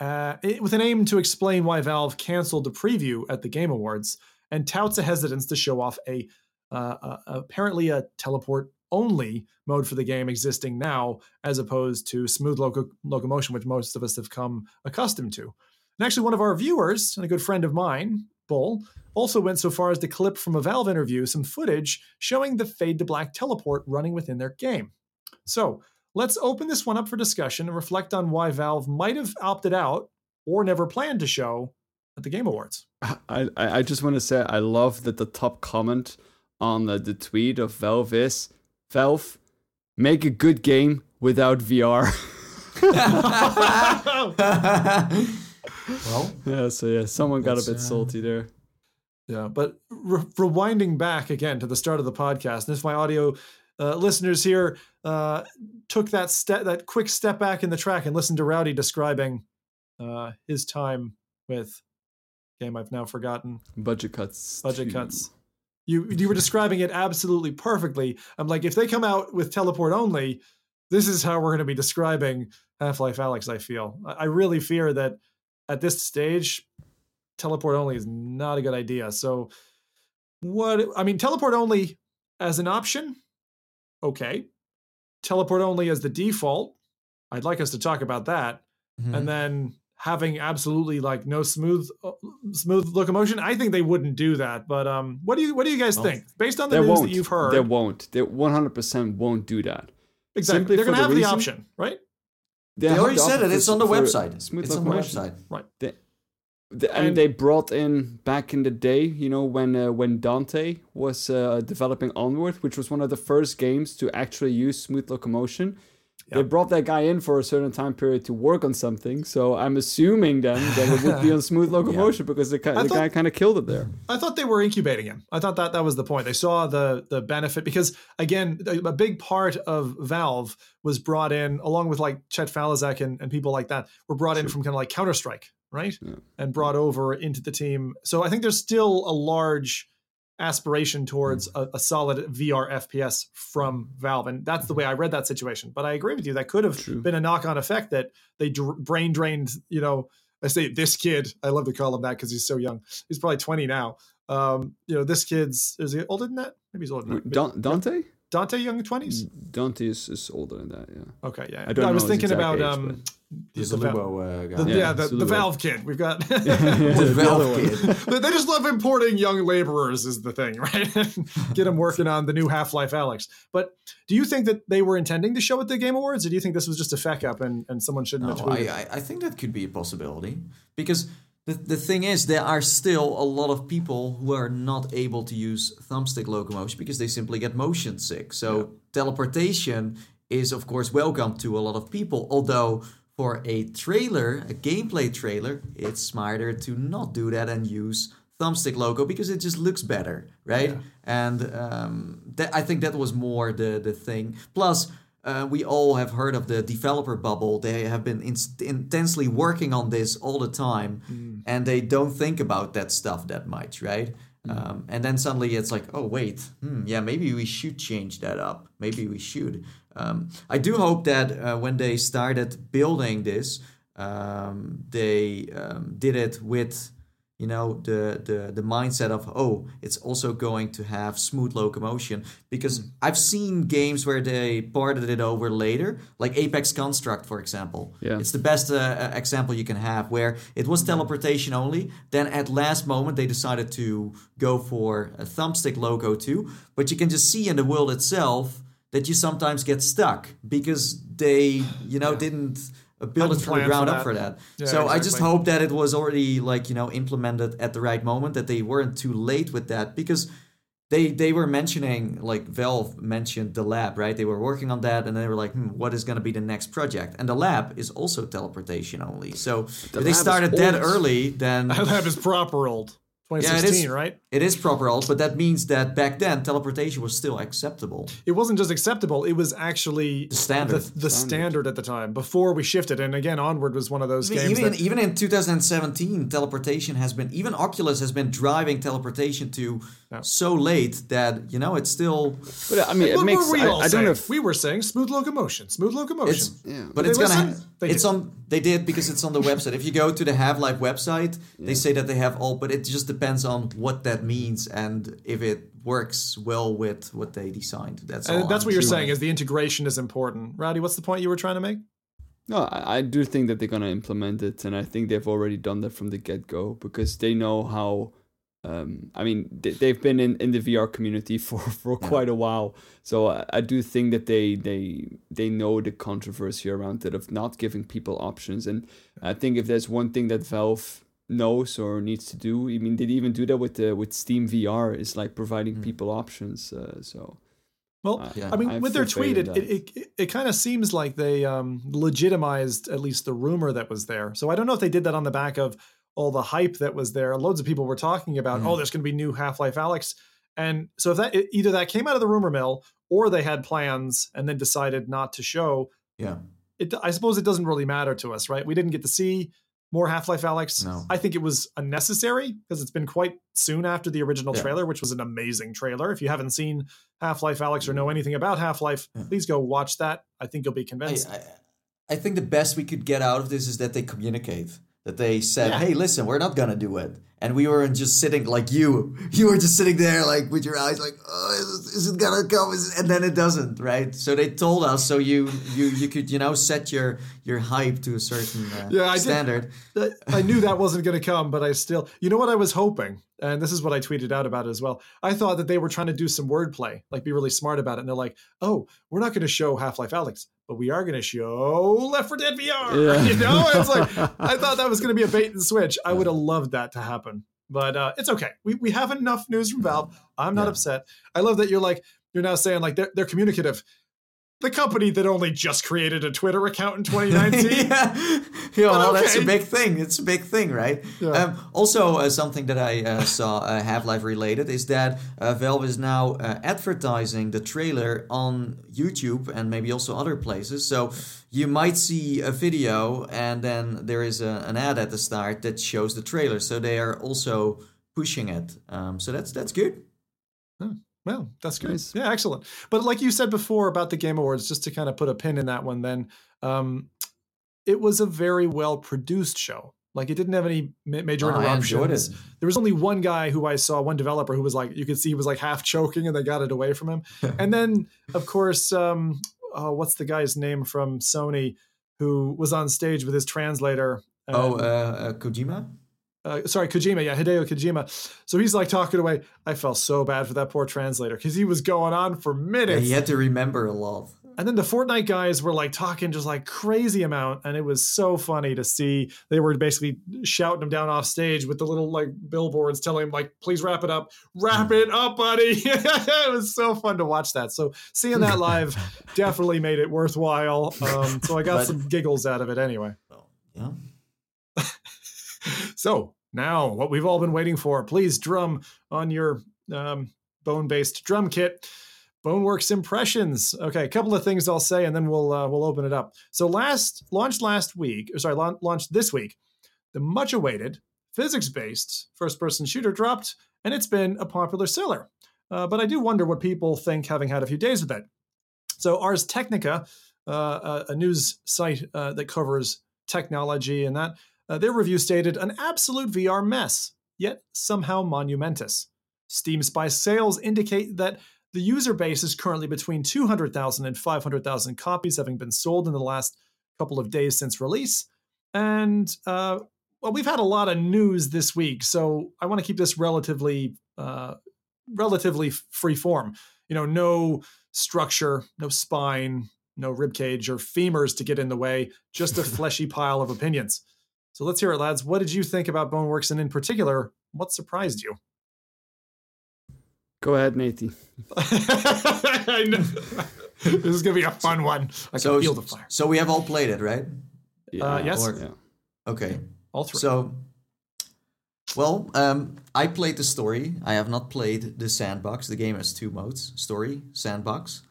A: uh, it, with an aim to explain why Valve canceled the preview at the Game Awards and touts a hesitance to show off a uh, uh, apparently a teleport only mode for the game existing now, as opposed to smooth loco- locomotion, which most of us have come accustomed to. And actually, one of our viewers and a good friend of mine, Bull, also went so far as to clip from a Valve interview some footage showing the fade to black teleport running within their game. So let's open this one up for discussion and reflect on why Valve might have opted out or never planned to show at the Game Awards.
C: I, I just want to say I love that the top comment on the, the tweet of Valve is Valve, make a good game without VR.
B: well,
C: yeah, so yeah, someone got a bit
B: uh,
C: salty there.
A: Yeah, but re- rewinding back again to the start of the podcast, and if my audio uh, listeners here uh, took that step, that quick step back in the track, and listened to Rowdy describing uh, his time with game I've now forgotten.
C: Budget cuts.
A: Budget
C: to-
A: cuts. You you were describing it absolutely perfectly. I'm like, if they come out with teleport only, this is how we're going to be describing Half Life Alyx. I feel. I really fear that at this stage, teleport only is not a good idea. So, what I mean, teleport only as an option, okay. Teleport only as the default, I'd like us to talk about that.
B: mhm.
A: And then having absolutely like no smooth uh, smooth locomotion, I think they wouldn't do that. But um, what do you what do you guys
B: Well,
A: think based on the news
C: won't.
A: that you've heard?
C: They won't. They 100% won't do that.
A: exactly,
C: simply
A: they're
C: for
A: going to
C: the
A: have the option, right?
B: they
C: have
B: already
C: the
B: said it. It's on the website.
C: Smooth
B: It's on the
C: locomotion.
B: website.
C: The- and,
A: And-
C: they brought in back in the day, you know, when uh, when Dante was uh, developing Onward, which was one of the first games to actually use smooth locomotion. They brought that guy in for a certain time period to work on something. So I'm assuming then that it would be on smooth locomotion because the, the
A: thought-
C: guy kind of killed it there.
A: I thought they were incubating him. I thought that that was the point. They saw the the benefit because again, a a big part of Valve was brought in along with like Chet Faliszek and, and people like that were brought in
C: Sure.
A: from kind of like Counter Strike, right?
C: Yeah.
A: And brought over into the team. So I think there's still a large aspiration towards a, a solid VR FPS from Valve, and that's the way I read that situation. But I agree with you; that could have
C: True.
A: been a knock-on effect that they dr- brain drained. You know, I say this kid. I love to call him that because he's so young. He's probably 20 now. Um, you know, this kid's is he older than that? Maybe he's older than that.
C: Dan- Dante?
A: Dante, young 20s.
C: Dante is, is older than that, yeah.
A: Okay, yeah.
C: I don't
A: I was thinking about
C: age,
A: um, the
B: the
A: Val-
B: uh, guy.
A: the- yeah,
C: Yeah,
A: the, the Valve kid. We've got.
B: The
C: The
B: Valve kid.
A: they they just love importing young laborers is the thing, right? Get them working on the new Half Life Alyx. But do you think that they were intending to show at the Game Awards, or do you think this was just a feck up and, and someone shouldn't have
B: No,
A: tweeted?
B: I, I, I think that could be a possibility because the, the thing is there are still a lot of people who are not able to use thumbstick locomotion because they simply get motion sick. So teleportation is of course welcome to a lot of people. Although for a trailer, a gameplay trailer, it's smarter to not do that and use thumbstick logo because it just looks better, right? And um, that, I think that was more the the thing. Plus. Uh, we all have heard of the developer bubble. They have been inst- intensely working on this all the time, and they don't think about that stuff that much, right? Um, and then suddenly it's like, oh wait, hmm, yeah, maybe we should change that up. Maybe we should. Um, I do hope that uh, when they started building this, um, they um, did it with you know the the the mindset of oh it's also going to have smooth locomotion because
C: Hmm.
B: I've seen games where they ported it over later, like Apex Construct for example.
C: Yeah.
B: It's the best uh, uh, example you can have where it was teleportation only. Then at last moment they decided to go for a thumbstick logo too, but you can just see in the world itself that you sometimes get stuck because they you know didn't build it from the
A: planned for
B: ground up for that.
A: Yeah,
B: so I just hope that it was already like you know implemented at the right moment that they weren't too late with that because they they were mentioning like Valve mentioned the lab right? They were working on that and they were like hmm, what is going to be the next project? And the lab is also teleportation only. So if they started that early then
A: That lab is proper old.
B: Yeah, it is,
A: right?
B: it is proper old but that means that back then teleportation was still acceptable
A: It wasn't just acceptable; it was actually
B: The standard.
A: the, the standard at the time before we shifted. And again, Onward was one of those games
B: even
A: that
B: even in 2017 teleportation has been even oculus has been driving teleportation to so late that you know it's still
C: But I mean, it
A: what
C: makes.
A: were we
C: I,
A: all
C: I don't know if
A: we were saying smooth locomotion, smooth locomotion.
B: it's
C: Yeah.
B: but
A: Did
B: it's
A: they
B: gonna ha- it's
A: did.
B: on they did because it's on the website if you go to the half-life website they say that they have all but it just depends on what that means and if it works well with what they designed that's all
A: that's
B: I'm
A: what you're
B: sure.
A: saying is the integration is important. Rowdy, what's the point you were trying to make?
C: No, I, I do think that they're gonna implement it, and I think they've already done that from the get go because they know how. Um, I mean, they, they've been in, in the VR community for, for quite a while, so I, I do think that they they they know the controversy around it of not giving people options, and I think if there's one thing that Valve knows or needs to do, I mean, they even do that with the with Steam VR is like providing people options. Uh, so
A: Well,
C: Uh,
B: Yeah.
A: I mean,
C: I
A: with their tweet, it it, it, it kind of seems like they um, legitimized at least the rumor that was there. So I don't know if they did that on the back of all the hype that was there. Loads of people were talking about,
B: Mhm.
A: oh, there's going to be new Half Life Alyx, and so if that either that came out of the rumor mill or they had plans and then decided not to show.
B: yeah
A: It, I suppose it doesn't really matter to us, right? We didn't get to see more Half Life Alyx.
B: No.
A: I think it was unnecessary because it's been quite soon after the original
B: Yeah.
A: trailer, which was an amazing trailer. If you haven't seen Half Life Alyx or know anything about Half Life,
B: Yeah.
A: please go watch that. I think you'll be
B: I,
A: convinced.
B: I, I think the best we could get out of this is that they communicate. That they said,
A: Yeah.
B: "Hey, listen, we're not gonna do it," and we weren't just sitting like you. You were just sitting there, like with your eyes, like, "Oh, is, is it gonna come?" It-" And then it doesn't, right? So they told us, so you you you could you know set your your hype to a certain uh,
A: Yeah, I
B: standard.
A: That- I knew that wasn't to come, but I still, you know what I was hoping, and this is what I tweeted out about it as well. I thought that they were trying to do some wordplay, like be really smart about it. And they're like, "Oh, we're not going to show Half Life Alyx, but we are going to show Left 4 Dead VR."
C: Yeah.
A: You know, it's like I thought that was going to be a bait and switch. I would have loved that to happen, but uh, it's okay. We we have enough news from Valve. I'm not
B: Yeah.
A: upset. I love that you're like you're now saying like they're they're communicative. The company that only just created a Twitter account in 2019.
B: yeah, yeah well, that's a big thing. It's a big thing, right?
A: Yeah.
B: Um, also, uh, something that I uh, saw uh, Half Life related is that uh, Valve is now uh, advertising the trailer on YouTube and maybe also other places. So you might see a video and then there is a, an ad at the start that shows the trailer. So they are also pushing it. Um, so that's that's good.
A: Well, that's good.
C: Nice.
A: Yeah, excellent. But like you said before about the Game Awards, just to kind of put a pin in that one, then um, it was a very well produced show. Like it didn't have any ma- major
B: Oh,
A: interruptions.
B: it.
A: There was only one guy who I saw, one developer who was like, you could see he was like half choking, and they got it away from him. and then, of course, um, oh, what's the guy's name from Sony who was on stage with his translator?
B: Oh, uh, uh, Kojima.
A: Uh, sorry, Kojima, yeah, Hideo Kojima. So he's like talking away. I felt so bad for that poor translator because he was going on for
B: Yeah,
A: minutes.
B: he had to remember a lot.
A: And then the Fortnite guys were like talking just like crazy amount, and it was so funny to see. They were basically shouting him down off stage with the little like billboards telling him like, "Please wrap it up, wrap it up, buddy." it was so fun to watch that. So seeing that live definitely made it worthwhile. Um, so I got
B: But-
A: some giggles out of it anyway.
B: Yeah.
A: So now, what we've all been waiting for, please drum on your um, bone based drum kit. Boneworks impressions. Okay, a couple of things I'll say, and then we'll uh, we'll open it up. So last launched last week, or sorry, laun- launched this week. The much awaited physics based first person shooter dropped, and it's been a popular seller. Uh, but I do wonder what people think, having had a few days with it. So Ars Technica, uh, a, a news site uh, that covers technology and that, uh, their review stated an absolute VR mess. yet somehow monumentous. Steam Spy sales indicate that the user base is currently between 200,000 and 500,000 copies having been sold in the last couple of days since release. And uh, well, we've had a lot of news this week, so I want to keep this relatively uh, relatively free form. You know, no structure, no spine, no rib cage or femurs to get in the way, just a fleshy pile of opinions. So let's hear it, lads. What did you think about Boneworks, and in particular, what surprised you?
C: Go ahead, Nathie.
A: I know. this is gonna be a fun one. I
B: so,
A: can feel the fire.
B: So we have all played it, right?
A: Uh, yes.
B: Or-
C: Yeah.
B: Okay.
A: All three.
B: So, well, um, I played the story. I have not played the sandbox. The game has two modes: story, sandbox.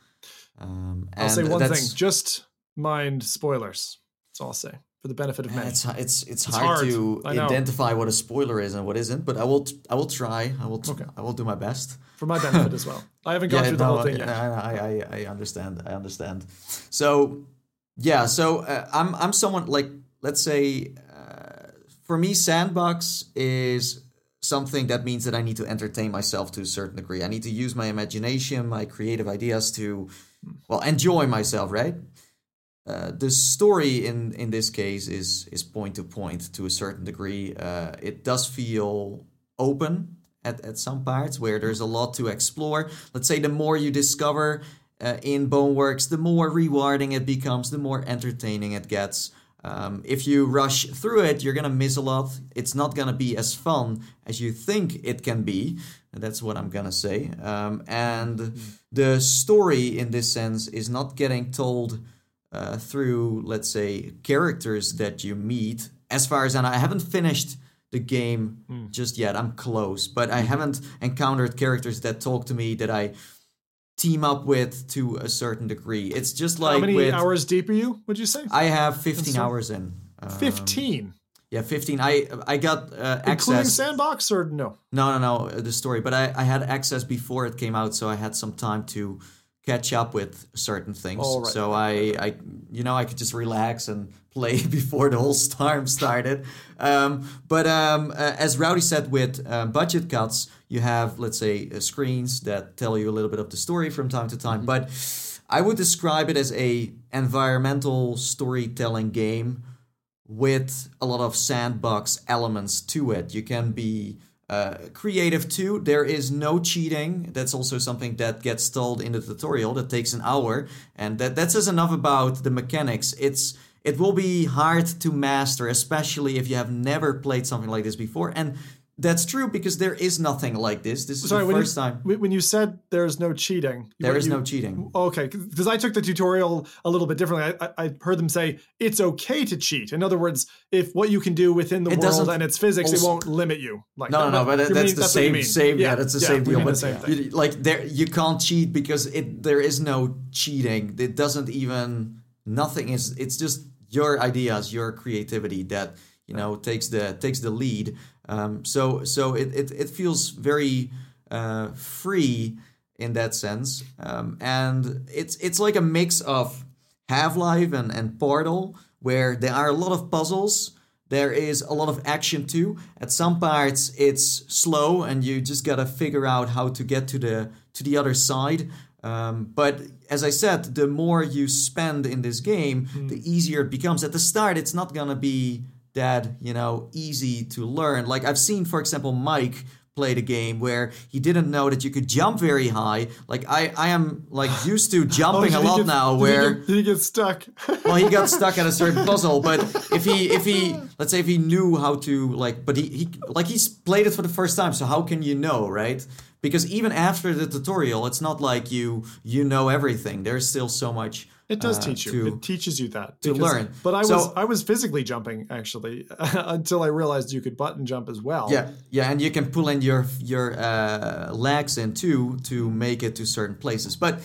B: Um,
A: I'll say one thing. Just mind spoilers. That's all I'll say for the benefit of many.
B: It's it's it's,
A: It's
B: hard,
A: hard,
B: to identify what a spoiler is and what isn't, but I will t- I will try. I will t-
A: Okay.
B: I will do my best.
A: For my benefit as well. I haven't gone through the whole thing yet.
B: I, I, I, I understand. I understand. So yeah, so uh, I'm I'm someone like let's say uh, for me, sandbox is something that means that I need to entertain myself to a certain degree. I need to use my imagination, my creative ideas to well enjoy myself, right? Uh, the story in in this case is is point to point to a certain degree. Uh, it does feel open at, at some parts where there's a lot to explore. Let's say the more you discover uh, in Boneworks, the more rewarding it becomes, the more entertaining it gets. Um, if you rush through it, you're gonna miss a lot. It's not gonna be as fun as you think it can be. That's what I'm gonna say. Um, and the story, in this sense, is not getting told uh, through, let's say, characters that you meet. As far as and I haven't finished the game just yet. I'm close, but I haven't encountered characters that talk to me that I team up with to a certain degree. It's just like
A: How many
B: with
A: hours deep are you, would you say?
B: I have 15
A: so-
B: hours in. Um,
A: 15.
B: Yeah, 15. I I got uh,
A: Including
B: access.
A: sandbox or no?
B: No, no, no, uh, the story. But I, I had access before it came out, so I had some time to catch up with certain things.
A: Oh, right,
B: so I, I, you know, I could just relax and play before the whole storm started. Um, but um, uh, as Rowdy said, with uh, budget cuts, you have, let's say, uh, screens that tell you a little bit of the story from time to time. But I would describe it as a environmental storytelling game with a lot of sandbox elements to it. You can be uh, creative too. There is no cheating. That's also something that gets told in the tutorial. That takes an hour, and that that says enough about the mechanics. It's it will be hard to master, especially if you have never played something like this before. And that's true because there is nothing like this. This is
A: Sorry,
B: the first
A: you,
B: time.
A: when you said there's no cheating,
B: There is
A: you-
B: no cheating.
A: Okay, because I took the tutorial a little bit differently. I, I, heard them say it's okay to cheat. In other words, if what you can do within the
B: It
A: world and its physics,
B: also-
A: it won't limit you. Like
B: No, no, no, but that- that's
A: mean-
B: the
A: you
B: same,
A: mean.
B: same. Yeah, that's the same deal. But
A: same
B: you- like there, you can't cheat because it there is no cheating. It doesn't even nothing is. It's just your ideas, your creativity that you know takes the takes the lead. Um, so so it, it it feels very uh, free in that sense, um, and it's it's like a mix of Half Life and and Portal, where there are a lot of puzzles. There is a lot of action too. At some parts, it's slow, and you just gotta figure out how to get to the to the other side. Um, but as I said, the more you spend in this game, the easier it becomes. At the start, it's not gonna be that you know easy to learn. Like I've seen, for example, Mike play the game where he didn't know that you could jump very high. Like I, I am like used to
A: Oh,
B: jumping
A: did
B: a lot
A: get-
B: now.
A: did he
B: Where
A: get- did he get stuck?
B: well, he got stuck at a certain puzzle. But if he, if he, let's say if he knew how to like, but he, he like he's played it for the first time. So how can you know, right? Because even after the tutorial, it's not like you you know everything. There's still so much.
A: It does
B: uh,
A: teach you.
B: to-
A: it teaches you that
B: to learn.
A: But I was I was physically jumping actually until I realized you could button jump as well.
B: Yeah, yeah, and you can pull in your your uh, legs in too to make it to certain places. But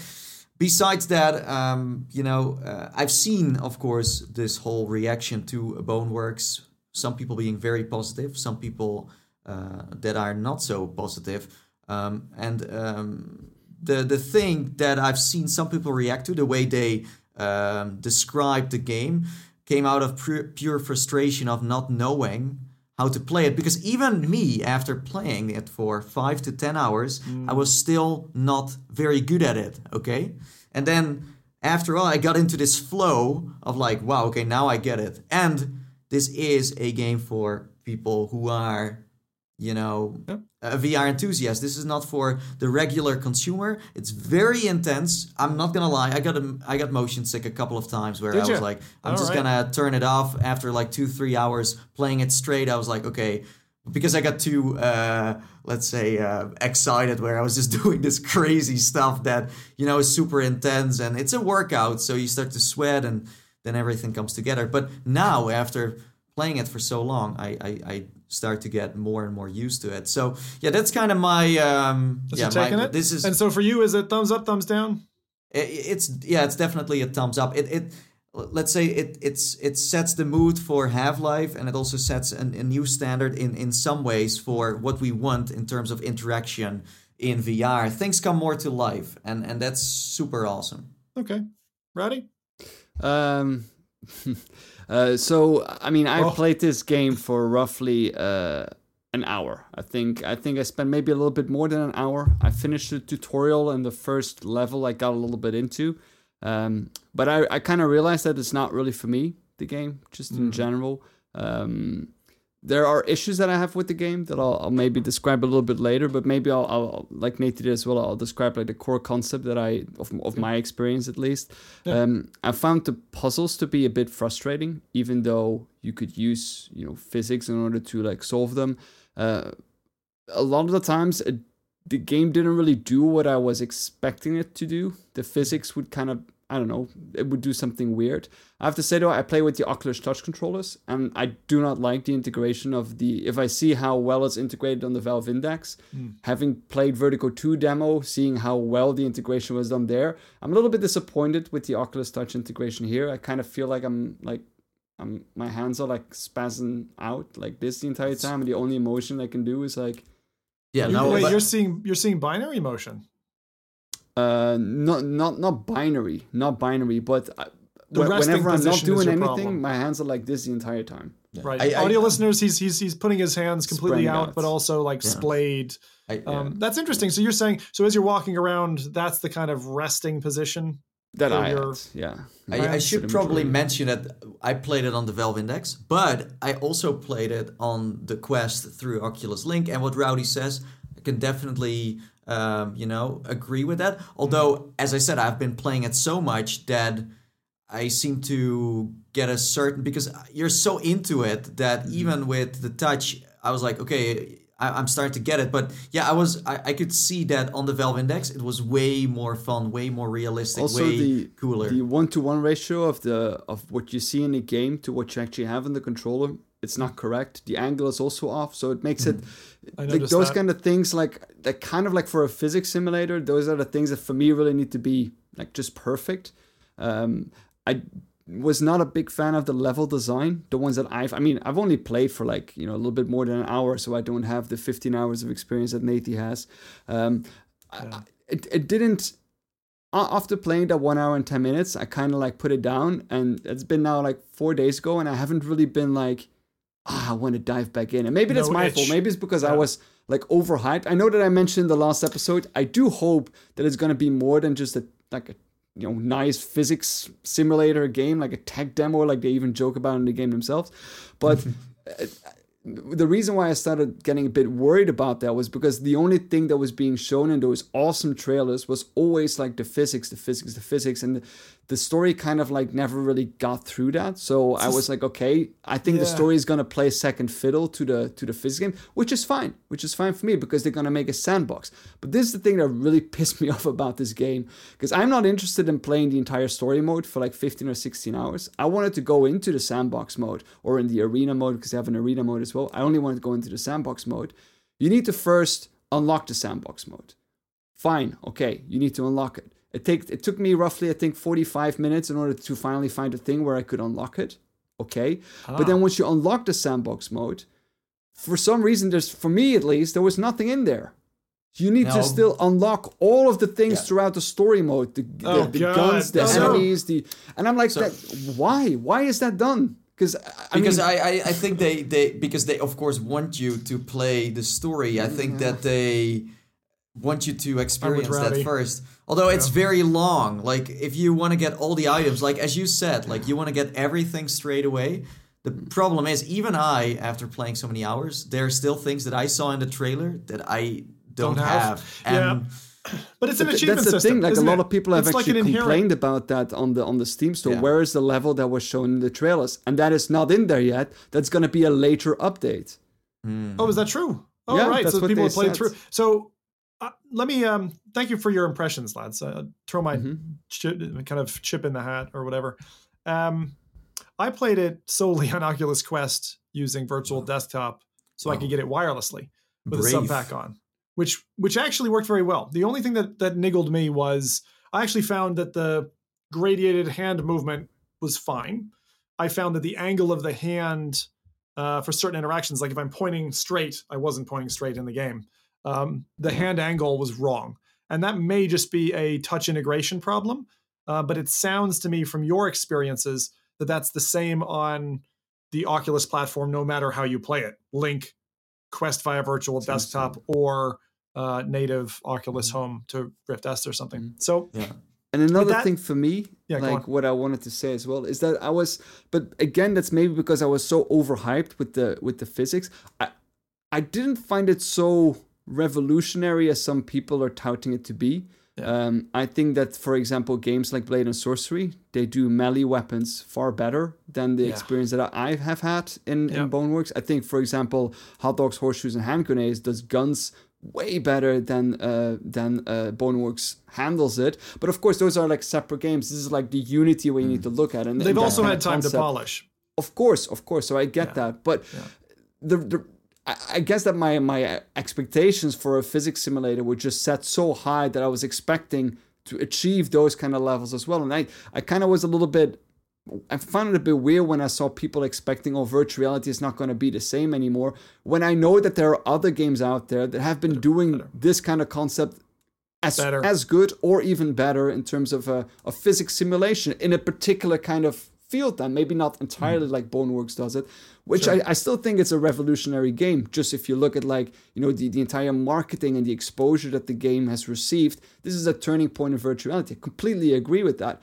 B: besides that, um, you know, uh, I've seen, of course, this whole reaction to Boneworks. Some people being very positive, some people uh, that are not so positive. Um, and um, the the thing that I've seen some people react to, the way they um, describe the game, came out of pure, pure frustration of not knowing how to play it. Because even me after playing it for 5 to 10 hours I was still not very good at it okay? And then after all I got into this flow of like wow okay now I get it. And this is a game for people who are you know
A: Yep.
B: a VR enthusiast. This is not for the regular consumer. It's very intense. I'm not gonna lie. I got a, I got motion sick a couple of times where
A: Did
B: I was like, I'm
A: All
B: just
A: right.
B: gonna turn it off after like two three hours playing it straight. I was like, okay, because I got too uh, let's say uh, excited where I was just doing this crazy stuff that you know is super intense and it's a workout. So you start to sweat and then everything comes together. But now after playing it for so long, I, I, I start to get more and more used to it. So yeah, that's kind of my um,
A: Is
B: yeah,
A: taking
B: my,
A: it?
B: this is
A: and so for you, is it thumbs up, thumbs down?
B: I- it's yeah, it's definitely a thumbs up. It it let's say it it's it sets the mood for Half Life, and it also sets an, a new standard in in some ways for what we want in terms of interaction in VR. Things come more to life, and and that's super awesome.
A: Okay, Rowdy.
C: Um, uh, so I mean, I
A: Oh.
C: played this game for roughly uh, an hour. I think I think I spent maybe a little bit more than an hour. I finished the tutorial and the first level. I got a little bit into, um, but I I kind of realized that it's not really for me. The game, just in general. Um, there are issues that I have with the game that I'll, I'll maybe describe a little bit later, but maybe I'll, I'll like Nate did as well. I'll describe like the core concept that I of, of my experience at least. Um, I found the puzzles to be a bit frustrating, even though you could use you know physics in order to like solve them. Uh, a lot of the times, it, the game didn't really do what I was expecting it to do. The physics would kind of I don't know, it would do something weird. I have to say though, I play with the Oculus Touch controllers, and I do not like the integration of the. If I see how well it's integrated on the Valve Index, having played Vertigo 2 demo, seeing how well the integration was done there, I'm a little bit disappointed with the Oculus Touch integration here. I kind of feel like I'm like. I'm, my hands are like spazzing out like this the entire time, and the only motion I can do is like
B: Yeah,
A: You-
B: no,
A: wait,
B: but-
A: you're seeing you're seeing binary motion.
C: Uh not not not binary not binary but I,
A: The
C: wh- whenever i'm not doing anything
A: problem.
C: my hands are like this the entire time
A: Right.
B: I- I-
A: Audio listeners, he's he's he's putting his hands completely out,
C: out.
A: but also like
B: Yeah.
A: splayed.
B: I,
A: Um, That's interesting. So you're saying so as you're walking around, that's the kind of resting position.
C: that i
A: you're-
C: had yeah
B: I, I should probably
C: majority.
B: mention that I played it on the Valve Index, but I also played it on the Quest through Oculus Link. And what Rowdy says, I can definitely, um, you know, agree with that. Although, as I said, I've been playing it so much that I seem to get a certain because you're so into it that even with the touch, I was like, okay, I, I'm starting to get it. But yeah, I was, I, I could see that on the Valve Index, it was way more fun, way more realistic,
C: also
B: way
C: the
B: cooler.
C: the one-to-one ratio of the of what you see in the game to what you actually have in the controller it's not correct. The angle is also off so it makes it
A: I
C: like those
A: that.
C: kind of things like like kind of like for a physics simulator those are the things that for me really need to be like just perfect. Um i was not a big fan of the level design the ones that i've i mean i've only played for like you know a little bit more than an hour so i don't have the 15 hours of experience that nate has. Um I, I- it, it didn't after playing that one hour and 10 minutes i kind of like put it down and it's been now like four days ago and i haven't really been like ah, i want to dive back in. And maybe that's
A: No
C: my
A: itch.
C: fault. Maybe it's because i was like overhyped. I know that i mentioned in the last episode i do hope that it's going to be more than just a like a you know nice physics simulator game like a tech demo like they even joke about in the game themselves. But uh, the reason why I started getting a bit worried about that was because the only thing that was being shown in those awesome trailers was always like the physics, the physics, the physics, and the, the story kind of like never really got through that. So I was like, okay, I think the story is gonna play second fiddle to the to the physics game, which is fine, which is fine for me because they're gonna make a sandbox. But this is the thing that really pissed me off about this game because I'm not interested in playing the entire story mode for like 15 or 16 hours. I wanted to go into the sandbox mode or in the arena mode because they have an arena mode as well. I only wanted to go into the sandbox mode. You need to first unlock the sandbox mode. Fine, okay, you need to unlock it. It take it took me roughly I think 45 minutes in order to finally find a thing where I could unlock it. Okay. But then ah. once you unlock the sandbox mode, for some reason there's for me at least there was nothing in there. You need
B: No.
C: to still unlock all of the things
B: Yeah.
C: throughout the story mode, the, the,
A: Oh,
C: the
A: God.
C: guns, the
A: No, no.
C: enemies, the and I'm like,
B: So-
C: that, why? Why is that done? Because I
B: because
C: mean,
B: I, I, I think they, they because they of course want you to play the story. I think mm-hmm. that they want you to experience that first. Although it's very long. Like if you want to get all the items, like as you said, like you want to get everything straight away. The problem is even I, after playing so many hours, there are still things that I saw in the trailer that I don't,
A: Don't have.
B: have. And
A: But it's an
C: Th-
A: achievement
C: that's the
A: system.
C: thing. Like a lot
A: it?
C: of people have
A: It's like
C: actually
A: an inherent-
C: complained about that on the on the Steam store.
B: Yeah.
C: Where is the level that was shown in the trailers? And that is not in there yet. That's going to be a later update. Hmm.
A: Oh, is that true? Oh,
C: Yeah,
A: right.
C: that's
A: So
C: what
A: people
C: they
A: have played
C: said.
A: through. So let me um, thank you for your impressions, lads. Uh, throw my
C: Mm-hmm.
A: kind of chip in the hat or whatever. Um, I played it solely on Oculus Quest using Virtual Desktop, so I could get it wirelessly with a sub pack on, which which actually worked very well. The only thing that that niggled me was I actually found that the gradiated hand movement was fine. I found that the angle of the hand uh, for certain interactions, like if I'm pointing straight, I wasn't pointing straight in the game. Um, the hand angle was wrong, and that may just be a touch integration problem. Uh, but it sounds to me from your experiences that that's the same on the Oculus platform, no matter how you play it. Link, Quest via Virtual Desktop, or uh, native Oculus Home to Rift S or something. So
B: yeah.
C: And another
A: that-
C: thing for me,
A: Yeah,
C: like what I wanted to say as well, is that I was, but again, that's maybe because I was so overhyped with the with the physics. I I didn't find it so revolutionary as some people are touting it to be. Um, I think that, for example, games like Blade and Sorcery, they do melee weapons far better than the
A: Yeah.
C: experience that I have had in,
A: Yeah.
C: in Boneworks. I think, for example, Hot Dogs, Horseshoes, and Hand Grenades does guns way better than uh, than uh, Boneworks handles it. But of course, those are like separate games. This is like the Unity way you need to look at. And,
A: they've
C: and
A: also had time to polish.
C: of course, of course. So I get that, but the the I I guess that my my expectations for a physics simulator were just set so high that I was expecting to achieve those kind of levels as well, and I I kind of was a little bit. I found it a bit weird when I saw people expecting, oh, virtual reality is not going to be the same anymore. When I know that there are other games out there that have been doing this kind of concept as
A: Better.
C: as good or even better in terms of a, a physics simulation in a particular kind of field then maybe not entirely
A: Hmm.
C: like boneworks does it which I, I still think it's a revolutionary game just if you look at like you know the, the entire marketing and the exposure that the game has received this is a turning point in virtuality. i completely agree with that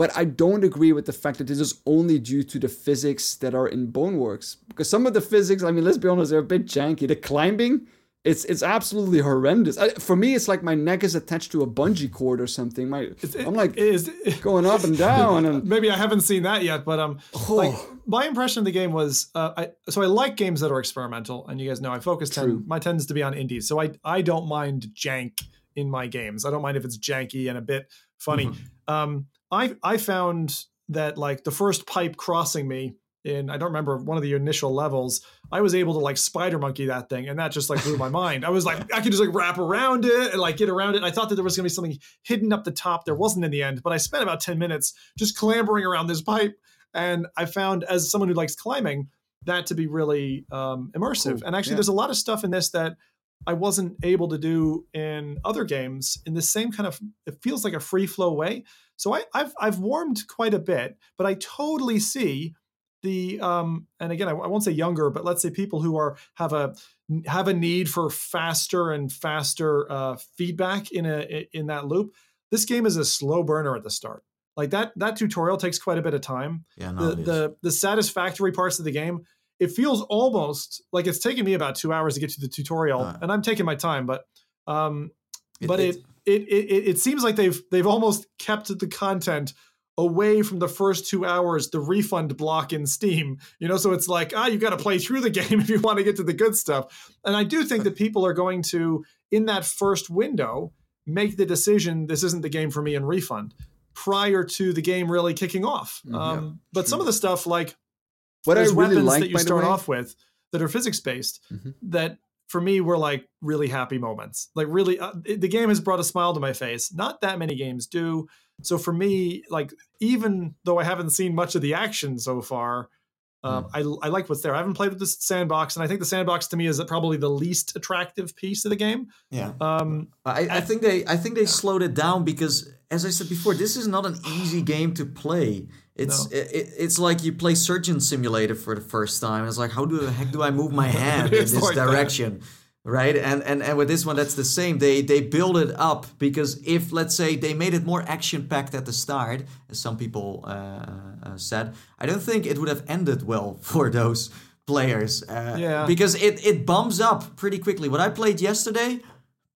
C: but I don't agree with the fact that this is only due to the physics that are in Boneworks. Because some of the physics, I mean, let's be honest, they're a bit janky. The climbing, it's it's absolutely horrendous. I, for me, it's like my neck is attached to a bungee cord or something. My, I'm like
A: is
C: going up and down, and
A: maybe I haven't seen that yet, but um, like my impression of the game was, uh, I so I like games that are experimental, and you guys know I focus ten. My tends to be on indies, so I I don't mind jank in my games. I don't mind if it's janky and a bit funny.
C: Mm-hmm.
A: Um, I I found that like the first pipe crossing me in I don't remember one of the initial levels, I was able to like spider monkey that thing, and that just like blew my mind. I was like, I could just like wrap around it and like get around it. And I thought that there was gonna be something hidden up the top. There wasn't in the end, but I spent about 10 minutes just clambering around this pipe. And I found, as someone who likes climbing, that to be really um, immersive.
C: Cool.
A: And actually,
C: Yeah.
A: there's a lot of stuff in this that I wasn't able to do in other games in the same kind of, it feels like a free flow way. So I, I've, I've warmed quite a bit, but I totally see the um and again I, I won't say younger but let's say people who are have a have a need for faster and faster uh, feedback in a in that loop this game is a slow burner at the start. Like that that tutorial takes quite a bit of time.
B: Yeah, no,
A: the the the satisfactory parts of the game it feels almost like it's taken me about two hours to get to the tutorial
B: Uh.
A: and i'm taking my time but um
B: It-
A: but it,
B: it-
A: it, it it it seems like they've they've almost kept the content away from the first two hours the refund block in steam you know? So it's like ah you got to play through the game if you want to get to the good stuff. And i do think that people are going to in that first window make the decision this isn't the game for me and refund prior to the game really kicking off. Um, but some of the stuff like
C: what I
A: there's
C: really
A: weapons
C: like
A: that you start
C: way,
A: off with that are physics based
C: Mhm.
A: that for me were like really happy moments like really uh, the game has brought a smile to my face not that many games do so for me like even though i haven't seen much of the action so far um, I, I like what's there. I haven't played with the sandbox, and I think the sandbox to me is probably the least attractive piece of the game.
B: yeah.
A: Um,
B: I, I think they I think they slowed it down because as I said before, this is not an easy game to play. It's
A: No.
B: it, it- it's like you play Surgeon Simulator for the first time. It's like how do the heck do I move my hand in this
A: like that.
B: direction? Right, and, and and with this one, that's the same. They they build it up because if let's say they made it more action packed at the start, as some people uh, uh, said, I don't think it would have ended well for those players. Uh,
A: Yeah.
B: because it it bumps up pretty quickly. What I played yesterday,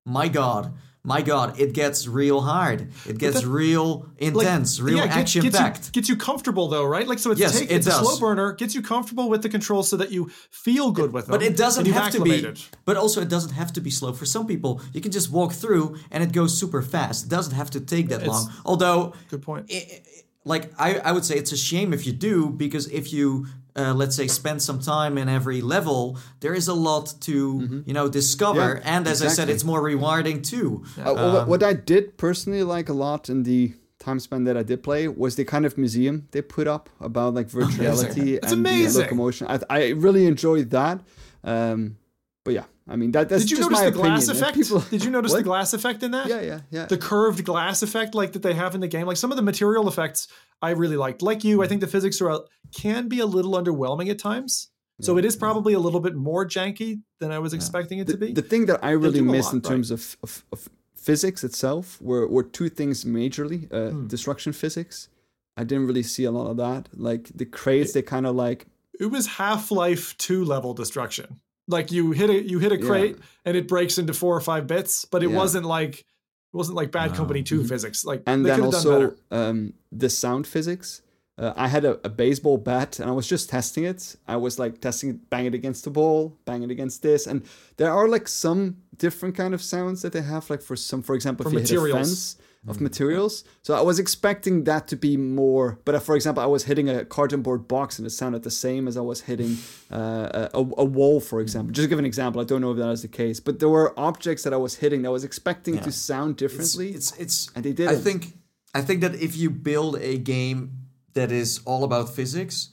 B: my god my god it gets real hard it gets
A: that-
B: real intense real
A: yeah,
B: action
A: gets
B: packed
A: You, gets you comfortable though, right? Like so, it's
B: Yes,
A: take,
B: it
A: it's a slow burner. Gets you comfortable with the controls so that you feel good with them.
B: but it doesn't
A: you've
B: to be but also it doesn't have to be slow for some people you can just walk through and it goes super fast it doesn't have to take that
A: It's-
B: long although
A: Good point.
B: i- i- like I, I would say it's a shame if you do because if you uh, let's say spend some time in every level there is a lot to you know discover
C: Mm-hmm. Yeah,
B: and as i said it's more rewarding too
C: Uh, what- what I did personally like a lot in the time span that I did play was the kind of museum they put up about like virtuality
A: It's
C: and the
A: amazing.
C: locomotion. I, I really enjoyed that. Um, but yeah, I mean that, that's
A: Did you
C: just
A: notice the glass
C: opinion.
A: effect?
C: People,
A: Did you notice the glass effect in that?
C: yeah, yeah, yeah.
A: The curved glass effect, like that they have in the game, like some of the material effects, I really liked. Like you, I think the physics are can be a little underwhelming at times. So it is probably a little bit more janky than I was expecting it to be.
C: the thing that I really missed
A: lot,
C: in terms of, of, of physics itself were, were two things majorly uh,
A: Hmm.
C: destruction physics. I didn't really see a lot of that. Like the crates, they kind of like
A: it was Half Life Two level destruction. Like you hit a you hit a crate and it breaks into four or five bits, but it
C: Yeah.
A: wasn't like it wasn't like Bad Company 2 physics. Like
C: and then also um, the sound physics. Uh, I had a, a baseball bat and I was just testing it. I was like testing it, bang it against the ball, bang it against this, and there are like some different kind of sounds that they have, like for some, for example,
A: For
C: if you hit a
A: materials.
C: fence of materials. So I was expecting that to be more, but uh, for example, I was hitting a cardboard box and it sounded the same as I was hitting uh, a, a wall, for example. Just to give an example, I don't know if that is the case, but there were objects that I was hitting that I was expecting
B: Yeah.
C: to sound differently.
B: it's it's
C: And they did
B: I think I think that if you build a game that is all about physics,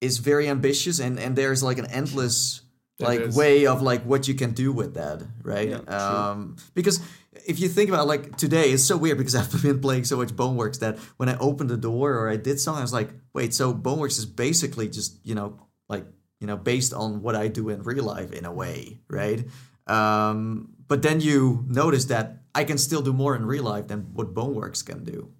B: is very ambitious and and there's like an endless
A: It
B: like way of like what you can do with that, right?
C: Yeah,
B: um, because if you think about like today, it's so weird because I've been playing so much Boneworks that when I opened the door or I did something, I was like, wait, so Boneworks is basically just you know like you know based on what I do in real life in a way, right? Um, but then you notice that I can still do more in real life than what Boneworks can do.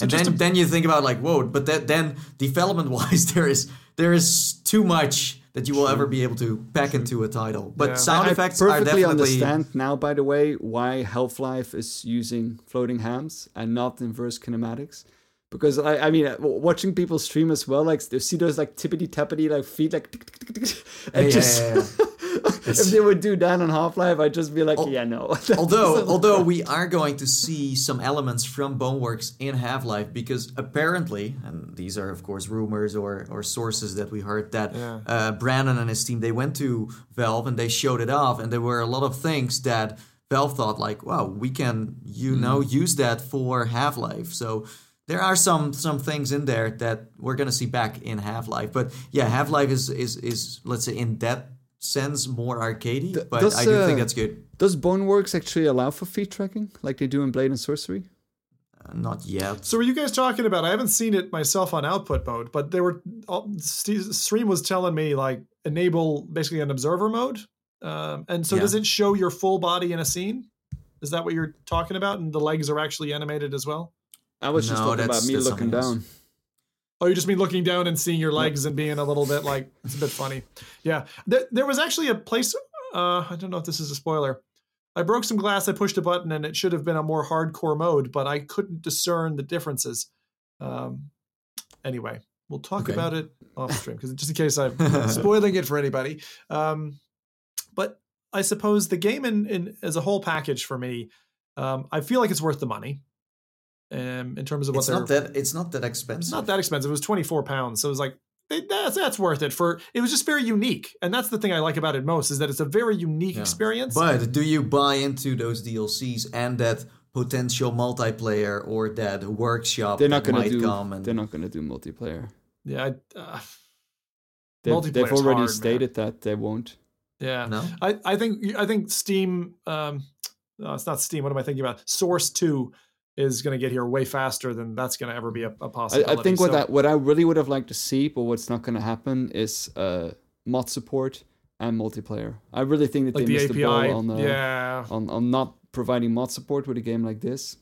A: So
B: and
A: just
B: then,
A: to-
B: then you think about like, whoa, but that, then development wise, there is there is too much that you will ever be able to pack into a title. But
A: Yeah.
B: sound
C: I
B: effects are
C: perfectly
B: definitely
C: understand now, by the way, why Half Life is using floating hands and not inverse kinematics. Because I, I mean, watching people stream as well, like they see those like tippity tappity like feet, like tick, tick, tick, tick, tick, and
B: Yeah,
C: just
B: yeah, yeah.
C: if they would do that on Half Life, I'd just be like,
B: Al-
C: yeah, no.
B: although although we are going to see some elements from Boneworks in Half Life because apparently, and these are of course rumors or or sources that we heard that
A: Yeah.
B: uh, Brandon and his team they went to Valve and they showed it off, and there were a lot of things that Valve thought like, wow, we can you know use that for Half Life. So. There are some some things in there that we're gonna see back in Half Life, but yeah, Half Life is is is let's say in that sense more arcadey,
C: Th-
B: but
C: does,
B: I do
C: uh,
B: think that's good.
C: Does Boneworks actually allow for feet tracking like they do in Blade and Sorcery?
B: Uh, not yet.
A: So were you guys talking about? I haven't seen it myself on output mode, but they were. all- Stream was telling me like enable basically an observer mode, um, and so
B: Yeah.
A: does it show your full body in a scene? Is that what you're talking about? And the legs are actually animated as well.
C: I was just talking about me looking
B: something else.
C: down.
A: Oh, you just mean looking down and seeing your legs and being a little bit like it's a bit funny. Yeah, there, there was actually a place. Uh, I don't know if this is a spoiler. I broke some glass. I pushed a button, and it should have been a more hardcore mode, but I couldn't discern the differences. Um, anyway, we'll talk
B: Okay.
A: about it off stream because just in case I'm spoiling it for anybody. Um, but I suppose the game in, in as a whole package for me, um, I feel like it's worth the money. Um, in terms of what
B: it's
A: they're
B: not that it's not that expensive.
A: it's not that expensive. It was 24 pounds. So it was like, they- that's, that's worth it for, it was just very unique. And that's the thing I like about it most is that it's a very unique
B: Yeah.
A: experience.
B: But do you buy into those DLCs and that potential multiplayer or that workshop
C: They're not gonna do.
B: come? And
C: They're not gonna do multiplayer.
A: yeah. I, uh,
C: They've, they've already
A: hard, man.
C: stated that they won't.
A: yeah.
B: no.
A: I, I think, I think Steam, um, no, it's not Steam. What am I thinking about? Source 2 is going to get here way faster than that's going to ever be a, a possibility.
C: I, I think what that what I really would have liked to see, but what's not going to happen is uh, mod support and multiplayer. I really think that
A: like
C: they
A: the
C: missed
A: API,
C: the ball on uh,
A: yeah,
C: on on not providing mod support with a game like this.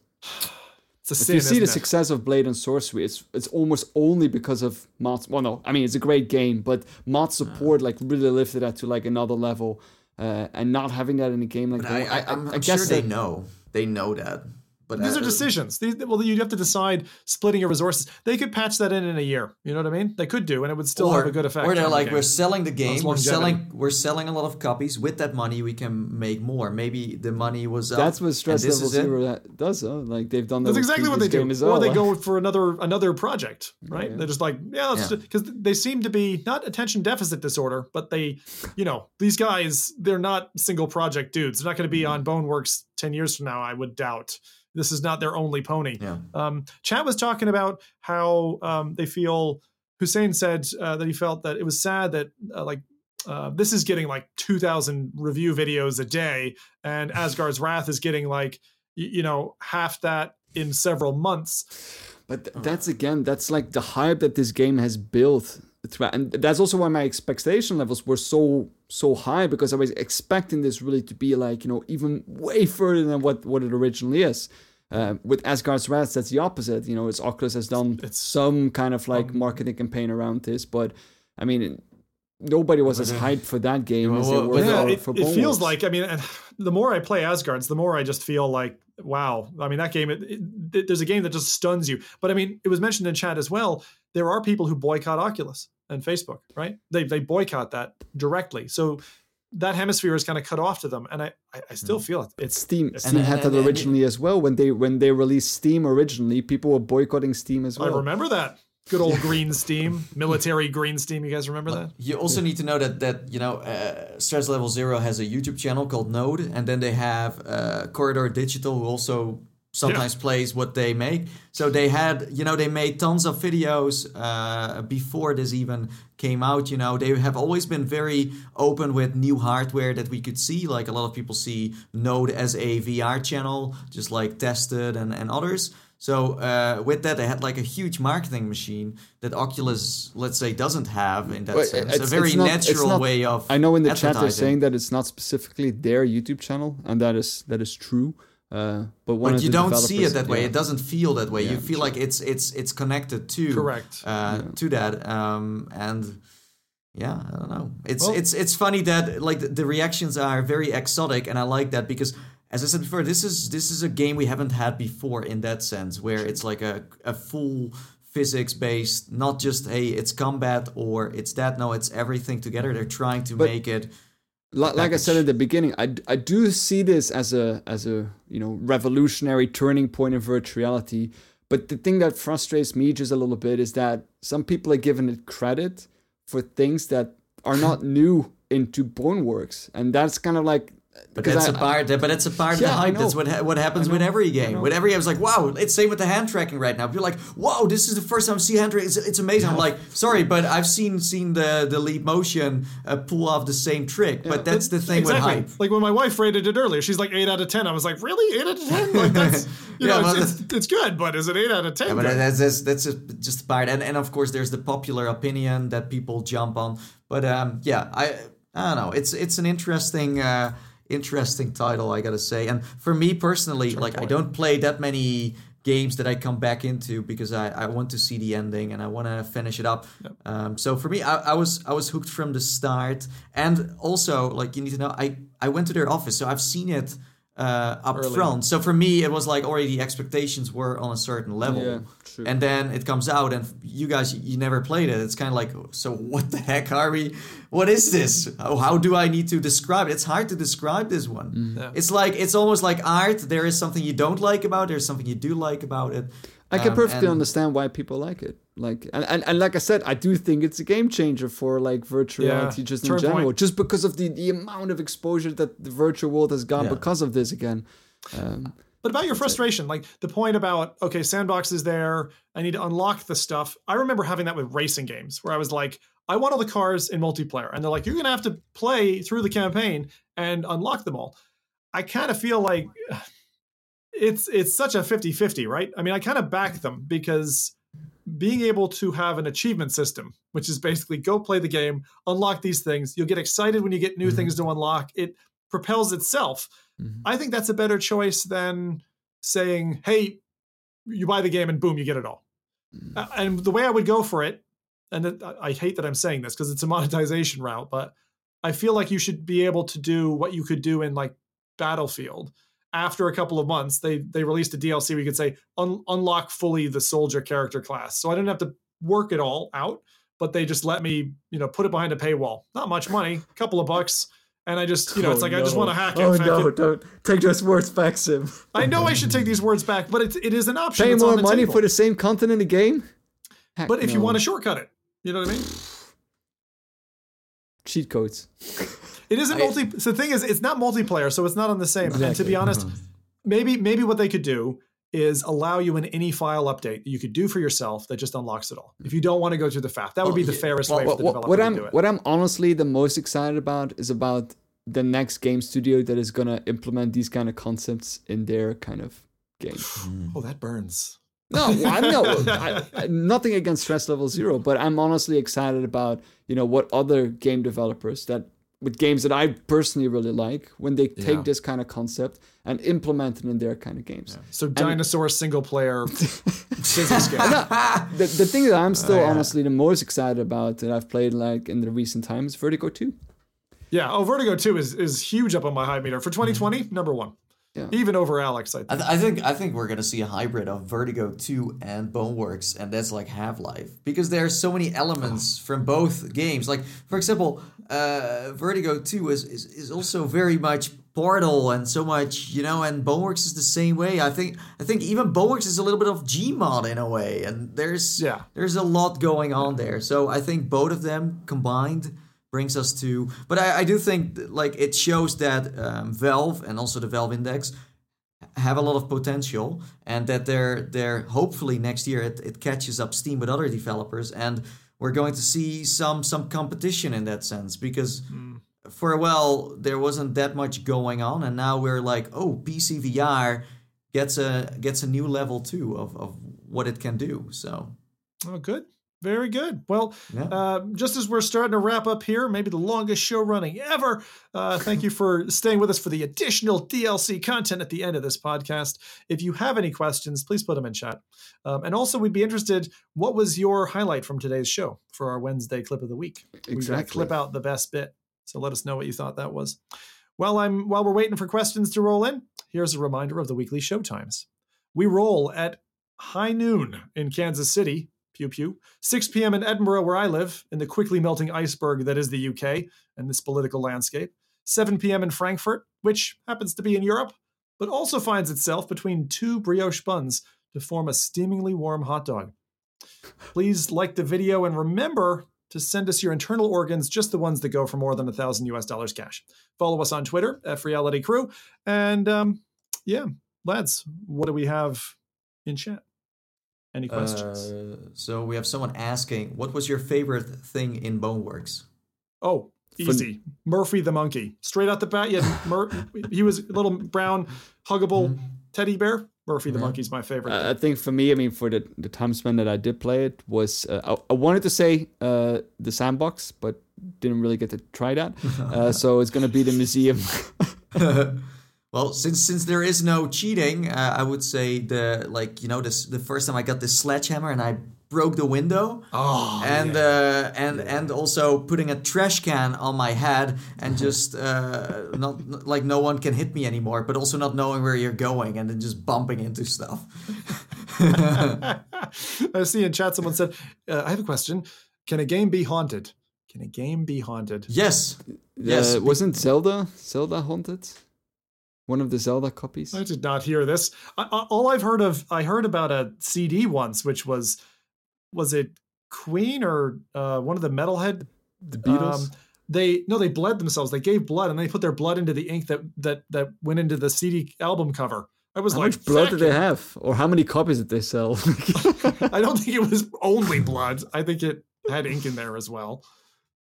A: it's a
C: If
A: sin.
C: you see the
A: it?
C: success of Blade and Sorcery, it's it's almost only because of mods. Well, no, I mean it's a great game, but mod support like really lifted that to like another level. Uh, and not having that in a game like
B: But I,
C: that,
B: I, I'm,
C: I
B: I'm
C: guess
B: sure they
C: that-
B: know. They know that. But
A: These
B: uh,
A: are decisions. These, well, you have to decide splitting your resources. They could patch that in in a year. You know what I mean? They could do, and it would still
B: or,
A: have a good effect.
B: Or they're
A: on the
B: like, we're selling the game, we're selling, we're selling a lot of copies. With that money, we can make more. Maybe the money was up.
C: That's what Stress
B: this
C: Level
B: is.
C: Zero that does. Huh? Like they've done that.
A: That's exactly what they do.
C: game
A: Or
C: well,
A: they go for another another project, right?
C: Yeah.
A: They're just like, yeah, let's
B: Yeah.
A: because they seem to be not attention deficit disorder, but they, you know, these guys, they're not single project dudes. They're not going to be on Boneworks ten years from now. I would doubt. This is not their only pony.
B: Yeah.
A: Um, Chad was talking about how um, they feel. Hussein said uh, that he felt that it was sad that uh, like uh, this is getting like 2,000 review videos a day, and Asgard's Wrath is getting like y- you know half that in several months.
C: But th- that's again, that's like the hype that this game has built throughout, and that's also why my expectation levels were so so high because I was expecting this really to be like you know even way further than what what it originally is. Uh, with Asgard's Wrath, that's the opposite. You know, it's Oculus has done
A: It's-
C: some kind of like marketing campaign around this, but I mean, nobody was as hyped for that game as they
B: well,
C: were
A: yeah,
C: for,
A: it,
C: for
A: it feels like I mean, and the more I play Asgard's, the more I just feel like wow. I mean, that game. It, it, there's a game that just stuns you. But I mean, it was mentioned in chat as well. There are people who boycott Oculus and Facebook, right? They they boycott that directly. So that hemisphere is kind of cut off to them, and I I, I still feel it. It's
C: Steam
A: And-
C: Steam had that originally as well when they when they released Steam originally people were boycotting Steam as well.
A: I remember that good old green Steam, military green Steam. You guys remember that?
B: You also need to know that that you know uh, Stress Level Zero has a YouTube channel called Node, and then they have uh, Corridor Digital, who also sometimes plays what they make. So they had you know they made tons of videos uh, before this even came out. You know they have always been very open with new hardware that we could see. Like a lot of people see Node as a VR channel, just like Tested and and others. So uh, with that, they had like a huge marketing machine that Oculus, let's say, doesn't have in that
C: Well,
B: sense.
C: it's-
B: a very
C: it's not- it's
B: natural
C: not-
B: way of.
C: I know in the chat they're saying that it's not specifically their YouTube channel, and that is that is true. Uh, but one
B: But you don't see it that way.
C: yeah.
B: It doesn't feel that way.
C: Yeah,
B: you feel like it's it's it's connected to
A: Correct.
B: uh, to that. Um, and yeah, I don't know. It's
A: Well-
B: it's it's funny that like the, the reactions are very exotic, and I like that because. As I said before, this is this is a game we haven't had before in that sense, where it's like a, a full physics based, not just hey, it's combat or it's that. No, it's everything together. They're trying to
C: But-
B: make it
C: Li- like I said at the beginning, I, I do see this as a as a you know revolutionary turning point in virtual reality. But the thing that frustrates me just a little bit is that some people are giving it credit for things that are not new into Boneworks, and that's kind of like.
B: But that's
C: I-
B: a part. But it's a part of
C: Yeah,
B: the
C: I
B: hype. That's what ha- what happens
C: I
B: with every
C: I
B: game. With every game, it's like wow. It's same with the hand tracking right now. You're like, wow, this is the first time I see hand tracking. It's, it's amazing. I'm like, sorry, but I've seen seen the the leap motion uh, pull off the same trick. But that's the thing
A: exactly.
B: with hype.
A: Like when my wife rated it earlier, she's like eight out of ten. I was like, really, eight out of ten? Like that's you
B: Yeah,
A: know,
B: but
A: it's, it's, it's good, but is it eight out of ten?
B: Yeah, but that's that's that's a, just a part. And and of course, there's the popular opinion that people jump on. But um, yeah, I I don't know. It's it's an interesting. Uh, interesting title i gotta say. And for me personally like i don't play that many games that i come back into because i, I want to see the ending and i want to finish it up. Um, so for me I, I was i was hooked from the start. And also like you need to know i i went to their office so i've seen it uh, up
A: Early.
B: front so for me it was like already the expectations were on a certain level
C: Yeah, true.
B: and then it comes out and you guys you never played it it's kind of like so what the heck are we what is this how, how do i need to describe it it's hard to describe this one
C: Mm.
A: Yeah.
B: it's like it's almost like art there is something you don't like about it there's something you do like about it
C: I can
B: Um,
C: perfectly understand why people like it. Like and, and, and like I said, I do think it's a game changer for like virtual
A: Yeah,
C: reality just in general.
A: point.
C: Just because of the, the amount of exposure that the virtual world has got
B: Yeah.
C: because of this again. Um,
A: But about your frustration, like the point about okay, sandbox is there. I need to unlock the stuff. I remember having that with racing games where I was like, I want all the cars in multiplayer, and they're like, you're gonna have to play through the campaign and unlock them all. I kind of feel like it's it's such a 50-50, right? I mean, I kind of back them because being able to have an achievement system, which is basically go play the game, unlock these things, you'll get excited when you get new
B: Mhm.
A: things to unlock. It propels itself.
C: Mhm.
A: I think that's a better choice than saying, "Hey, you buy the game and boom, you get it all."
C: Mm.
A: Uh, and the way I would go for it, and it, I hate that I'm saying this because it's a monetization route, but I feel like you should be able to do what you could do in like Battlefield. After a couple of months, they they released a DLC where you could say un- unlock fully the soldier character class. So I didn't have to work it all out, but they just let me, you know, put it behind a paywall. Not much money, a couple of bucks, and I just, you know, it's
C: Oh,
A: like I just want to hack it.
C: Oh no!
A: it.
C: Don't take those words back, Sim.
A: I know I should take these words back, but it, it is an option.
C: Pay more money
A: table.
C: for the same content in the game. Heck
A: But if you want to shortcut it, you know what I mean?
C: cheat codes.
A: It isn't
B: I-
A: multi. So the thing is, it's not multiplayer, so it's not on the same. And to be honest, mm-hmm. maybe maybe what they could do is allow you an any file update that you could do for yourself that just unlocks it all. If you don't want to go through the FAF, that would be the fairest
B: well,
A: way for the
C: what,
A: developer
C: what I'm
A: do it.
C: what I'm honestly the most excited about is about the next game studio that is gonna implement these kind of concepts in their kind of game.
A: oh, that burns.
C: No, well, I know I, I- nothing against Stress Level Zero, but I'm honestly excited about you know what other game developers that with games that I personally really like when they take
B: Yeah.
C: this kind of concept and implement it in their kind of games.
A: So dinosaur single player business game.
C: The, the thing that I'm oh, still
B: Oh, yeah.
C: honestly the most excited about that I've played like in the recent times Vertigo 2.
A: Yeah. Oh, Vertigo Two is is huge up on my high meter for 2020. Number one.
C: Yeah.
A: Even over Alyx, I think.
B: I, th- I think I think we're gonna see a hybrid of Vertigo 2 and Boneworks, and that's like Half Life because there are so many elements from both games. Like for example, uh, Vertigo 2 is, is is also very much Portal and so much you know, and Boneworks is the same way. I think I think even Boneworks is a little bit of Gmod in a way, and there's
A: Yeah.
B: there's a lot going on there. So I think both of them combined brings us to. But I, I do think like it shows that um, Valve and also the Valve Index have a lot of potential, and that they're they're hopefully next year it, it catches up steam with other developers, and we're going to see some some competition in that sense because. For a while, there wasn't that much going on, and now we're like, oh, PC VR gets a gets a new level too of, of what it can do. So
A: Oh, good. Very good. Well,
B: Yeah.
A: uh, just as we're starting to wrap up here, maybe the longest show running ever, uh, thank you for staying with us for the additional DLC content at the end of this podcast. If you have any questions, please put them in chat. Um, and also, we'd be interested what was your highlight from today's show for our Wednesday clip of the week?
C: Exactly.
A: clip out the best bit. So let us know what you thought that was. While I'm while we're waiting for questions to roll in, here's a reminder of the weekly show times. We roll at high noon in Kansas City, pew pew, 6 p.m. in Edinburgh, where I live, in the quickly melting iceberg that is the UK and this political landscape, 7 p.m. in Frankfurt, which happens to be in Europe, but also finds itself between two brioche buns to form a steamingly warm hot dog. Please like the video and remember to send us your internal organs, just the ones that go for more than a thousand US dollars cash. Follow us on Twitter at Reality Crew. And um, yeah, lads, what do we have in chat? Any questions?
B: Uh, so we have someone asking, what was your favorite thing in Boneworks?
A: oh, easy. Murphy the monkey. Straight out the bat, you Mur- he was a little brown, huggable teddy bear. Murphy the
B: Yeah.
A: monkey's my favorite.
C: Uh, I think for me, I mean, for the, the time spent that I did play it, was uh, I, I wanted to say uh, the sandbox, but didn't really get to try that. Uh, so it's gonna be the museum.
B: well, since since there is no cheating, uh, I would say the like you know this the first time I got this sledgehammer and I broke the window.
A: oh,
B: and uh, and and also putting a trash can on my head and just uh, not not- like no one can hit me anymore, but also not knowing where you're going and then just bumping into stuff.
A: I see in chat someone said, uh, I have a question. Can a game be haunted? Can a game be haunted?
B: yes, Yes,
C: uh, wasn't Zelda Zelda haunted? One of the Zelda copies.
A: I did not hear this. I, I, all I've heard of, I heard about a CD once, which was, was it Queen or uh, one of the Metalhead?
C: The Beatles.
A: Um, they no, they bled themselves. They gave blood and they put their blood into the ink that that that went into the CD album cover. I was
C: how
A: like,
C: much blood did they have, or how many copies did they sell?
A: I don't think it was only blood. I think it had ink in there as well.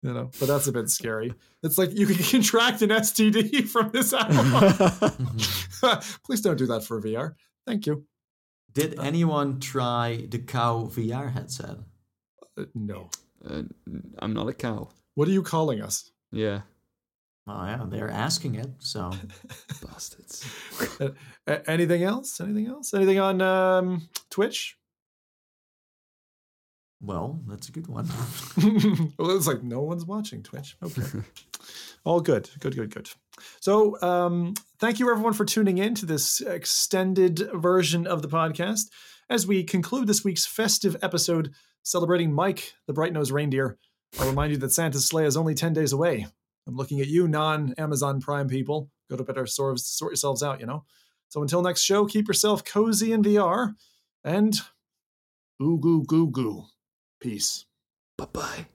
A: You know, but that's a bit scary. It's like you can contract an STD from this animal. Please don't do that for VR. Thank you.
B: Did anyone try the cow VR headset?
A: Uh, no.
C: Uh, I'm not a cow.
A: What are you calling us?
C: Yeah,
B: Oh yeah, they're asking it. So
C: bastards.
A: Uh, anything else? Anything else? Anything on um, Twitch?
B: Well, that's a good one.
A: well, it's like no one's watching Twitch. Okay. All good. Good, good, good. So, um, thank you everyone for tuning in to this extended version of the podcast. As we conclude this week's festive episode celebrating Mike, the bright nosed reindeer, I'll remind you that Santa's sleigh is only 10 days away. I'm looking at you, non Amazon Prime people. Go to better sort, sort yourselves out, you know? So, until next show, keep yourself cozy in VR and ooh goo goo goo. Peace.
C: Bye bye.